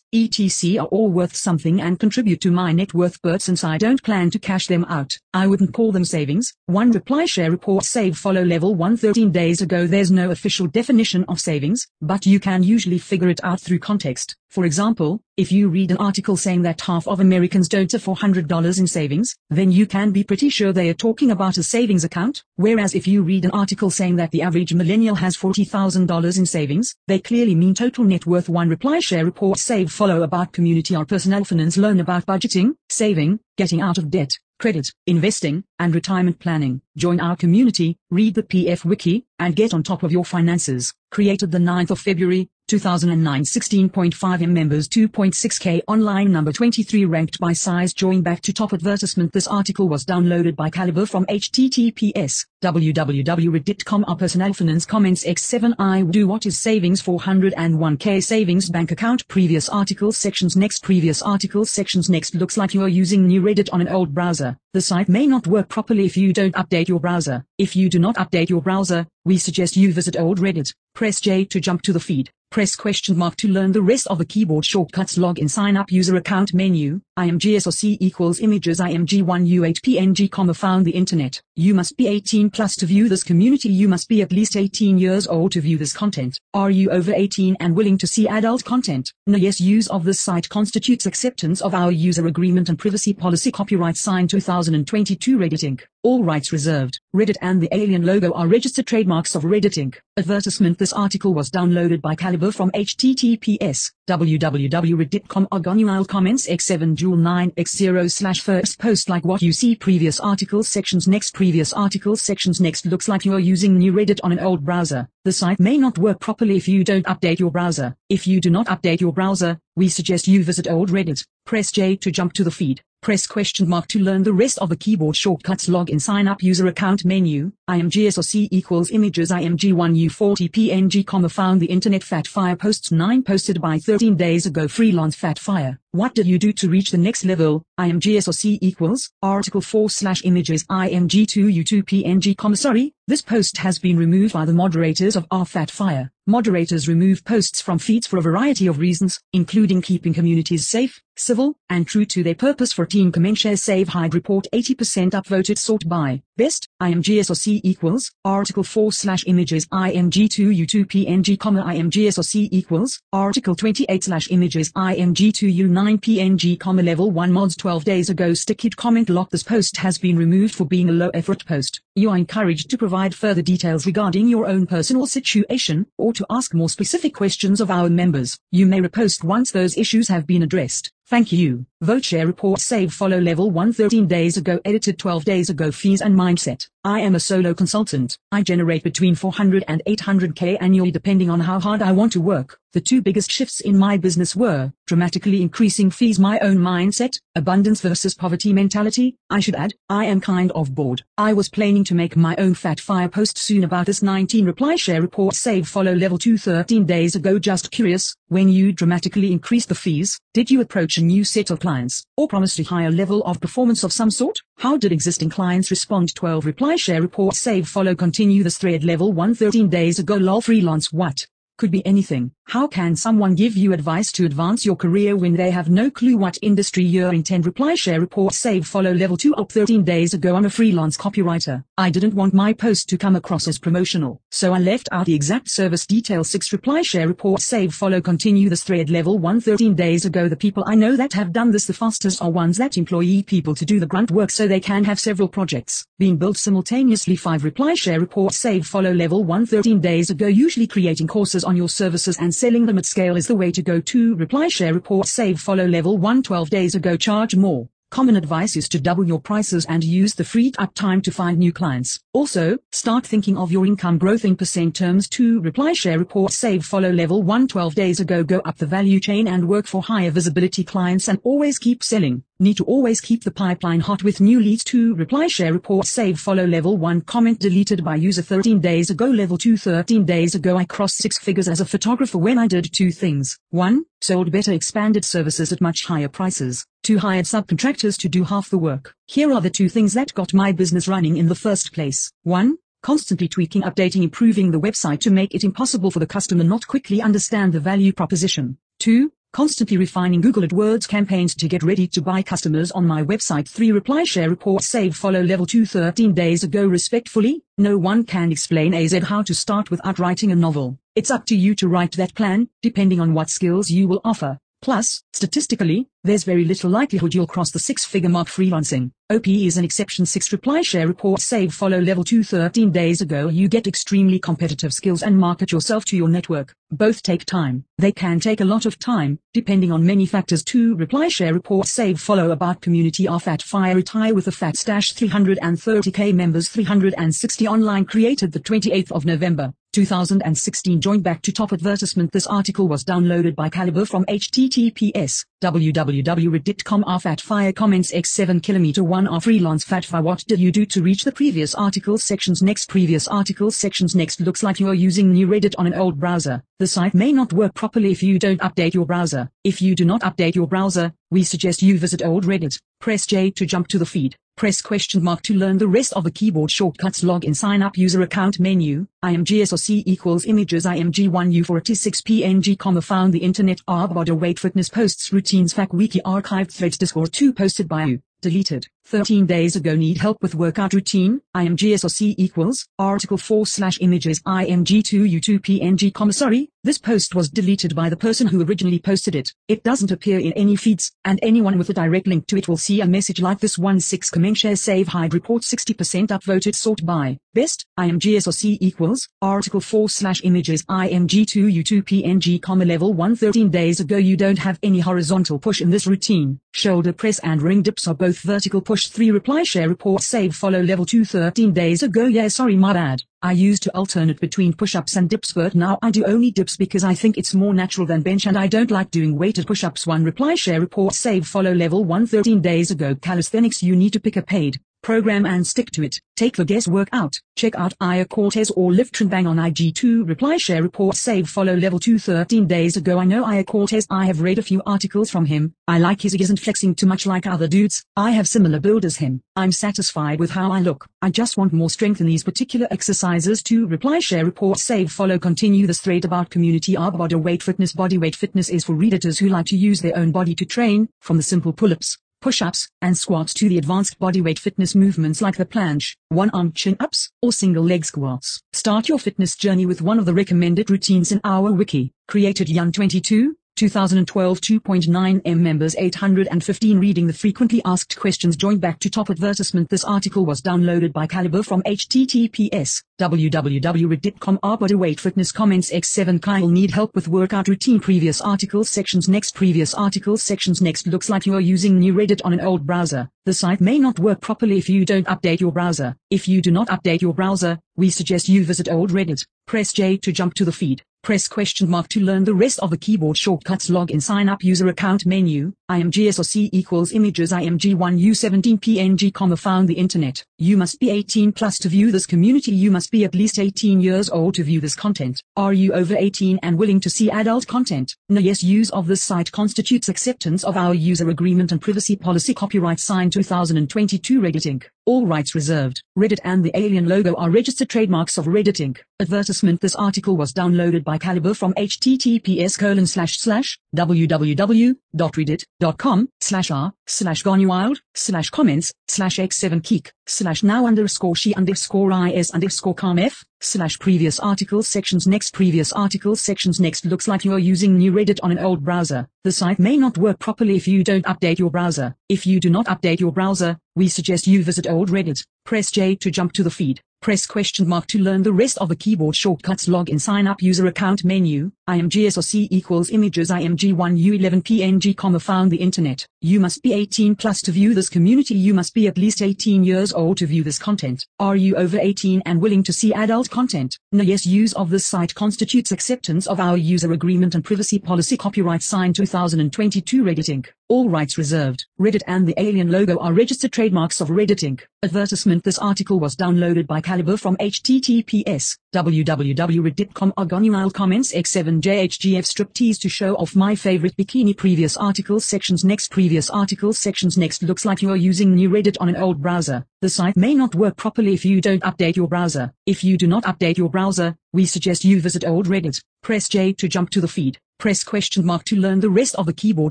etc. are all worth something and contribute to my net worth but since I don't plan to cash them out, I wouldn't call them savings. One reply share report save follow level 113 days ago there's no official definition of savings, but you can usually figure it out through context. For example, if you read an article saying that half of Americans don't have $400 in savings, then you can be pretty sure they are talking about a savings account, whereas if you read an article saying that the average millennial has $40,000 in savings, they clearly mean total net worth. One reply share report save follow about community or personal finance learn about budgeting, saving, getting out of debt, credit, investing, and retirement planning. Join our community, read the PF Wiki, and get on top of your finances. Created the 9th of February, 2009 16.5 M members 2.6k online number 23 ranked by size join back to top advertisement. This article was downloaded by Calibre from https www.reddit.com our personal finance comments x7 I do what is savings 401k savings bank account. Previous articles sections next previous articles sections next looks like you are using new Reddit on an old browser. The site may not work properly if you don't update your browser. If you do not update your browser we suggest you visit old Reddit. Press J to jump to the feed Press question mark to learn the rest of the keyboard shortcuts. Login sign up user account menu, imgsrc equals images. Img1u8 png comma found the internet. You must be 18 plus to view this community you must be at least 18 years old to view this content. Are you over 18 and willing to see adult content? No yes use of this site constitutes acceptance of our user agreement and privacy policy copyright signed 2022 Reddit Inc. All rights reserved. Reddit and the alien logo are registered trademarks of Reddit Inc. Advertisement This article was downloaded by Calibre from https www.reddit.com Argonual comments x7 jewel 9 x0 slash first post like what you see previous articles sections next previous articles sections next looks like you are using new Reddit on an old browser. The site may not work properly if you don't update your browser. If you do not update your browser, we suggest you visit old Reddit. Press J to jump to the feed. Press question mark to learn the rest of the keyboard shortcuts login sign up user account menu, imgsrc equals images img1u40 png comma found the internet fat fire posts 9 posted by 13 days ago freelance fat fire. What did you do to reach the next level? imgsrc equals article 4 slash images img2u2 png comma sorry, this post has been removed by the moderators of our fat fire. Moderators remove posts from feeds for a variety of reasons, including keeping communities safe, civil, and true to their purpose for Team Commenshare Save Hide Report 80% upvoted sort by Best, IMGSOC equals, Article 4 slash images IMG2U2 PNG comma IMGSOC equals, Article 28 slash images IMG2U9 PNG comma level 1 mods 12 days ago sticky comment lock this post has been removed for being a low effort post. You are encouraged to provide further details regarding your own personal situation, or to ask more specific questions of our members. You may repost once those issues have been addressed. Thank you. Vote share report save follow level 1 13 days ago edited 12 days ago fees and mindset. I am a solo consultant. I generate between 400 and 800k annually depending on how hard I want to work. The two biggest shifts in my business were dramatically increasing fees my own mindset, abundance versus poverty mentality. I should add, I am kind of bored. I was planning to make my own fat fire post soon about this 19 reply share report save follow level 2 13 days ago just curious, when you dramatically increased the fees, did you approach a new set of clients, or promise a higher level of performance of some sort? How did existing clients respond 12 reply share report save follow continue this thread level 1 13 days ago lol freelance what? could be anything. How can someone give you advice to advance your career when they have no clue what industry you're in? 10 reply share report save follow level 2 up 13 days ago. I'm a freelance copywriter. I didn't want my post to come across as promotional, so I left out the exact service detail 6 reply share report save follow continue this thread. Level 1 13 days ago. The people I know that have done this the fastest are ones that employ people to do the grunt work so they can have several projects being built simultaneously. 5 reply share report save follow. Level 1 13 days ago. Usually creating courses on your services and selling them at scale is the way to go to reply share report save follow level 1 12 days ago charge more. Common advice is to double your prices and use the freed up time to find new clients. Also, start thinking of your income growth in percent terms to reply share report save follow level 1 12 days ago go up the value chain and work for higher visibility clients and always keep selling. Need to always keep the pipeline hot with new leads to reply share report save follow level 1 comment deleted by user 13 days ago level 2 13 days ago I crossed six figures as a photographer when I did two things. 1. Sold better expanded services at much higher prices. 2. Hired subcontractors to do half the work. Here are the two things that got my business running in the first place. 1 constantly tweaking, updating, improving the website to make it impossible for the customer not quickly understand the value proposition. 2 constantly refining Google AdWords campaigns to get ready to buy customers on my website. 3 reply share report save follow level 2 13 days ago respectfully. No one can explain AZ how to start without writing a novel. It's up to you to write that plan depending on what skills you will offer Plus, statistically, there's very little likelihood you'll cross the six-figure mark freelancing. OP is an exception 6 reply share report save follow level 2 13 days ago you get extremely competitive skills and market yourself to your network. Both take time. They can take a lot of time, depending on many factors 2 reply share report save follow about community are fat fire retire with a fat stash 330k members 360 online created the 28th of November. 2016 joined back to top advertisement. This article was downloaded by Calibre from https www.reddit.com r fat fire comments x 7 kilometer 1 r freelance fat fire. What did you do to reach the previous article sections? Next previous article sections. Next looks like you are using new reddit on an old browser. The site may not work properly if you don't update your browser. If you do not update your browser we suggest you visit old reddit. Press j to jump to the feed. Press question mark to learn the rest of the keyboard shortcuts. Log in. Sign up. User account menu. IMGSOC equals images. IMG1U4T6 PNG comma found the internet. Arbor weight fitness posts. Routines fact wiki archived threads discord 2 posted by you. Deleted. 13 days ago need help with workout routine, IMGSOC equals, article 4 slash images. IMG2U2 PNG comma sorry, this post was deleted by the person who originally posted it. It doesn't appear in any feeds, and anyone with a direct link to it will see a message like this. One 6 comment share save hide report 60% upvoted sort by, best, IMGSOC equals, article 4 slash images. IMG2U2 PNG comma level 1 13 days ago you don't have any horizontal push in this routine, shoulder press and ring dips are both vertical push 3 reply share report save follow level 2 13 days ago. Yeah sorry my bad. I used to alternate between push-ups and dips but now I do only dips because I think it's more natural than bench and I don't like doing weighted push-ups. 1 reply share report save follow level 1 13 days ago. Calisthenics you need to pick a paid program and stick to it. Take the guesswork out. Check out Aya Cortez or Live Trend Bang on IG2 reply share report save follow level 2 13 days ago I know Aya Cortez I have read a few articles from him. I like his he isn't flexing too much like other dudes. I have similar build as him. I'm satisfied with how I look. I just want more strength in these particular exercises to reply share report save follow continue this thread about community our body weight fitness body weight fitness is for redditors who like to use their own body to train from the simple pull-ups push-ups, and squats to the advanced bodyweight fitness movements like the planche, one-arm chin-ups, or single-leg squats. Start your fitness journey with one of the recommended routines in our wiki, created Young 22, 2012 2.9 M members 815 reading the frequently asked questions joined back to top advertisement. This article was downloaded by Calibre from https www.reddit.com r ah, bodyweight fitness comments x7 Kyle need help with workout routine. Previous articles sections next. Previous articles sections next. Looks like you are using new Reddit on an old browser. The site may not work properly if you don't update your browser. If you do not update your browser we suggest you visit old Reddit. Press J to jump to the feed Press question mark to learn the rest of the keyboard shortcuts login sign up user account menu, IMGSOC equals images IMG1U17 PNG comma found the internet. You must be 18 plus to view this community you must be at least 18 years old to view this content. Are you over 18 and willing to see adult content? No yes use of this site constitutes acceptance of our user agreement and privacy policy copyright signed 2022 Reddit Inc. All rights reserved. Reddit and the alien logo are registered trademarks of Reddit Inc. Advertisement This article was downloaded by Calibre from https colon slash slash www.reddit.com slash r slash gone wild slash comments slash x7 keek slash now underscore she underscore is underscore com f slash previous articles sections next previous articles sections next looks like you are using new Reddit on an old browser. The site may not work properly if you don't update your browser. If you do not update your browser, we suggest you visit old Reddit. Press J to jump to the feed. Press question mark to learn the rest of the keyboard shortcuts login sign up user account menu, IMGSOC equals images IMG1U11 PNG comma found the internet. You must be 18 plus to view this community you must be at least 18 years old to view this content. Are you over 18 and willing to see adult content? No yes use of this site constitutes acceptance of our user agreement and privacy policy copyright signed 2022 Reddit Inc. All rights reserved. Reddit and the alien logo are registered trademarks of Reddit Inc. Advertisement This article was downloaded by Calibre from https www.reddit.com Argonial comments x7 JHGF striptease to show off my favorite bikini previous articles sections next previous articles sections next looks like you are using new Reddit on an old browser. The site may not work properly if you don't update your browser. If you do not update your browser, we suggest you visit old Reddit. Press J to jump to the feed. Press question mark to learn the rest of the keyboard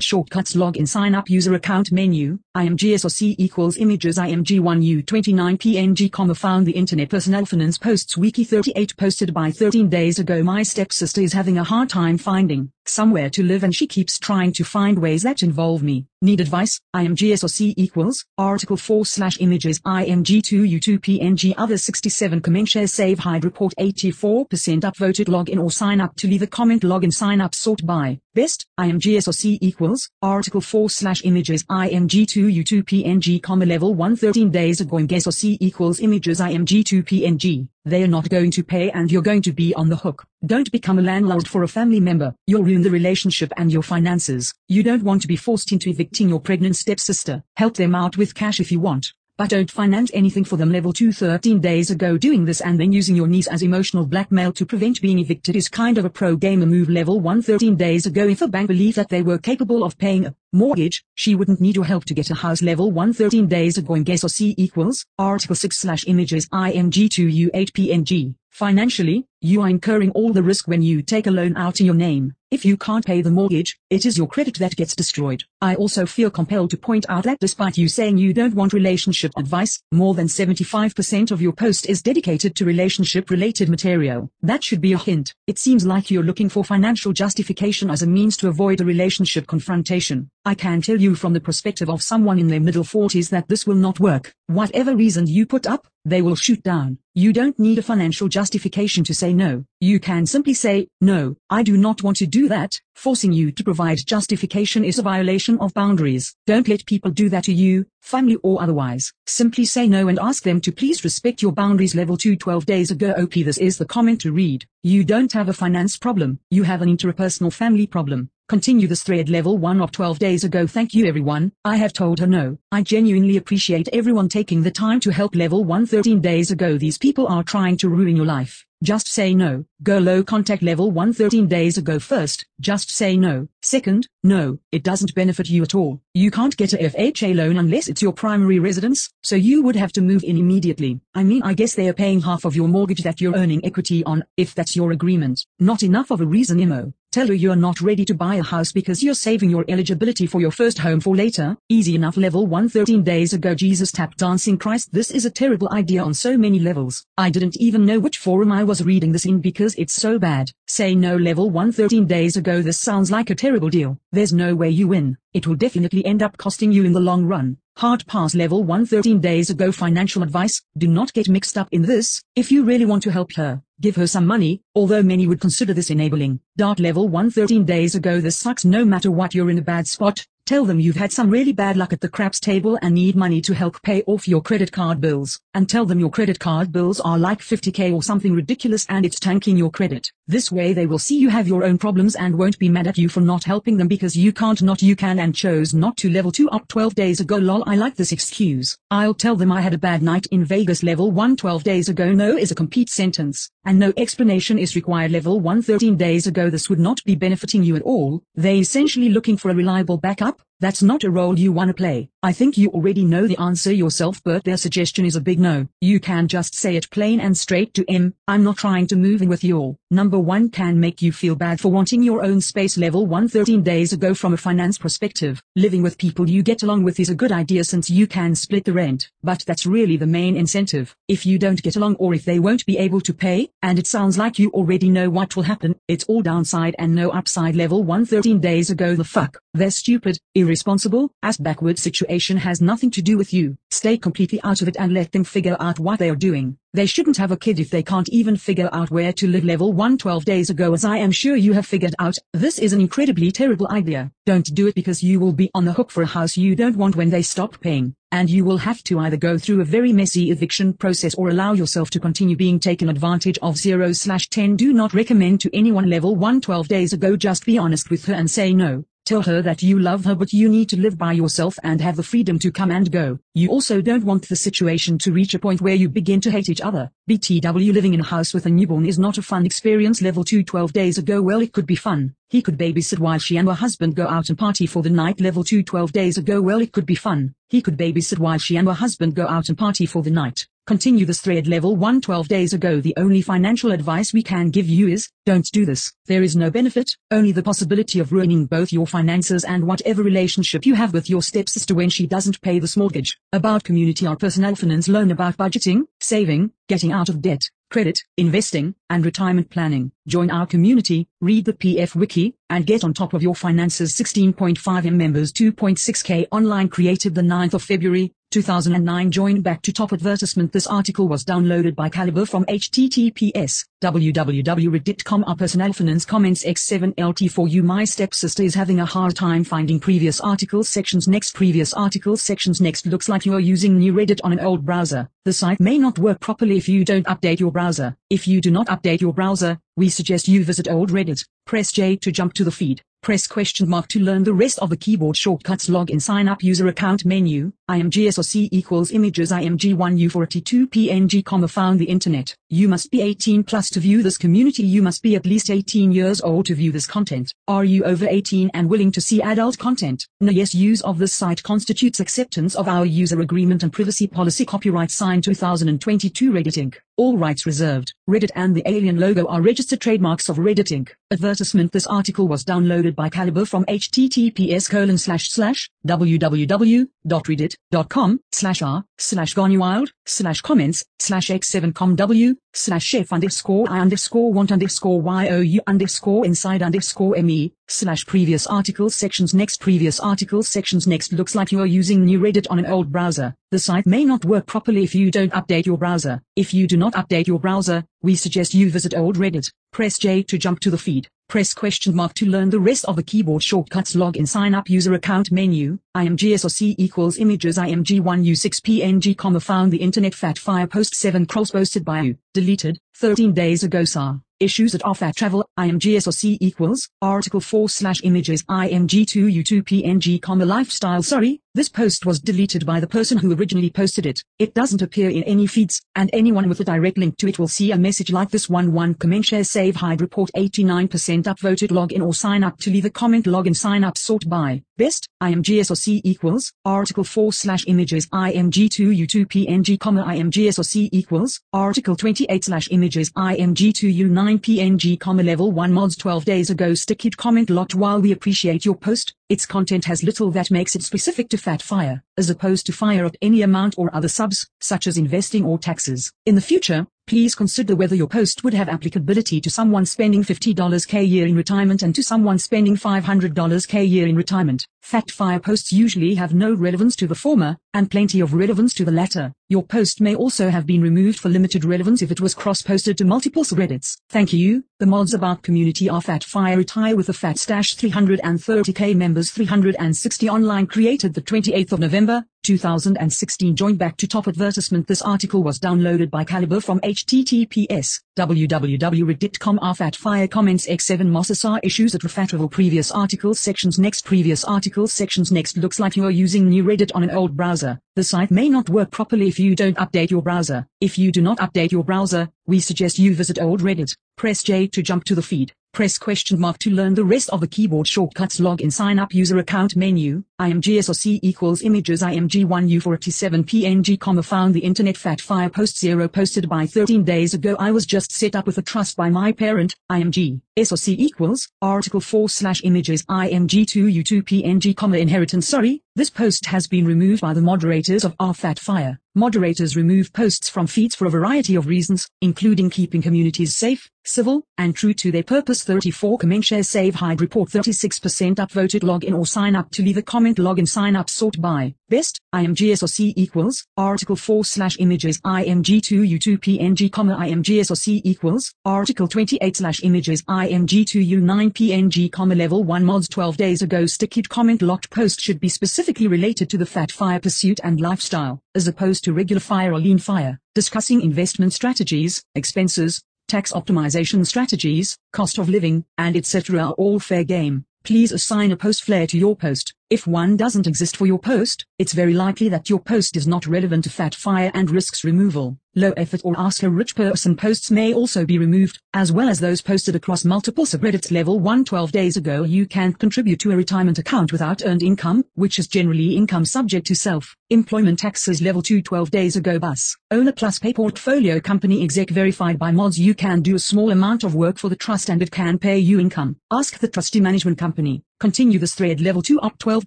shortcuts log in sign up user account menu, IMGSOC equals images IMG1U29 PNG comma found the internet personal finance posts wiki 38 posted by 13 days ago my stepsister is having a hard time finding somewhere to live and she keeps trying to find ways that involve me. Need advice? IMGSOC equals article 4 slash images. IMG2U2 PNG other 67 comment. Share save hide report. 84% upvoted. Login or sign up to leave a comment. Login sign up sort by. Best? IMGSOC equals article 4 slash images. IMG2U2 PNG comma level 113 days ago IMGSOC equals images. IMG2 PNG. They are not going to pay and you're going to be on the hook. Don't become a landlord for a family member. You'll ruin the relationship and your finances. You don't want to be forced into evicting your pregnant stepsister. Help them out with cash if you want. But don't finance anything for them. Level 2 13 days ago doing this and then using your niece as emotional blackmail to prevent being evicted is kind of a pro gamer move. Level 1 13 days ago if a bank believed that they were capable of paying a mortgage, she wouldn't need your help to get a house. Level 1 13 days ago in guess or C equals article 6 slash images IMG2U8 PNG. Financially, you are incurring all the risk when you take a loan out in your name. If you can't pay the mortgage, it is your credit that gets destroyed. I also feel compelled to point out that despite you saying you don't want relationship advice, more than 75% of your post is dedicated to relationship-related material. That should be a hint. It seems like you're looking for financial justification as a means to avoid a relationship confrontation. I can tell you from the perspective of someone in their middle 40s that this will not work. Whatever reason you put up, they will shoot down. You don't need a financial justification to say no. You can simply say, no, I do not want to do that. Forcing you to provide justification is a violation of boundaries. Don't let people do that to you, family or otherwise. Simply say no and ask them to please respect your boundaries level 2 12 days ago OP this is the comment to read. You don't have a finance problem. You have an interpersonal family problem. Continue this thread level 1 of 12 days ago. Thank you everyone. I have told her no. I genuinely appreciate everyone taking the time to help level 1 13 days ago. These people are trying to ruin your life. Just say no. Go low contact level 1 13 days ago first, just say no. Second, no, it doesn't benefit you at all. You can't get a FHA loan unless it's your primary residence, so you would have to move in immediately. I mean I guess they are paying half of your mortgage that you're earning equity on, if that's your agreement. Not enough of a reason Imo. Tell her you're not ready to buy a house because you're saving your eligibility for your first home for later. Easy enough level 1 13 days ago Jesus tap dancing Christ this is a terrible idea on so many levels. I didn't even know which forum I was reading this in because it's so bad. Say no level 1 13 days ago this sounds like a terrible deal. There's no way you win. It will definitely end up costing you in the long run. Hard pass level 1 13 days ago financial advice, do not get mixed up in this, if you really want to help her, give her some money, although many would consider this enabling. Dark level 1 13 days ago this sucks no matter what you're in a bad spot, Tell them you've had some really bad luck at the craps table and need money to help pay off your credit card bills. And tell them your credit card bills are like 50k or something ridiculous and it's tanking your credit. This way they will see you have your own problems and won't be mad at you for not helping them because you can't not you can and chose not to level 2 up 12 days ago lol I like this excuse. I'll tell them I had a bad night in Vegas level 1 12 days ago no is a complete sentence. And no explanation is required level 1 13 days ago this would not be benefiting you at all. They essentially looking for a reliable backup up that's not a role you wanna play. I think you already know the answer yourself but their suggestion is a big no. You can just say it plain and straight to him, I'm not trying to move in with you all. Number 1 can make you feel bad for wanting your own space level 113 days ago from a finance perspective. Living with people you get along with is a good idea since you can split the rent, but that's really the main incentive. If you don't get along or if they won't be able to pay, and it sounds like you already know what will happen, it's all downside and no upside level 113 days ago the fuck. They're stupid, irresponsible, as backward situation has nothing to do with you. Stay completely out of it and let them figure out what they are doing. They shouldn't have a kid if they can't even figure out where to live level 1 12 days ago as I am sure you have figured out. This is an incredibly terrible idea. Don't do it because you will be on the hook for a house you don't want when they stop paying. And you will have to either go through a very messy eviction process or allow yourself to continue being taken advantage of 0 slash 10 do not recommend to anyone level 1 12 days ago just be honest with her and say no. Tell her that you love her but you need to live by yourself and have the freedom to come and go. You also don't want the situation to reach a point where you begin to hate each other. BTW living in a house with a newborn is not a fun experience level 2 12 days ago well it could be fun. He could babysit while she and her husband go out and party for the night level 2 12 days ago well it could be fun. He could babysit while she and her husband go out and party for the night. Continue this thread level 1 12 days ago the only financial advice we can give you is, don't do this. There is no benefit, only the possibility of ruining both your finances and whatever relationship you have with your stepsister when she doesn't pay this mortgage. About community or personal finance loan about budgeting, saving, getting out of debt, credit, investing, and retirement planning. Join our community, read the PF Wiki, and get on top of your finances 16.5M members 2.6K online created the 9th of February, 2009 join back to top advertisement. This article was downloaded by Calibre from https www.reddit.com our personal finance comments x7lt for you. My stepsister is having a hard time finding previous articles sections. Next previous articles sections. Next looks like you are using new reddit on an old browser. The site may not work properly if you don't update your browser. If you do not update your browser we suggest you visit old reddit. Press j to jump to the feed Press question mark to learn the rest of the keyboard shortcuts login sign up user account menu, imgsoc equals images img1u42 png comma found the internet. You must be 18 plus to view this community you must be at least 18 years old to view this content. Are you over 18 and willing to see adult content? No yes use of this site constitutes acceptance of our user agreement and privacy policy copyright signed 2022 Reddit Inc. All rights reserved. Reddit and the alien logo are registered trademarks of Reddit Inc. Advertisement This article was downloaded by Calibre from https colon slash slash www.reddit.com slash r slash wild slash comments slash x7com w slash chef underscore i underscore want underscore you underscore inside underscore me slash previous articles sections next previous articles sections next looks like you are using new Reddit on an old browser. The site may not work properly if you don't update your browser. If you do not update your browser, we suggest you visit old Reddit. Press J to jump to the feed. Press question mark to learn the rest of the keyboard shortcuts log in sign up user account menu, imgsoc equals images img1u6 png comma found the internet fat fire post 7 cross posted by you. Deleted, 13 days ago sir. Issues at off at travel, IMGSOC equals, article 4 slash images. IMG2U2 PNG comma lifestyle. Sorry, this post was deleted by the person who originally posted it. It doesn't appear in any feeds, and anyone with a direct link to it will see a message like this one. 1 comment share save hide report. 89% upvoted. Login or sign up to leave a comment. Login sign up sort by, best, IMGSOC equals, article 4 slash images. IMG2U2 PNG comma IMGSOC equals, article 28 slash images IMG2U9 png, level 1 mods 12 days ago stick it comment locked while we appreciate your post, its content has little that makes it specific to Fat Fire, as opposed to Fire Up any amount or other subs, such as investing or taxes. In the future, Please consider whether your post would have applicability to someone spending $50 k year in retirement and to someone spending $500 k year in retirement. Fact fire posts usually have no relevance to the former, and plenty of relevance to the latter. Your post may also have been removed for limited relevance if it was cross-posted to multiple subreddits. Thank you. The mods about community are Fat Fire retire with a Fat Stash 330k members 360 online created the 28th of November, 2016 join back to top advertisement. This article was downloaded by Calibre from https www.reddit.com at fire comments x7 Mossasar issues at Refatravel previous articles sections. Next previous articles sections. Next looks like you are using new Reddit on an old browser. The site may not work properly if you don't update your browser. If you do not update your browser we suggest you visit old Reddit. Press J to jump to the feed Press question mark to learn the rest of the keyboard shortcuts. Login sign up. User account menu, IMGSOC equals images. IMG1U47 PNG comma found the internet fat fire post 0 posted by 13 days ago. I was just set up with a trust by my parent, IMG, SOC equals, article 4 slash images IMG2U2 PNG comma inheritance. Sorry, this post has been removed by the moderators of our fat fire. Moderators remove posts from feeds for a variety of reasons, including keeping communities safe, civil, and true to their purpose. 34 comment share save hide report. 36% upvoted login or sign up to leave a comment login sign up sort by best IMGSOC equals article 4 slash images IMG2U2 PNG comma IMGSOC equals article 28 slash images IMG2U9 PNG comma level 1 mods 12 days ago stick it comment locked post should be specifically related to the fat fire pursuit and lifestyle as opposed to regular fire or lean fire, discussing investment strategies, expenses, tax optimization strategies, cost of living, and etc. are all fair game. Please assign a post flair to your post. If one doesn't exist for your post, it's very likely that your post is not relevant to fat fire and risks removal. Low effort or ask a rich person posts may also be removed, as well as those posted across multiple subreddits level 1 12 days ago you can't contribute to a retirement account without earned income, which is generally income subject to self, employment taxes level 2 12 days ago bus, owner plus pay portfolio company exec verified by mods you can do a small amount of work for the trust and it can pay you income. Ask the trustee management company. Continue this thread level 2 up 12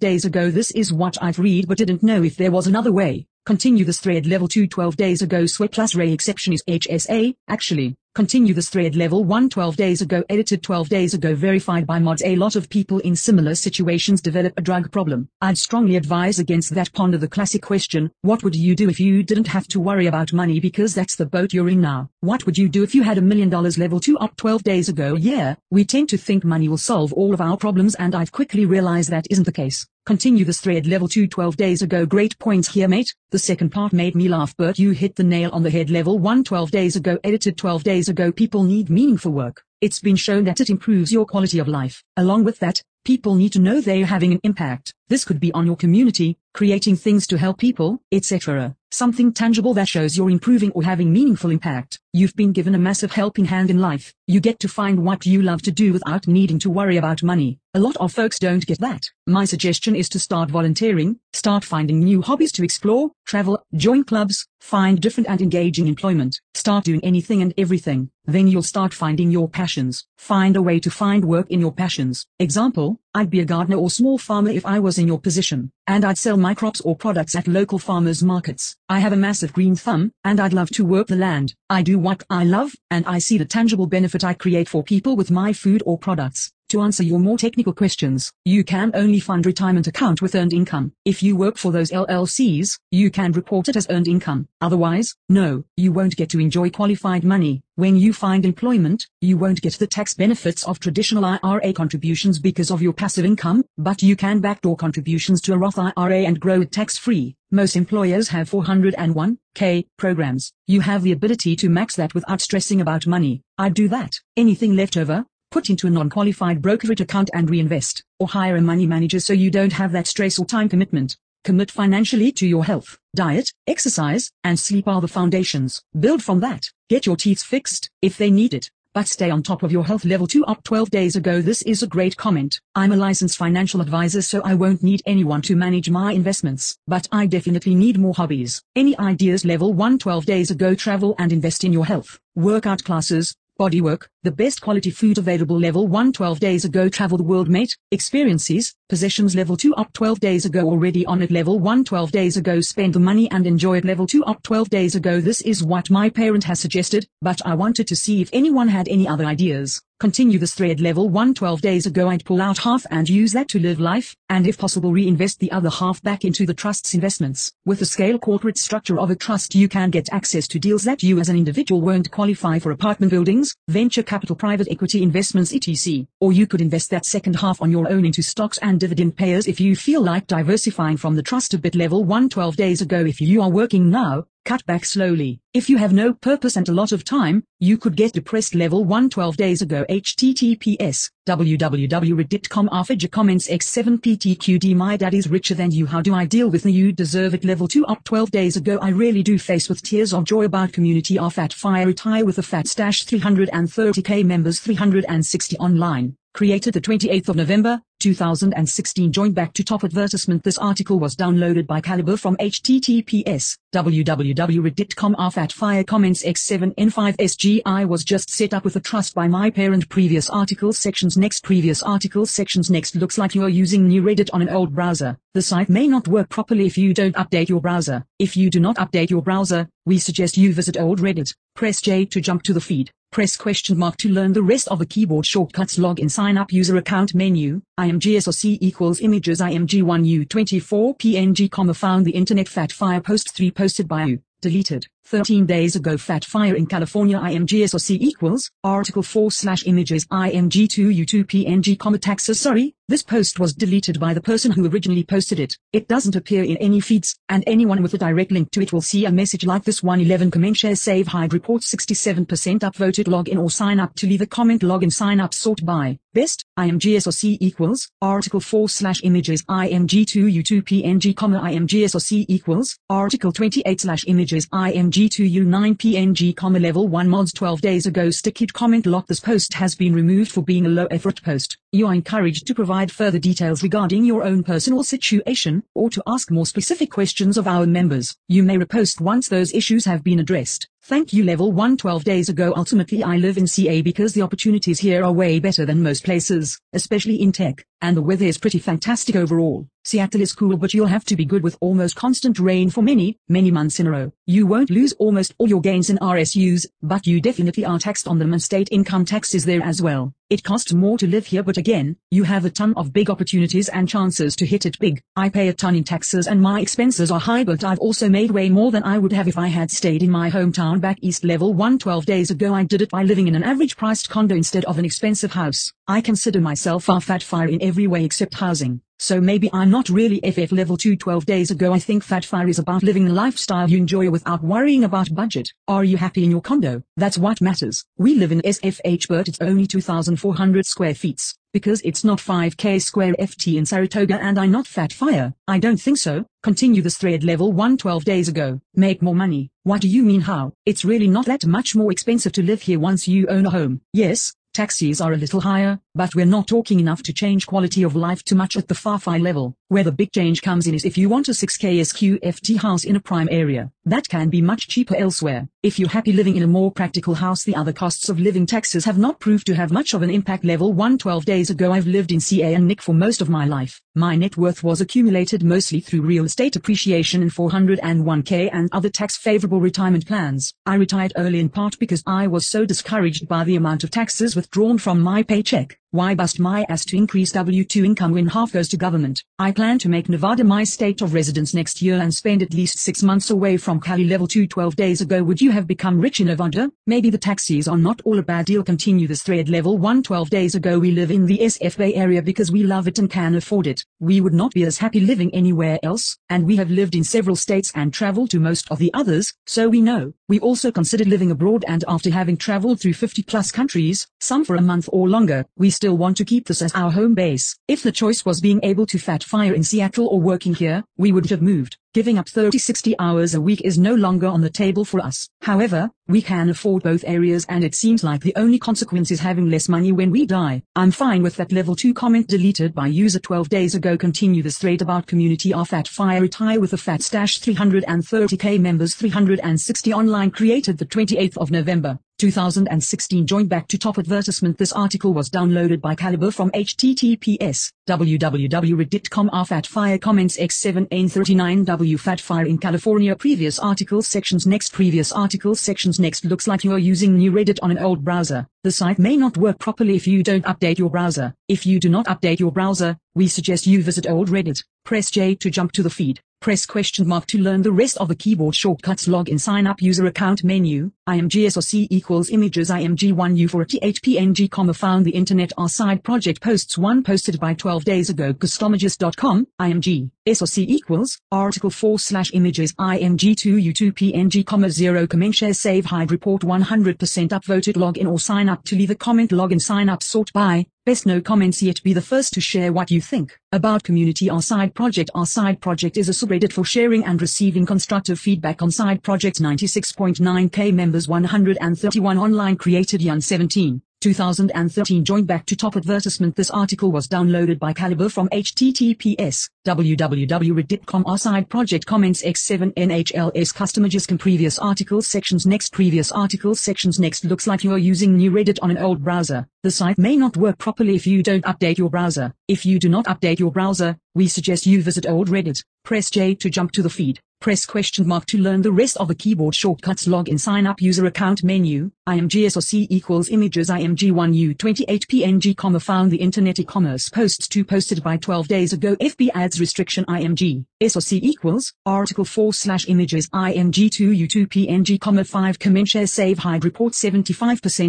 days ago this is what I've read but didn't know if there was another way. Continue this thread level 2 12 days ago sweat plus ray exception is HSA, actually. Continue this thread level 1 12 days ago edited 12 days ago verified by mods a lot of people in similar situations develop a drug problem. I'd strongly advise against that ponder the classic question, what would you do if you didn't have to worry about money because that's the boat you're in now. What would you do if you had a million dollars level 2 up 12 days ago yeah, we tend to think money will solve all of our problems and I've quickly realized that isn't the case. Continue this thread level 2 12 days ago great points here mate, the second part made me laugh but you hit the nail on the head level 1 12 days ago edited 12 days ago people need meaningful work, it's been shown that it improves your quality of life. Along with that, people need to know they're having an impact. This could be on your community, creating things to help people, etc. Something tangible that shows you're improving or having meaningful impact. You've been given a massive helping hand in life. You get to find what you love to do without needing to worry about money. A lot of folks don't get that. My suggestion is to start volunteering, start finding new hobbies to explore, travel, join clubs, find different and engaging employment, start doing anything and everything. Then you'll start finding your passions. Find a way to find work in your passions. Example, I'd be a gardener or small farmer if I was in your position, and I'd sell my crops or products at local farmers markets. I have a massive green thumb, and I'd love to work the land. I do what I love, and I see the tangible benefit I create for people with my food or products. To answer your more technical questions, you can only fund retirement account with earned income. If you work for those LLCs, you can report it as earned income. Otherwise, no, you won't get to enjoy qualified money. When you find employment, you won't get the tax benefits of traditional IRA contributions because of your passive income, but you can backdoor contributions to a Roth IRA and grow it tax-free. Most employers have 401k programs. You have the ability to max that without stressing about money. I'd do that. Anything left over, put into a non-qualified brokerage account and reinvest, or hire a money manager so you don't have that stress or time commitment. Commit financially to your health, diet, exercise, and sleep are the foundations. Build from that. Get your teeth fixed, if they need it but stay on top of your health. Level 2 up 12 days ago. This is a great comment. I'm a licensed financial advisor so I won't need anyone to manage my investments, but I definitely need more hobbies. Any ideas? Level 1 12 days ago. Travel and invest in your health. Workout classes, bodywork, the best quality food available. Level 1 12 days ago. Travel the world mate, experiences, possessions level 2 up 12 days ago already on it level 1 12 days ago spend the money and enjoy it level 2 up 12 days ago this is what my parent has suggested, but I wanted to see if anyone had any other ideas. Continue this thread level 1 12 days ago I'd pull out half and use that to live life, and if possible reinvest the other half back into the trust's investments. With the scale corporate structure of a trust you can get access to deals that you as an individual won't qualify for apartment buildings, venture capital private equity investments etc. Or you could invest that second half on your own into stocks and dividend payers. If you feel like diversifying from the trust a bit level 1 12 days ago if you are working now, Cut back slowly. If you have no purpose and a lot of time, you could get depressed level 1 12 days ago. Https www.reddit.com after comments x7 ptqd my dad is richer than you. How do I deal with the you deserve it. Level 2 up 12 days ago I really do face with tears of joy about community. Of fat fire retire with a fat stash. 330k members 360 online created the 28th of November, 2016 joined back to top advertisement. This article was downloaded by Calibre from https www.reddit.com at fire comments x7n5sgi was just set up with a trust by my parent. Previous articles sections next. Previous articles sections next. Looks like you are using new Reddit on an old browser. The site may not work properly if you don't update your browser. If you do not update your browser we suggest you visit old Reddit. Press J to jump to the feed Press question mark to learn the rest of the keyboard shortcuts login sign up user account menu, imgsoc equals images img1u24 png comma found the internet fat fire post 3 posted by you, deleted. 13 days ago Fat Fire in California IMGSOC equals, article 4 slash images IMG2U2 PNG comma taxes. Sorry, this post was deleted by the person who originally posted it. It doesn't appear in any feeds, and anyone with a direct link to it will see a message like this 111 comment share save hide report. 67% upvoted login or sign up to leave a comment login sign up sort by, best, IMGSOC equals, article 4 slash images IMG2U2 PNG comma IMGSOC equals, article 28 slash images IMG G2U9 PNG, comma level 1 mods 12 days ago sticky comment lock this post has been removed for being a low effort post. You are encouraged to provide further details regarding your own personal situation, or to ask more specific questions of our members. You may repost once those issues have been addressed. Thank you level 1 12 days ago ultimately I live in CA because the opportunities here are way better than most places, especially in tech, and the weather is pretty fantastic overall. Seattle is cool but you'll have to be good with almost constant rain for many, many months in a row. You won't lose almost all your gains in RSUs, but you definitely are taxed on them and state income tax is there as well. It costs more to live here but again, you have a ton of big opportunities and chances to hit it big. I pay a ton in taxes and my expenses are high but I've also made way more than I would have if I had stayed in my hometown back east level 1 12 days ago I did it by living in an average priced condo instead of an expensive house. I consider myself a fat fire in every way except housing. So maybe I'm not really FF level 2 12 days ago I think Fat Fire is about living the lifestyle you enjoy without worrying about budget. Are you happy in your condo? That's what matters. We live in SFH but it's only 2,400 square feet. Because it's not 5k square FT in Saratoga and I'm not Fat Fire. I don't think so. Continue this thread level 1 12 days ago. Make more money. What do you mean how? It's really not that much more expensive to live here once you own a home. Yes, taxes are a little higher, but we're not talking enough to change quality of life too much at the far-fi level. Where the big change comes in is if you want a 6K SQFT house in a prime area. That can be much cheaper elsewhere. If you're happy living in a more practical house the other costs of living taxes have not proved to have much of an impact level 1 12 days ago I've lived in CA and NIC for most of my life. My net worth was accumulated mostly through real estate appreciation and 401k and other tax favorable retirement plans. I retired early in part because I was so discouraged by the amount of taxes withdrawn from my paycheck. Why bust my ass to increase W2 income when half goes to government? I plan to make Nevada my state of residence next year and spend at least six months away from Cali level 2 12 days ago. Would you have become rich in Nevada? Maybe the taxis are not all a bad deal. Continue this thread level 1 12 days ago. We live in the SF Bay area because we love it and can afford it. We would not be as happy living anywhere else, and we have lived in several states and traveled to most of the others, so we know. We also considered living abroad and after having traveled through 50 plus countries, some for a month or longer, we still want to keep this as our home base. If the choice was being able to fat fire in Seattle or working here, we would have moved. Giving up 30-60 hours a week is no longer on the table for us. However, we can afford both areas and it seems like the only consequence is having less money when we die. I'm fine with that level 2 comment deleted by user 12 days ago. Continue this thread about community R fat fire retire with a fat stash 330k members 360 online created the 28th of November. 2016 joined back to top advertisement This article was downloaded by Calibre from https www.reddit.com r fat fire comments x7n39w fat fire in California previous articles sections next previous articles sections next looks like you are using new Reddit on an old browser. The site may not work properly if you don't update your browser. If you do not update your browser, we suggest you visit old Reddit. Press J to jump to the feed. Press question mark to learn the rest of the keyboard shortcuts. log in sign up user account menu. imgsrc equals images img1u for a thpng comma found the internet our side project posts one posted by 12 days ago customagist.com img src equals article 4 slash images img2 u2 png comma 0 comment share save hide report 100% upvoted login or sign up to leave a comment login sign up sort by Best no comments yet. Be the first to share what you think about community our side project. Our side project is a subreddit for sharing and receiving constructive feedback on side projects. 96.9k members 131 online created Yan 17 2013 joined back to top advertisement This article was downloaded by Calibre from https www.reddit.com Our side project comments X7NHLS customer just can previous articles sections next previous articles sections next looks like you are using new Reddit on an old browser. The site may not work properly if you don't update your browser. If you do not update your browser, we suggest you visit old Reddit. Press J to jump to the feed. Press question mark to learn the rest of the keyboard shortcuts login sign up user account menu, imgsrc equals images. Img1u 28 png comma found the internet e-commerce posts 2 posted by 12 days ago. FB ads restriction. Img, src equals, article 4 slash images. Img2 u2 png comma 5 comment share save hide. Report 75%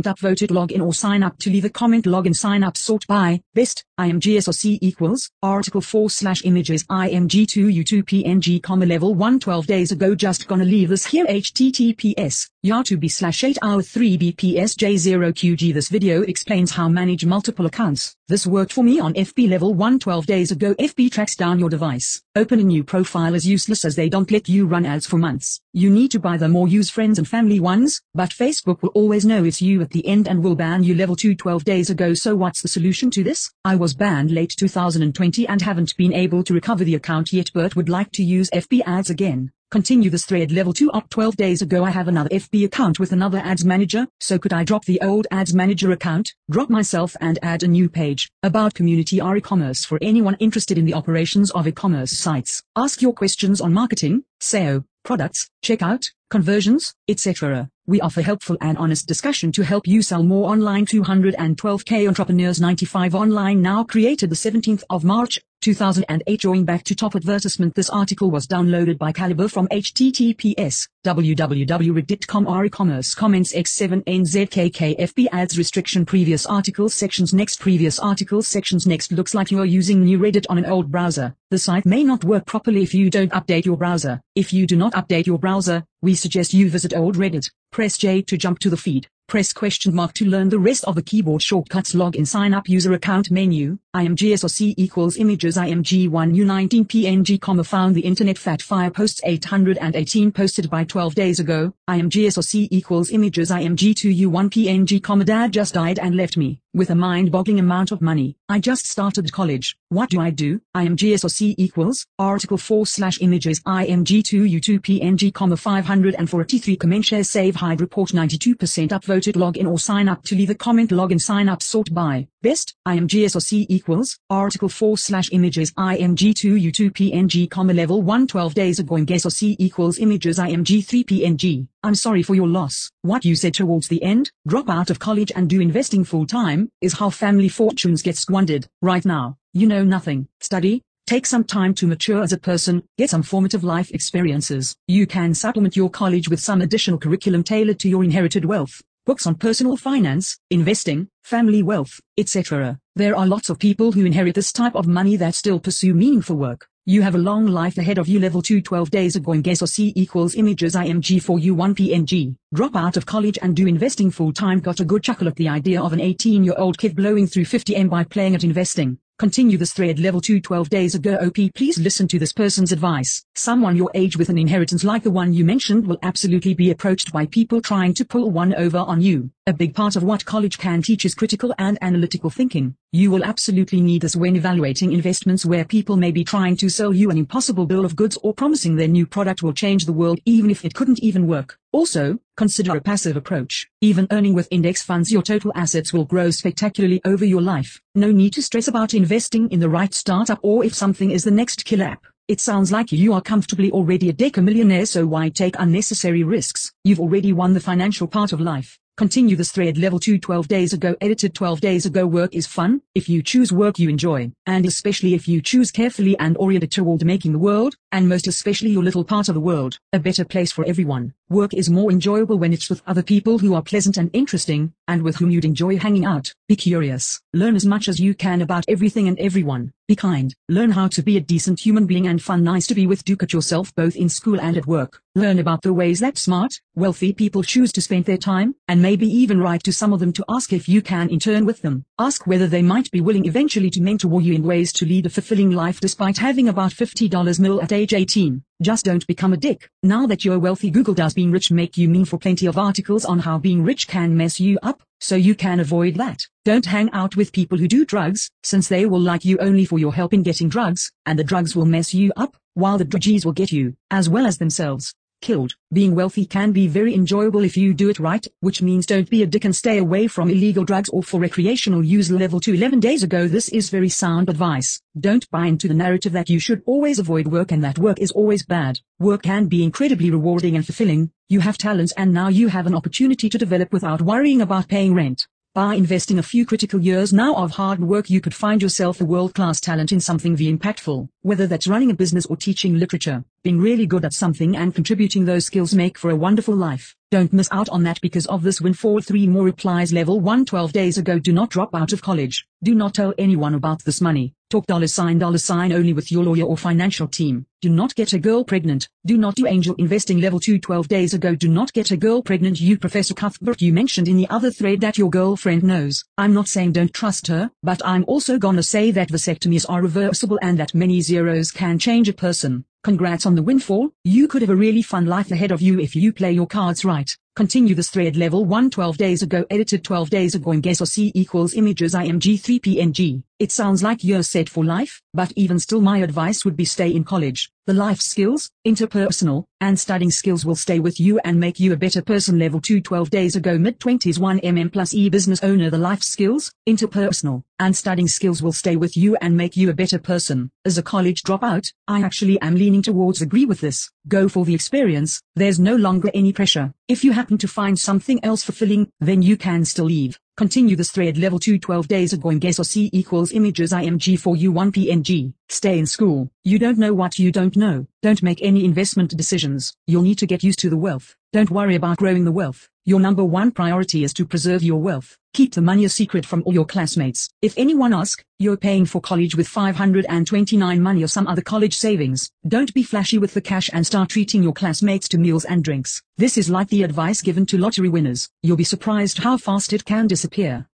upvoted. Login or sign up to leave a comment. Login sign up sort by, best, imgsrc equals, article 4 slash images. Img2 u2 png comma level 1 12 days ago. Just gonna leave this here. Https ya2b slash 8 hour 3 bps j0qg this video explains how manage multiple accounts. This worked for me on FB level 1 12 days ago FB tracks down your device. Open a new profile is useless as they don't let you run ads for months. You need to buy them or use friends and family ones, but Facebook will always know it's you at the end and will ban you level 2 12 days ago so what's the solution to this? I was banned late 2020 and haven't been able to recover the account yet but would like to use FB ads again. Continue this thread level 2 up 12 days ago. I have another FB account with another ads manager, so could I drop the old ads manager account, drop myself and add a new page, about community or e-commerce for anyone interested in the operations of e-commerce sites. Ask your questions on marketing, SEO, products, checkout, conversions, etc. We offer helpful and honest discussion to help you sell more online. 212k entrepreneurs 95 online now created the 17th of March 2008 Join back to top advertisement This article was downloaded by Calibre from https www.reddit.com r e-commerce comments x7nzkk fb ads restriction previous articles sections next previous articles sections next looks like you are using new Reddit on an old browser. The site may not work properly if you don't update your browser. If you do not update your browser, we suggest you visit old Reddit. Press J to jump to the feed. Press question mark to learn the rest of the keyboard shortcuts login sign up user account menu, imgsrc equals images img1 u19 png comma found the internet fat fire posts 818 posted by 12 days ago, imgsrc equals images img2 u1 png comma dad just died and left me, with a mind-boggling amount of money, I just started college, what do I do, imgsrc equals, article 4 slash images. Img2 u2 png comma 543 comment share save hide report. 92% upvote voted login or sign up to leave a comment. Login sign up sort by. Best imgsrc equals article 4 slash images. Img2 u2 png comma level 1 12 days ago. Imgsrc equals images. Img3 png I'm sorry for your loss. What you said towards the end, drop out of college and do investing full time, is how family fortunes get squandered. Right now, you know nothing. Study, Take some time to mature as a person, get some formative life experiences. You can supplement your college with some additional curriculum tailored to your inherited wealth. Books on personal finance, investing, family wealth, etc. There are lots of people who inherit this type of money that still pursue meaningful work. You have a long life ahead of you level 2 12 days ago in guess or C equals images IMG for you 1 PNG. Drop out of college and do investing full time got a good chuckle at the idea of an 18 year old kid blowing through 50M by playing at investing. Continue this thread level 2 12 days ago OP please listen to this person's advice. Someone your age with an inheritance like the one you mentioned will absolutely be approached by people trying to pull one over on you. A big part of what college can teach is critical and analytical thinking. You will absolutely need this when evaluating investments where people may be trying to sell you an impossible bill of goods or promising their new product will change the world even if it couldn't even work. Also, consider a passive approach. Even earning with index funds your total assets will grow spectacularly over your life. No need to stress about investing in the right startup or if something is the next killer app. It sounds like you are comfortably already a deca millionaire so why take unnecessary risks? You've already won the financial part of life. Continue this thread level 2 12 days ago edited 12 days ago. Work is fun, if you choose work you enjoy, and especially if you choose carefully and oriented toward making the world, and most especially your little part of the world, a better place for everyone. Work is more enjoyable when it's with other people who are pleasant and interesting, and with whom you'd enjoy hanging out. Be curious. Learn as much as you can about everything and everyone. Be kind. Learn how to be a decent human being and fun nice to be with do it yourself both in school and at work. Learn about the ways that smart, wealthy people choose to spend their time, and maybe even write to some of them to ask if you can intern with them. Ask whether they might be willing eventually to mentor you in ways to lead a fulfilling life despite having about $50 mil at age 18. Just don't become a dick. Now that you're wealthy Google does being rich make you mean for plenty of articles on how being rich can mess you up, so you can avoid that. Don't hang out with people who do drugs, since they will like you only for your help in getting drugs, and the drugs will mess you up, while the druggies will get you, as well as themselves killed. Being wealthy can be very enjoyable if you do it right, which means don't be a dick and stay away from illegal drugs or for recreational use level 2 11 days ago this is very sound advice. Don't buy into the narrative that you should always avoid work and that work is always bad. Work can be incredibly rewarding and fulfilling. You have talents and now you have an opportunity to develop without worrying about paying rent. By investing a few critical years now of hard work you could find yourself a world-class talent in something very impactful, whether that's running a business or teaching literature. Being really good at something and contributing those skills make for a wonderful life. Don't miss out on that because of this Win windfall 3 more replies level 1 12 days ago do not drop out of college. Do not tell anyone about this money. Talk dollar sign dollar sign only with your lawyer or financial team. Do not get a girl pregnant. Do not do angel investing level 2 12 days ago. Do not get a girl pregnant. You Professor Cuthbert you mentioned in the other thread that your girlfriend knows. I'm not saying don't trust her, but I'm also gonna say that vasectomies are reversible and that many zeros can change a person. Congrats on the windfall, you could have a really fun life ahead of you if you play your cards right. Continue this thread level 1 12 days ago edited 12 days ago in guess or C equals images IMG3 PNG. It sounds like you're set for life, but even still my advice would be stay in college. The life skills, interpersonal, and studying skills will stay with you and make you a better person level 2 12 days ago mid-20s 1mm plus e-business owner the life skills, interpersonal, and studying skills will stay with you and make you a better person. As a college dropout, I actually am leaning towards agree with this. Go for the experience, there's no longer any pressure. If you happen to find something else fulfilling, then you can still leave. Continue this thread level 2 12 days ago in guess or C equals images IMG for you 1 PNG. Stay in school. You don't know what you don't know. Don't make any investment decisions. You'll need to get used to the wealth. Don't worry about growing the wealth. Your number one priority is to preserve your wealth. Keep the money a secret from all your classmates. If anyone asks, you're paying for college with 529 money or some other college savings. Don't be flashy with the cash and start treating your classmates to meals and drinks. This is like the advice given to lottery winners. You'll be surprised how fast it can disappear.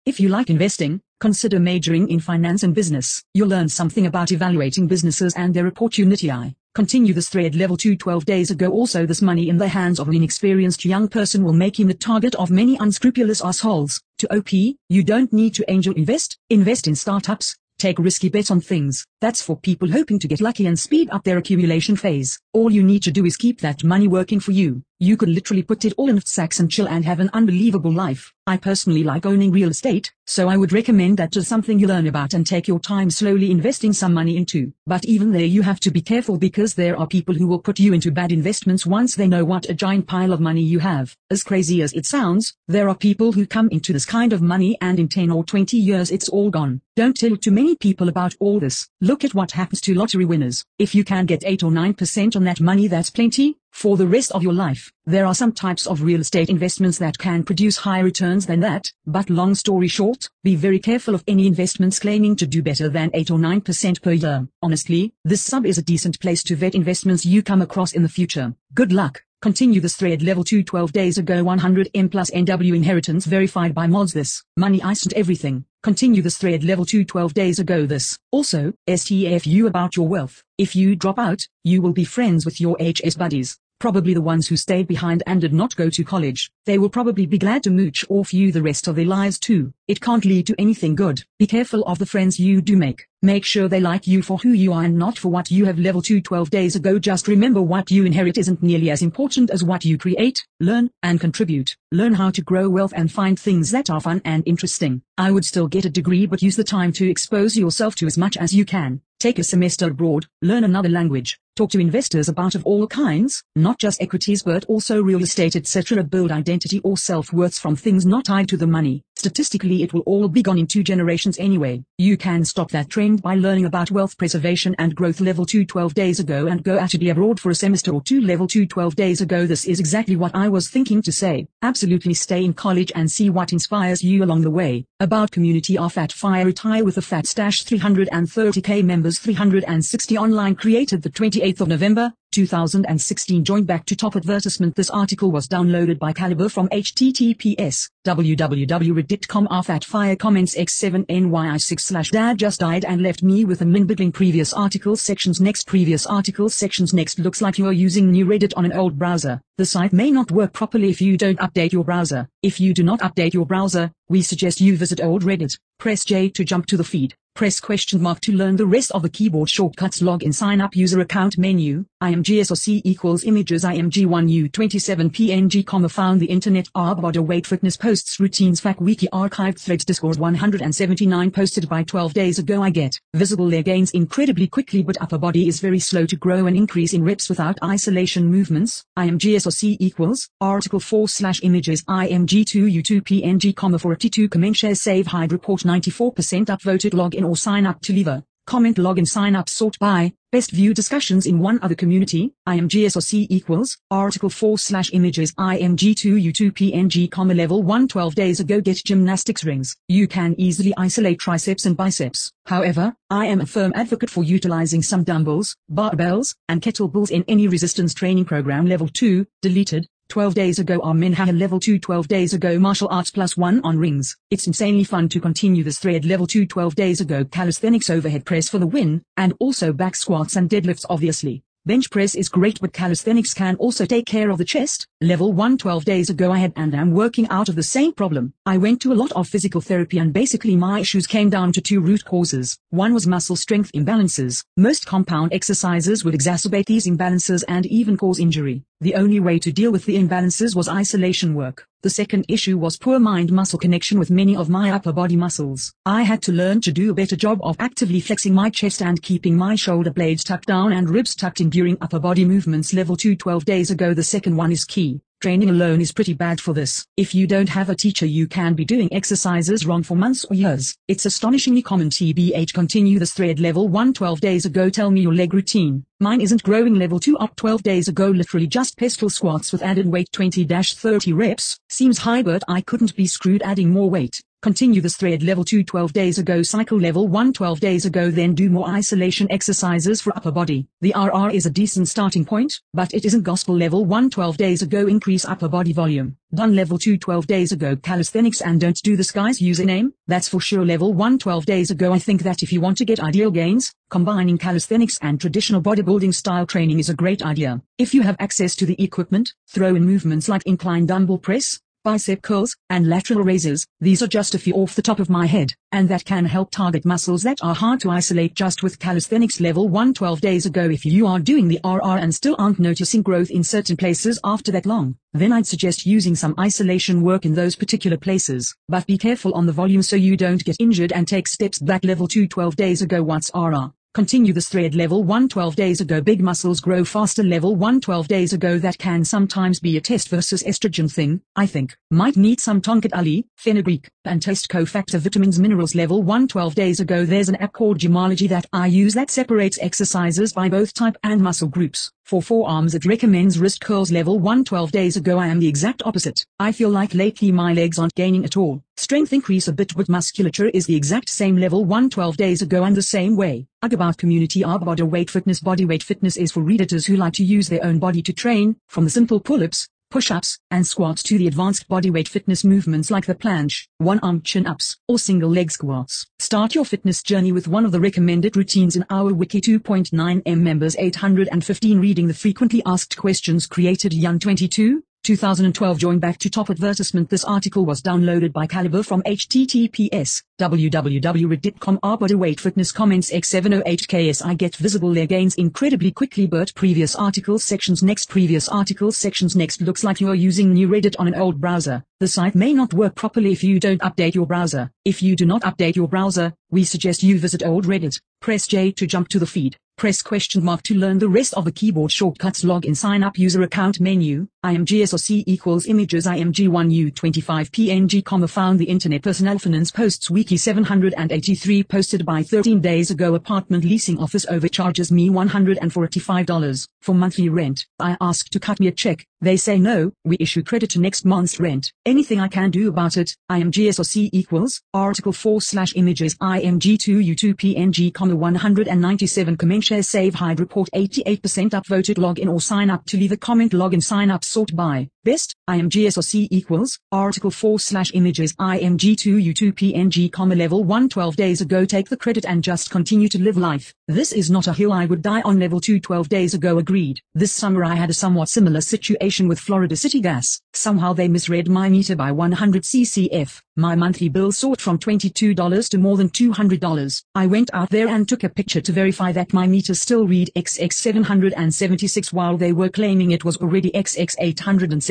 If you like investing, consider majoring in finance and business. You'll learn something about evaluating businesses and their opportunity. I continue this thread level 2 12 days ago also this money in the hands of an inexperienced young person will make him the target of many unscrupulous assholes. To OP, you don't need to angel invest, invest in startups, take risky bets on things. That's for people hoping to get lucky and speed up their accumulation phase. All you need to do is keep that money working for you. You could literally put it all in sacks and chill and have an unbelievable life. I personally like owning real estate, so I would recommend that just something you learn about and take your time slowly investing some money into. But even there you have to be careful because there are people who will put you into bad investments once they know what a giant pile of money you have. As crazy as it sounds, there are people who come into this kind of money and in 10 or 20 years it's all gone. Don't tell too many people about all this. Look at what happens to lottery winners. If you can get 8 or 9% on that money that's plenty, for the rest of your life. There are some types of real estate investments that can produce higher returns than that, but long story short, be very careful of any investments claiming to do better than 8 or 9% per year. Honestly, this sub is a decent place to vet investments you come across in the future. Good luck. Continue this thread level 2 12 days ago 100M plus NW inheritance verified by mods this, money iced everything. Continue this thread level 2 12 days ago this. Also, STFU about your wealth. If you drop out, you will be friends with your HS buddies probably the ones who stayed behind and did not go to college. They will probably be glad to mooch off you the rest of their lives too. It can't lead to anything good. Be careful of the friends you do make. Make sure they like you for who you are and not for what you have level 2 12 days ago. Just remember what you inherit isn't nearly as important as what you create, learn, and contribute. Learn how to grow wealth and find things that are fun and interesting. I would still get a degree but use the time to expose yourself to as much as you can. Take a semester abroad, learn another language, talk to investors about of all kinds, not just equities but also real estate etc. Build identity or self-worth from things not tied to the money. Statistically it will all be gone in two generations anyway. You can stop that trend by learning about wealth preservation and growth level 2 12 days ago and go actually abroad for a semester or two level 2 12 days ago. This is exactly what I was thinking to say. Absolutely stay in college and see what inspires you along the way. About community of Fat Fire retire with a fat stash 330k members 360 online created the 28th of November 2016 joined back to top advertisement This article was downloaded by Calibre from https www.reddit.com r at fire comments x7ny6 slash dad just died and left me with a min previous articles sections next previous articles sections next looks like you are using new Reddit on an old browser. The site may not work properly if you don't update your browser. If you do not update your browser, we suggest you visit old Reddit. Press J to jump to the feed. Press question mark to learn the rest of the keyboard shortcuts log in sign up user account menu, imgsoc equals images img1u27 png comma found the internet arb border weight fitness posts routines fact wiki archived threads discord 179 posted by 12 days ago I get visible leg gains incredibly quickly but upper body is very slow to grow and increase in reps without isolation movements, imgsoc equals article 4 slash images img2u2 png comma 42 comment share save hide report 94% upvoted login or sign up to Lever. Comment login sign up. Sort by, best view discussions in one other community, imgsoc equals, article 4 slash images. Img2u2 png comma level 1 12 days ago. Get gymnastics rings. You can easily isolate triceps and biceps. However, I am a firm advocate for utilizing some dumbbells, barbells, and kettlebells in any resistance training program. Level 2, deleted, 12 days ago our Minhaha level 2 12 days ago martial arts plus 1 on rings. It's insanely fun to continue this thread level 2 12 days ago calisthenics overhead press for the win, and also back squats and deadlifts obviously. Bench press is great but calisthenics can also take care of the chest. Level 1 12 days ago I had and am working out of the same problem. I went to a lot of physical therapy and basically my issues came down to two root causes. One was muscle strength imbalances. Most compound exercises would exacerbate these imbalances and even cause injury. The only way to deal with the imbalances was isolation work. The second issue was poor mind-muscle connection with many of my upper body muscles. I had to learn to do a better job of actively flexing my chest and keeping my shoulder blades tucked down and ribs tucked in during upper body movements level 2 12 days ago. The second one is key. Training alone is pretty bad for this. If you don't have a teacher you can be doing exercises wrong for months or years. It's astonishingly common TBH continue this thread level 1 12 days ago tell me your leg routine. Mine isn't growing level 2 up 12 days ago literally just pistol squats with added weight 20-30 reps. Seems high but I couldn't be screwed adding more weight. Continue this thread level 2 12 days ago cycle level 1 12 days ago then do more isolation exercises for upper body. The RR is a decent starting point, but it isn't gospel level 1 12 days ago increase upper body volume. Done level 2 12 days ago calisthenics and don't do the guy's username, that's for sure level 1 12 days ago I think that if you want to get ideal gains, combining calisthenics and traditional bodybuilding style training is a great idea. If you have access to the equipment, throw in movements like incline dumbbell press, bicep curls, and lateral raises. These are just a few off the top of my head, and that can help target muscles that are hard to isolate just with calisthenics level 1 12 days ago if you are doing the RR and still aren't noticing growth in certain places after that long. Then I'd suggest using some isolation work in those particular places. But be careful on the volume so you don't get injured and take steps back level 2 12 days ago what's RR. Continue this thread level 1 12 days ago. Big muscles grow faster. Level 1 12 days ago. That can sometimes be a test versus estrogen thing, I think. Might need some Tongkat Ali, fenugreek, and taste cofactor vitamins minerals level 1 12 days ago there's an app called Gymology that I use that separates exercises by both type and muscle groups. For forearms it recommends wrist curls level 1 12 days ago I am the exact opposite. I feel like lately my legs aren't gaining at all. Strength increase a bit but musculature is the exact same level 1 12 days ago and the same way. Ugh about community our body weight fitness body weight fitness is for redditors who like to use their own body to train, from the simple pull-ups, push-ups, and squats to the advanced bodyweight fitness movements like the planche, one-arm chin-ups, or single-leg squats. Start your fitness journey with one of the recommended routines in our Wiki 2.9m members 815 reading the frequently asked questions created Young 22, 2012 join back to top advertisement This article was downloaded by Calibre from https www.reddit.com r bodyweight fitness comments x708ks I get visible leg gains incredibly quickly but previous articles sections next previous articles sections next looks like you are using new Reddit on an old browser. The site may not work properly if you don't update your browser. If you do not update your browser, we suggest you visit old Reddit. Press J to jump to the feed. Press question mark to learn the rest of the keyboard shortcuts log in sign up user account menu, imgsrc equals images img1u25 png comma found the internet personnel finance posts wiki 783 posted by 13 days ago apartment leasing office overcharges me $145 for monthly rent. I ask to cut me a check, they say no, we issue credit to next month's rent. Anything I can do about it, imgsrc equals, article 4 slash images img2u2 png comma 197 comment share save hide report 88% upvoted login or sign up to leave a comment login sign up sort by best imgsrc equals article 4 slash images img2u2 png comma level 1 12 days ago take the credit and just continue to live life. This is not a hill I would die on level 2 12 days ago agreed. This summer I had a somewhat similar situation with Florida City Gas. Somehow they misread my meter by 100 ccf my monthly bill soared from $22 to more than $200 I went out there and took a picture to verify that my meter still read XX776 while they were claiming it was already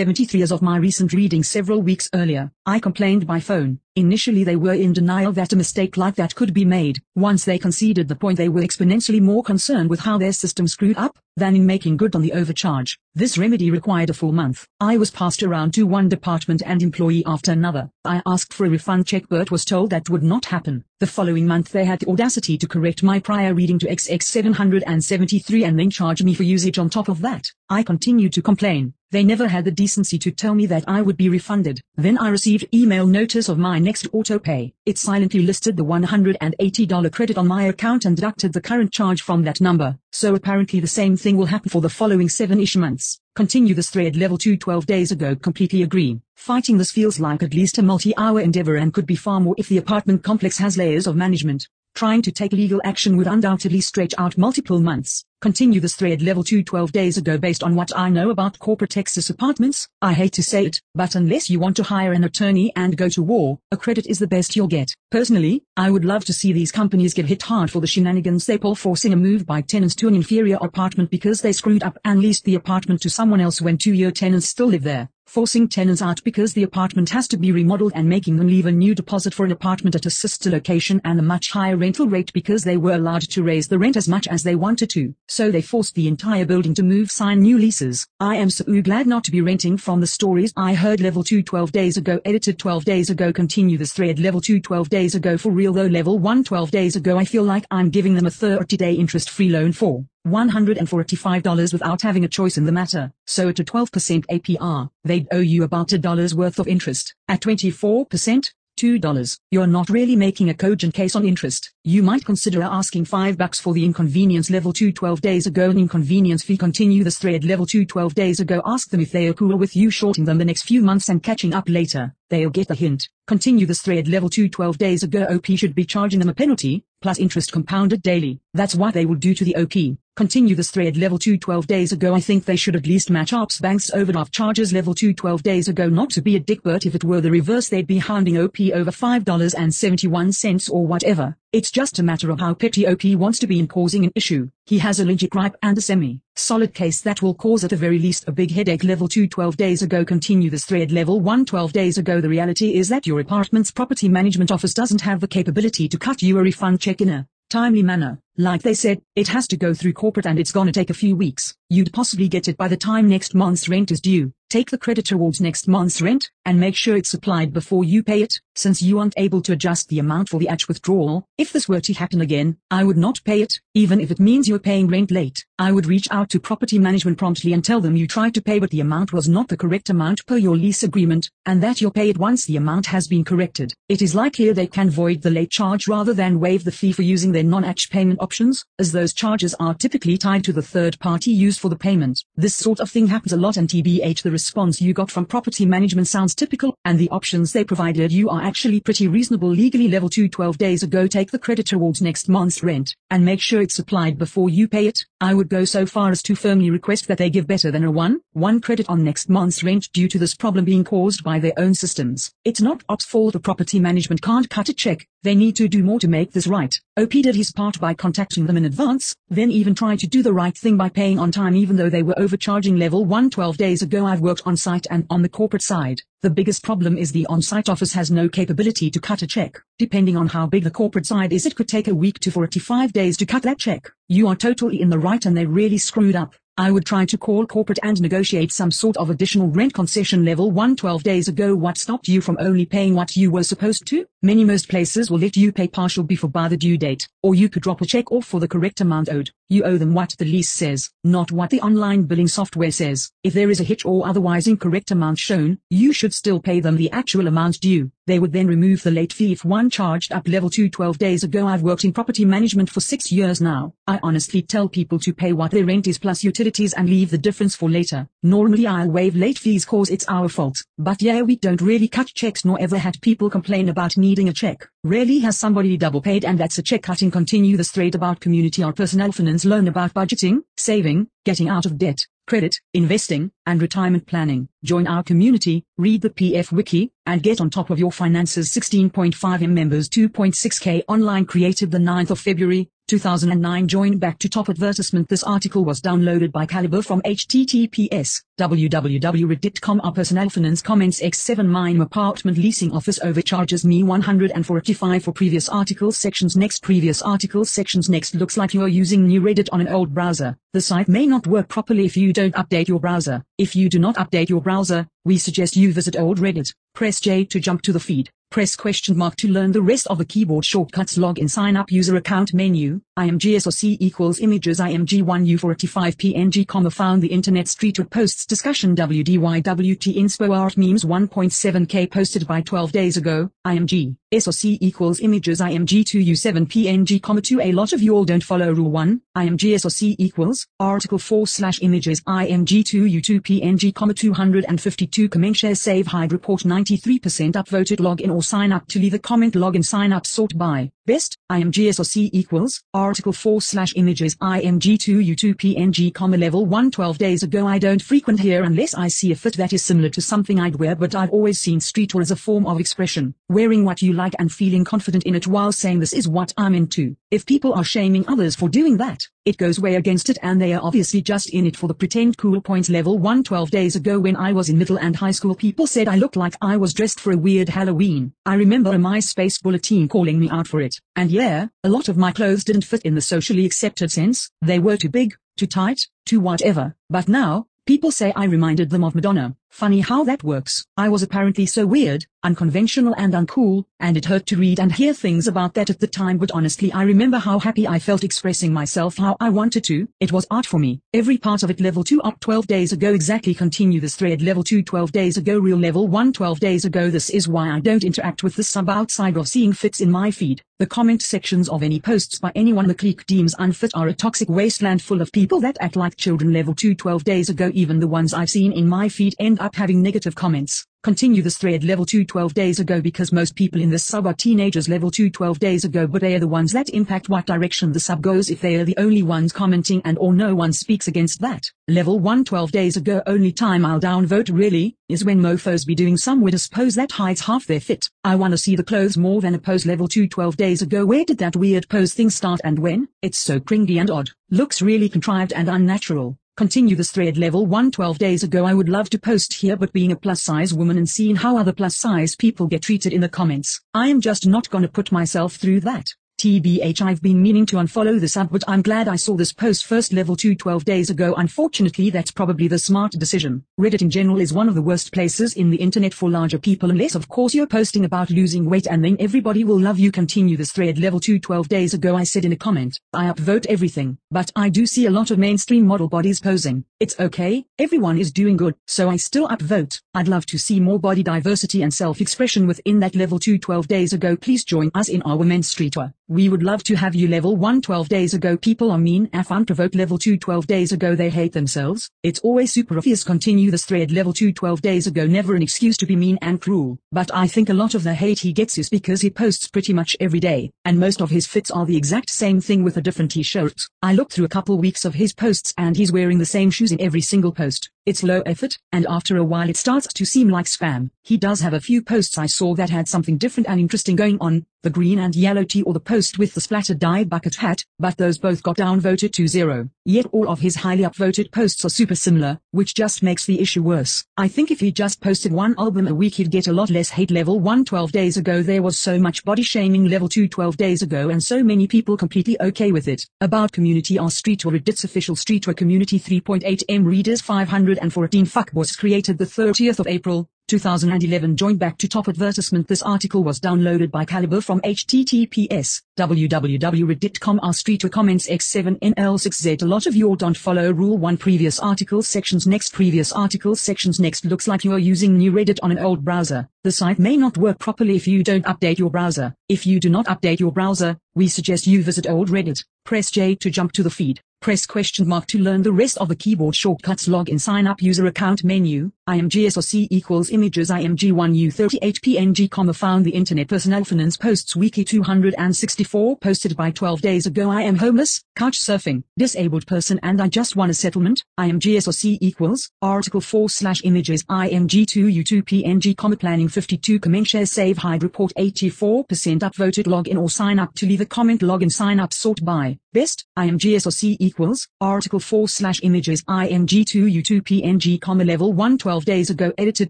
XX873 as of my recent reading several weeks earlier. I complained by phone. Initially they were in denial that a mistake like that could be made. Once they conceded the point they were exponentially more concerned with how their system screwed up, than in making good on the overcharge. This remedy required a full month. I was passed around to one department and employee after another. I asked for a refund check but was told that would not happen. The following month they had the audacity to correct my prior reading to XX773 and then charge me for usage on top of that. I continued to complain. They never had the decency to tell me that I would be refunded. Then I received email notice of my next auto pay. It silently listed the $180 credit on my account and deducted the current charge from that number. So apparently the same thing will happen for the following 7-ish months. Continue this thread level 2 12 days ago completely agree. Fighting this feels like at least a multi-hour endeavor and could be far more if the apartment complex has layers of management. Trying to take legal action would undoubtedly stretch out multiple months. Continue this thread level 2 12 days ago based on what I know about corporate Texas apartments. I hate to say it, but unless you want to hire an attorney and go to war, a credit is the best you'll get. Personally, I would love to see these companies get hit hard for the shenanigans they pull forcing a move by tenants to an inferior apartment because they screwed up and leased the apartment to someone else when two-year tenants still live there forcing tenants out because the apartment has to be remodeled and making them leave a new deposit for an apartment at a sister location and a much higher rental rate because they were allowed to raise the rent as much as they wanted to. So they forced the entire building to move sign new leases. I am so glad not to be renting from the stories I heard level 2 12 days ago edited 12 days ago continue this thread level 2 12 days ago for real though level 1 12 days ago I feel like I'm giving them a 30 day interest free loan for $145 without having a choice in the matter. So at a 12% APR, they'd owe you about a dollar's worth of interest. At 24%, $2. You're not really making a cogent case on interest. You might consider asking 5 bucks for the inconvenience level 2 12 days ago an inconvenience fee continue this thread level 2 12 days ago ask them if they are cool with you shorting them the next few months and catching up later. They'll get the hint. Continue this thread level 2 12 days ago OP should be charging them a penalty, plus interest compounded daily. That's what they will do to the OP. Continue this thread level 2 12 days ago I think they should at least match Ops Bank's overdraft charges level 2 12 days ago not to be a dick but if it were the reverse they'd be hounding OP over $5.71 or whatever. It's just a matter of how petty OP wants to be in causing an issue. He has a legit gripe and a semi solid case that will cause at the very least a big headache level 2 12 days ago continue this thread level 1 12 days ago the reality is that your apartment's property management office doesn't have the capability to cut you a refund check in a timely manner. Like they said, it has to go through corporate and it's gonna take a few weeks. You'd possibly get it by the time next month's rent is due. Take the credit towards next month's rent, and make sure it's applied before you pay it, since you aren't able to adjust the amount for the ACH withdrawal. If this were to happen again, I would not pay it, even if it means you're paying rent late. I would reach out to property management promptly and tell them you tried to pay but the amount was not the correct amount per your lease agreement, and that you'll pay it once the amount has been corrected. It is likelier they can void the late charge rather than waive the fee for using their non-ACH payment options, as those charges are typically tied to the third party used for the payment. This sort of thing happens a lot and TBH the response you got from property management sounds typical, and the options they provided you are actually pretty reasonable legally level 2 12 days ago take the credit towards next month's rent, and make sure it's applied before you pay it. I would go so far as to firmly request that they give better than a 1, 1 credit on next month's rent due to this problem being caused by their own systems. It's not ops fault the property management can't cut a check, they need to do more to make this right. OP did his part by contacting them in advance, then even tried to do the right thing by paying on time even though they were overcharging level 1 12 days ago I've worked on site and on the corporate side. The biggest problem is the on-site office has no capability to cut a check. Depending on how big the corporate side is it could take a week to 45 days to cut that check. You are totally in the right and they really screwed up. I would try to call corporate and negotiate some sort of additional rent concession level 1 12 days ago what stopped you from only paying what you were supposed to? Many most places will let you pay partial before by the due date, or you could drop a check off for the correct amount owed. You owe them what the lease says, not what the online billing software says. If there is a hitch or otherwise incorrect amount shown, you should still pay them the actual amount due. They would then remove the late fee if one charged up level 2 12 days ago I've worked in property management for 6 years now. I honestly tell people to pay what their rent is plus utilities and leave the difference for later. Normally I'll waive late fees cause it's our fault. But yeah we don't really cut checks nor ever had people complain about needing a check. Rarely has somebody double paid and that's a check cutting continue the thread about community or personal finance learn about budgeting, saving, getting out of debt, credit, investing, and retirement planning. Join our community, read the PF Wiki, and get on top of your finances 16.5M members 2.6K online created the 9th of February, 2009 Join back to top advertisement This article was downloaded by Calibre from https www.reddit.com Our personal finance comments X7 Mine apartment leasing office overcharges me 145 for previous articles sections next previous articles sections next looks like you are using new Reddit on an old browser. The site may not work properly if you don't update your browser. If you do not update your browser, we suggest you visit old Reddit. Press J to jump to the feed. Press question mark to learn the rest of the keyboard shortcuts. Login sign up. User account menu, imgsoc equals images img1u45 png comma found the internet street with posts discussion wdywt inspo art memes 1.7k posted by 12 days ago, img, soc equals images img2u7 png comma 2 a lot of you all don't follow rule 1, img soc equals, article 4 slash images img2u2 png comma 252 comment share save hide report 93% upvoted login or sign up to leave a comment login sign up sort by best imgsoc equals article 4 slash images img2u2 png comma level 1 12 days ago I don't frequent here unless I see a fit that is similar to something I'd wear but I've always seen streetwear as a form of expression wearing what you like and feeling confident in it while saying this is what I'm into if people are shaming others for doing that it goes way against it and they are obviously just in it for the pretend cool points level 1 12 days ago when I was in middle and high school people said I looked like I was dressed for a weird Halloween. I remember a MySpace bulletin calling me out for it. And yeah, a lot of my clothes didn't fit in the socially accepted sense, they were too big, too tight, too whatever. But now, people say I reminded them of Madonna. Funny how that works. I was apparently so weird, unconventional and uncool, and it hurt to read and hear things about that at the time but honestly I remember how happy I felt expressing myself how I wanted to. It was art for me. Every part of it level 2 up 12 days ago exactly continue this thread level 2 12 days ago real level 1 12 days ago this is why I don't interact with the sub outside of seeing fits in my feed. The comment sections of any posts by anyone the clique deems unfit are a toxic wasteland full of people that act like children level 2 12 days ago even the ones I've seen in my feed end up having negative comments. Continue this thread level 2 12 days ago because most people in this sub are teenagers level 2 12 days ago but they are the ones that impact what direction the sub goes if they are the only ones commenting and or no one speaks against that. Level 1 12 days ago only time I'll downvote really, is when mofos be doing some weirdest pose that hides half their fit. I wanna see the clothes more than a pose level 2 12 days ago where did that weird pose thing start and when? It's so cringy and odd. Looks really contrived and unnatural. Continue this thread level 1 12 days ago I would love to post here but being a plus size woman and seeing how other plus size people get treated in the comments, I am just not gonna put myself through that. TBH I've been meaning to unfollow this app but I'm glad I saw this post first level 2 12 days ago unfortunately that's probably the smart decision. Reddit in general is one of the worst places in the internet for larger people unless of course you're posting about losing weight and then everybody will love you continue this thread level 2 12 days ago I said in a comment, I upvote everything, but I do see a lot of mainstream model bodies posing. It's okay, everyone is doing good, so I still upvote. I'd love to see more body diversity and self-expression within that level 2 12 days ago please join us in our women's street tour. We would love to have you level 1 12 days ago people are mean and unprovoked level 2 12 days ago they hate themselves. It's always super obvious continue this thread level 2 12 days ago never an excuse to be mean and cruel. But I think a lot of the hate he gets is because he posts pretty much every day. And most of his fits are the exact same thing with a different t-shirt. I looked through a couple weeks of his posts and he's wearing the same shoes in every single post. It's low effort, and after a while it starts to seem like spam. He does have a few posts I saw that had something different and interesting going on, the green and yellow tee or the post with the splattered dye bucket hat, but those both got downvoted to zero. Yet all of his highly upvoted posts are super similar, which just makes the issue worse. I think if he just posted one album a week he'd get a lot less hate level 1 12 days ago there was so much body shaming level 2 12 days ago and so many people completely okay with it. About community our street or Reddit's official street or community 3.8 M readers 514 fuckboys created the 30th of April, 2011 joined back to top advertisement. This article was downloaded by Calibre from https www.reddit.com r street comments x7nl6z a lot of you don't follow rule 1 previous articles sections. Next previous articles sections. Next looks like you are using new reddit on an old browser. The site may not work properly if you don't update your browser. If you do not update your browser we suggest you visit old reddit. Press j to jump to the feed Press question mark to learn the rest of the keyboard shortcuts login sign up user account menu, imgsrc equals images img1u38 png comma found the internet personal finance posts weekly 264 posted by 12 days ago I am homeless, couch surfing, disabled person and I just want a settlement, imgsrc equals, article 4 slash images img2u2 png comma planning 52 comment share save hide report 84% upvoted login or sign up to leave a comment login sign up sort by, best, imgsrc equals, article 4 slash images img2u2 png comma level 1 12 days ago edited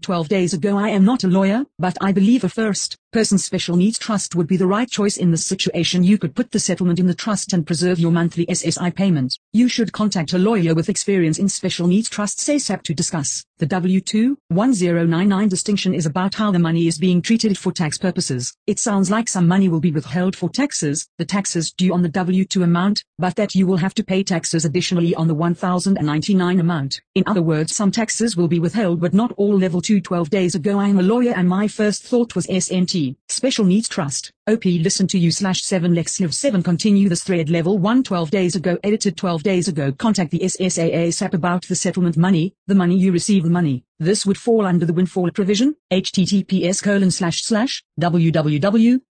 12 days ago I am not a lawyer, but I believe a first person special needs trust would be the right choice in this situation you could put the settlement in the trust and preserve your monthly SSI payment. You should contact a lawyer with experience in special needs trusts ASAP to discuss. The W2-1099 distinction is about how the money is being treated for tax purposes. It sounds like some money will be withheld for taxes, the taxes due on the W2 amount, but that you will have to pay taxes additionally on the 1099 amount. In other words some taxes will be withheld but not all level 2 12 days ago I am a lawyer and my first thought was SNT. Special Needs Trust. OP listen to you slash 7 Lex live 7 continue this thread level 1 12 days ago edited 12 days ago contact the SSA ASAP about the settlement money, the money you receive the money. This would fall under the windfall provision, https colon slash slash www.ssa.gov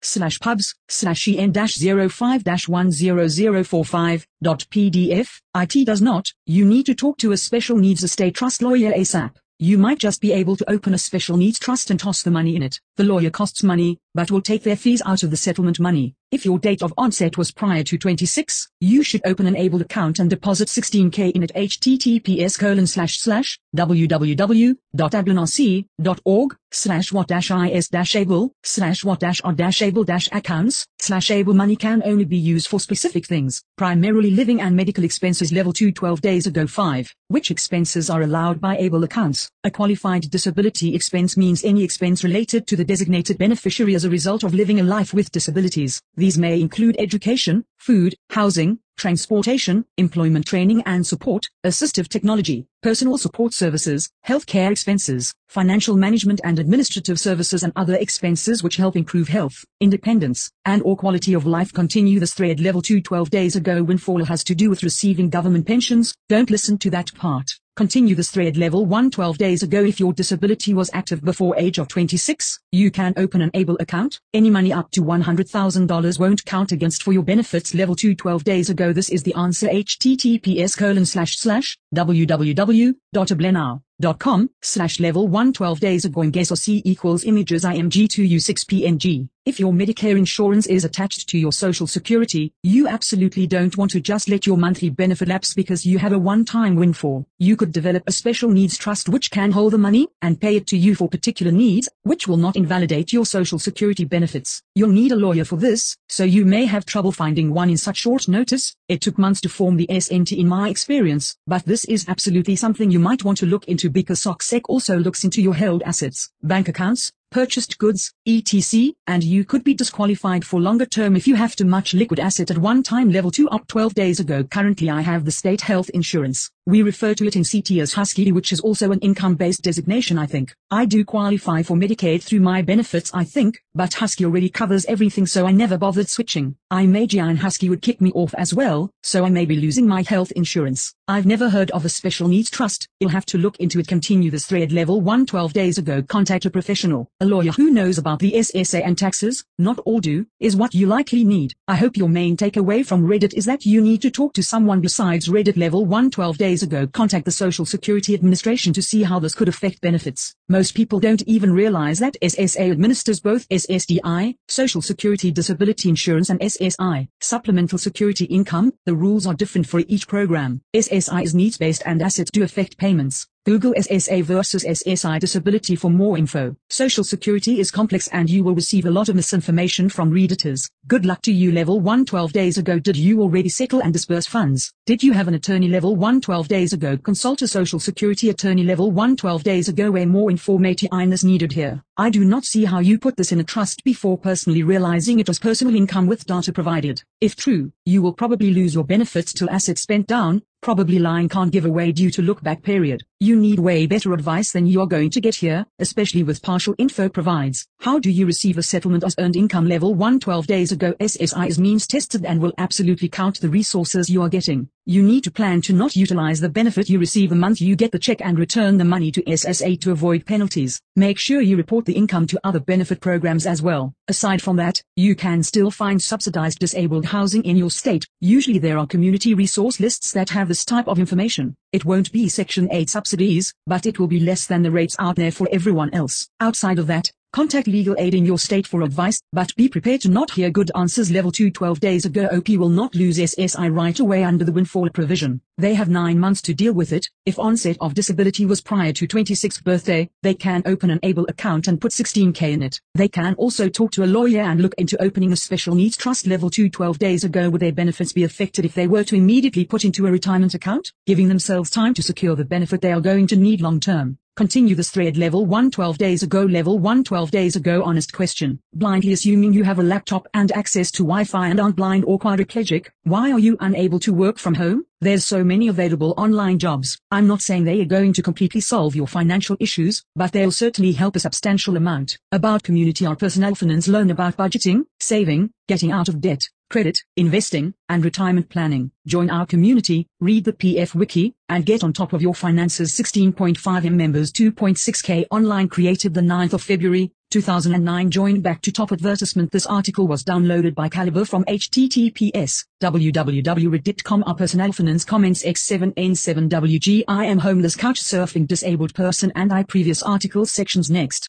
slash pubs slash en dash 05 dash 10045.pdf. IT does not, you need to talk to a special needs estate trust lawyer ASAP. You might just be able to open a special needs trust and toss the money in it. The lawyer costs money, but will take their fees out of the settlement money. If your date of onset was prior to 26, you should open an ABLE account and deposit 16k in at https colon slash slash www.ablenrc.org slash what dash is dash able slash what dash or dash able dash accounts slash able money can only be used for specific things, primarily living and medical expenses level 2 12 days ago 5, which expenses are allowed by able accounts. A qualified disability expense means any expense related to the designated beneficiary as a result of living a life with disabilities. These may include education, food, housing, transportation, employment training and support, assistive technology, personal support services, healthcare expenses, financial management and administrative services and other expenses which help improve health, independence, and or quality of life. Continue this thread. Level 2 12 days ago when windfall has to do with receiving government pensions, don't listen to that part. Continue this thread level 1 12 days ago if your disability was active before age of 26, you can open an ABLE account. Any money up to $100,000 won't count against for your benefits level 2 12 days ago. This is the answer https colon slash slash www.ableNow dot com slash level 112 days ago and guess or C equals images IMG2U6PNG. If your Medicare insurance is attached to your social security, you absolutely don't want to just let your monthly benefit lapse because you have a one-time windfall. You could develop a special needs trust which can hold the money and pay it to you for particular needs, which will not invalidate your social security benefits. You'll need a lawyer for this, so you may have trouble finding one in such short notice. It took months to form the SNT in my experience, but this is absolutely something you might want to look into because SocSec also looks into your held assets, bank accounts, purchased goods, etc., and you could be disqualified for longer term if you have too much liquid asset at one time level 2 up 12 days ago. Currently I have the state health insurance. We refer to it in CT as Husky which is also an income-based designation I think. I do qualify for Medicaid through my benefits I think, but Husky already covers everything so I never bothered switching. I may and Husky would kick me off as well, so I may be losing my health insurance. I've never heard of a special needs trust. You'll have to look into it. Continue this thread level 1 12 days ago. Contact a professional. A lawyer who knows about the SSA and taxes, not all do, is what you likely need. I hope your main takeaway from Reddit is that you need to talk to someone besides Reddit level 1 12 ago. Contact the Social Security Administration to see how this could affect benefits. Most people don't even realize that SSA administers both SSDI, Social Security Disability Insurance and SSI, Supplemental Security Income. The rules are different for each program. SSI is needs-based and assets do affect payments. Google SSA versus SSI disability for more info. Social Security is complex and you will receive a lot of misinformation from redditors. Good luck to you level 1 12 days ago did you already settle and disburse funds? Did you have an attorney level 1 12 days ago consult a Social Security attorney level 1 12 days ago where more information is needed here. I do not see how you put this in a trust before personally realizing it was personal income with data provided. If true, you will probably lose your benefits till assets spent down, probably lying can't give away due to look back period. You need way better advice than you are going to get here, especially with partial info provides. How do you receive a settlement as earned income level 1 12 days ago SSI is means tested and will absolutely count the resources you are getting. You need to plan to not utilize the benefit you receive a month you get the check and return the money to SSA to avoid penalties. Make sure you report the income to other benefit programs as well. Aside from that, you can still find subsidized disabled housing in your state. Usually there are community resource lists that have this type of information. It won't be Section 8 subsidies, but it will be less than the rates out there for everyone else. Outside of that, Contact legal aid in your state for advice, but be prepared to not hear good answers. Level 2 12 days ago OP will not lose SSI right away under the windfall provision. They have 9 months to deal with it. If onset of disability was prior to 26th birthday, they can open an ABLE account and put 16k in it. They can also talk to a lawyer and look into opening a special needs trust. Level 2 12 days ago would their benefits be affected if they were to immediately put into a retirement account, giving themselves time to secure the benefit they are going to need long term. Continue this thread level 1 12 days ago level 1 12 days ago honest question. Blindly assuming you have a laptop and access to Wi-Fi and aren't blind or quadriplegic, why are you unable to work from home? There's so many available online jobs. I'm not saying they are going to completely solve your financial issues, but they'll certainly help a substantial amount. About community or personal finance learn about budgeting, saving, getting out of debt, credit, investing, and retirement planning. Join our community, read the PF Wiki, and get on top of your finances. 16.5M members 2.6K online created the 9th of February, 2009 join back to top advertisement. This article was downloaded by Calibre from https www.reddit.com our personal finance comments x7n7wg I am homeless couch surfing disabled person and I. Previous articles sections next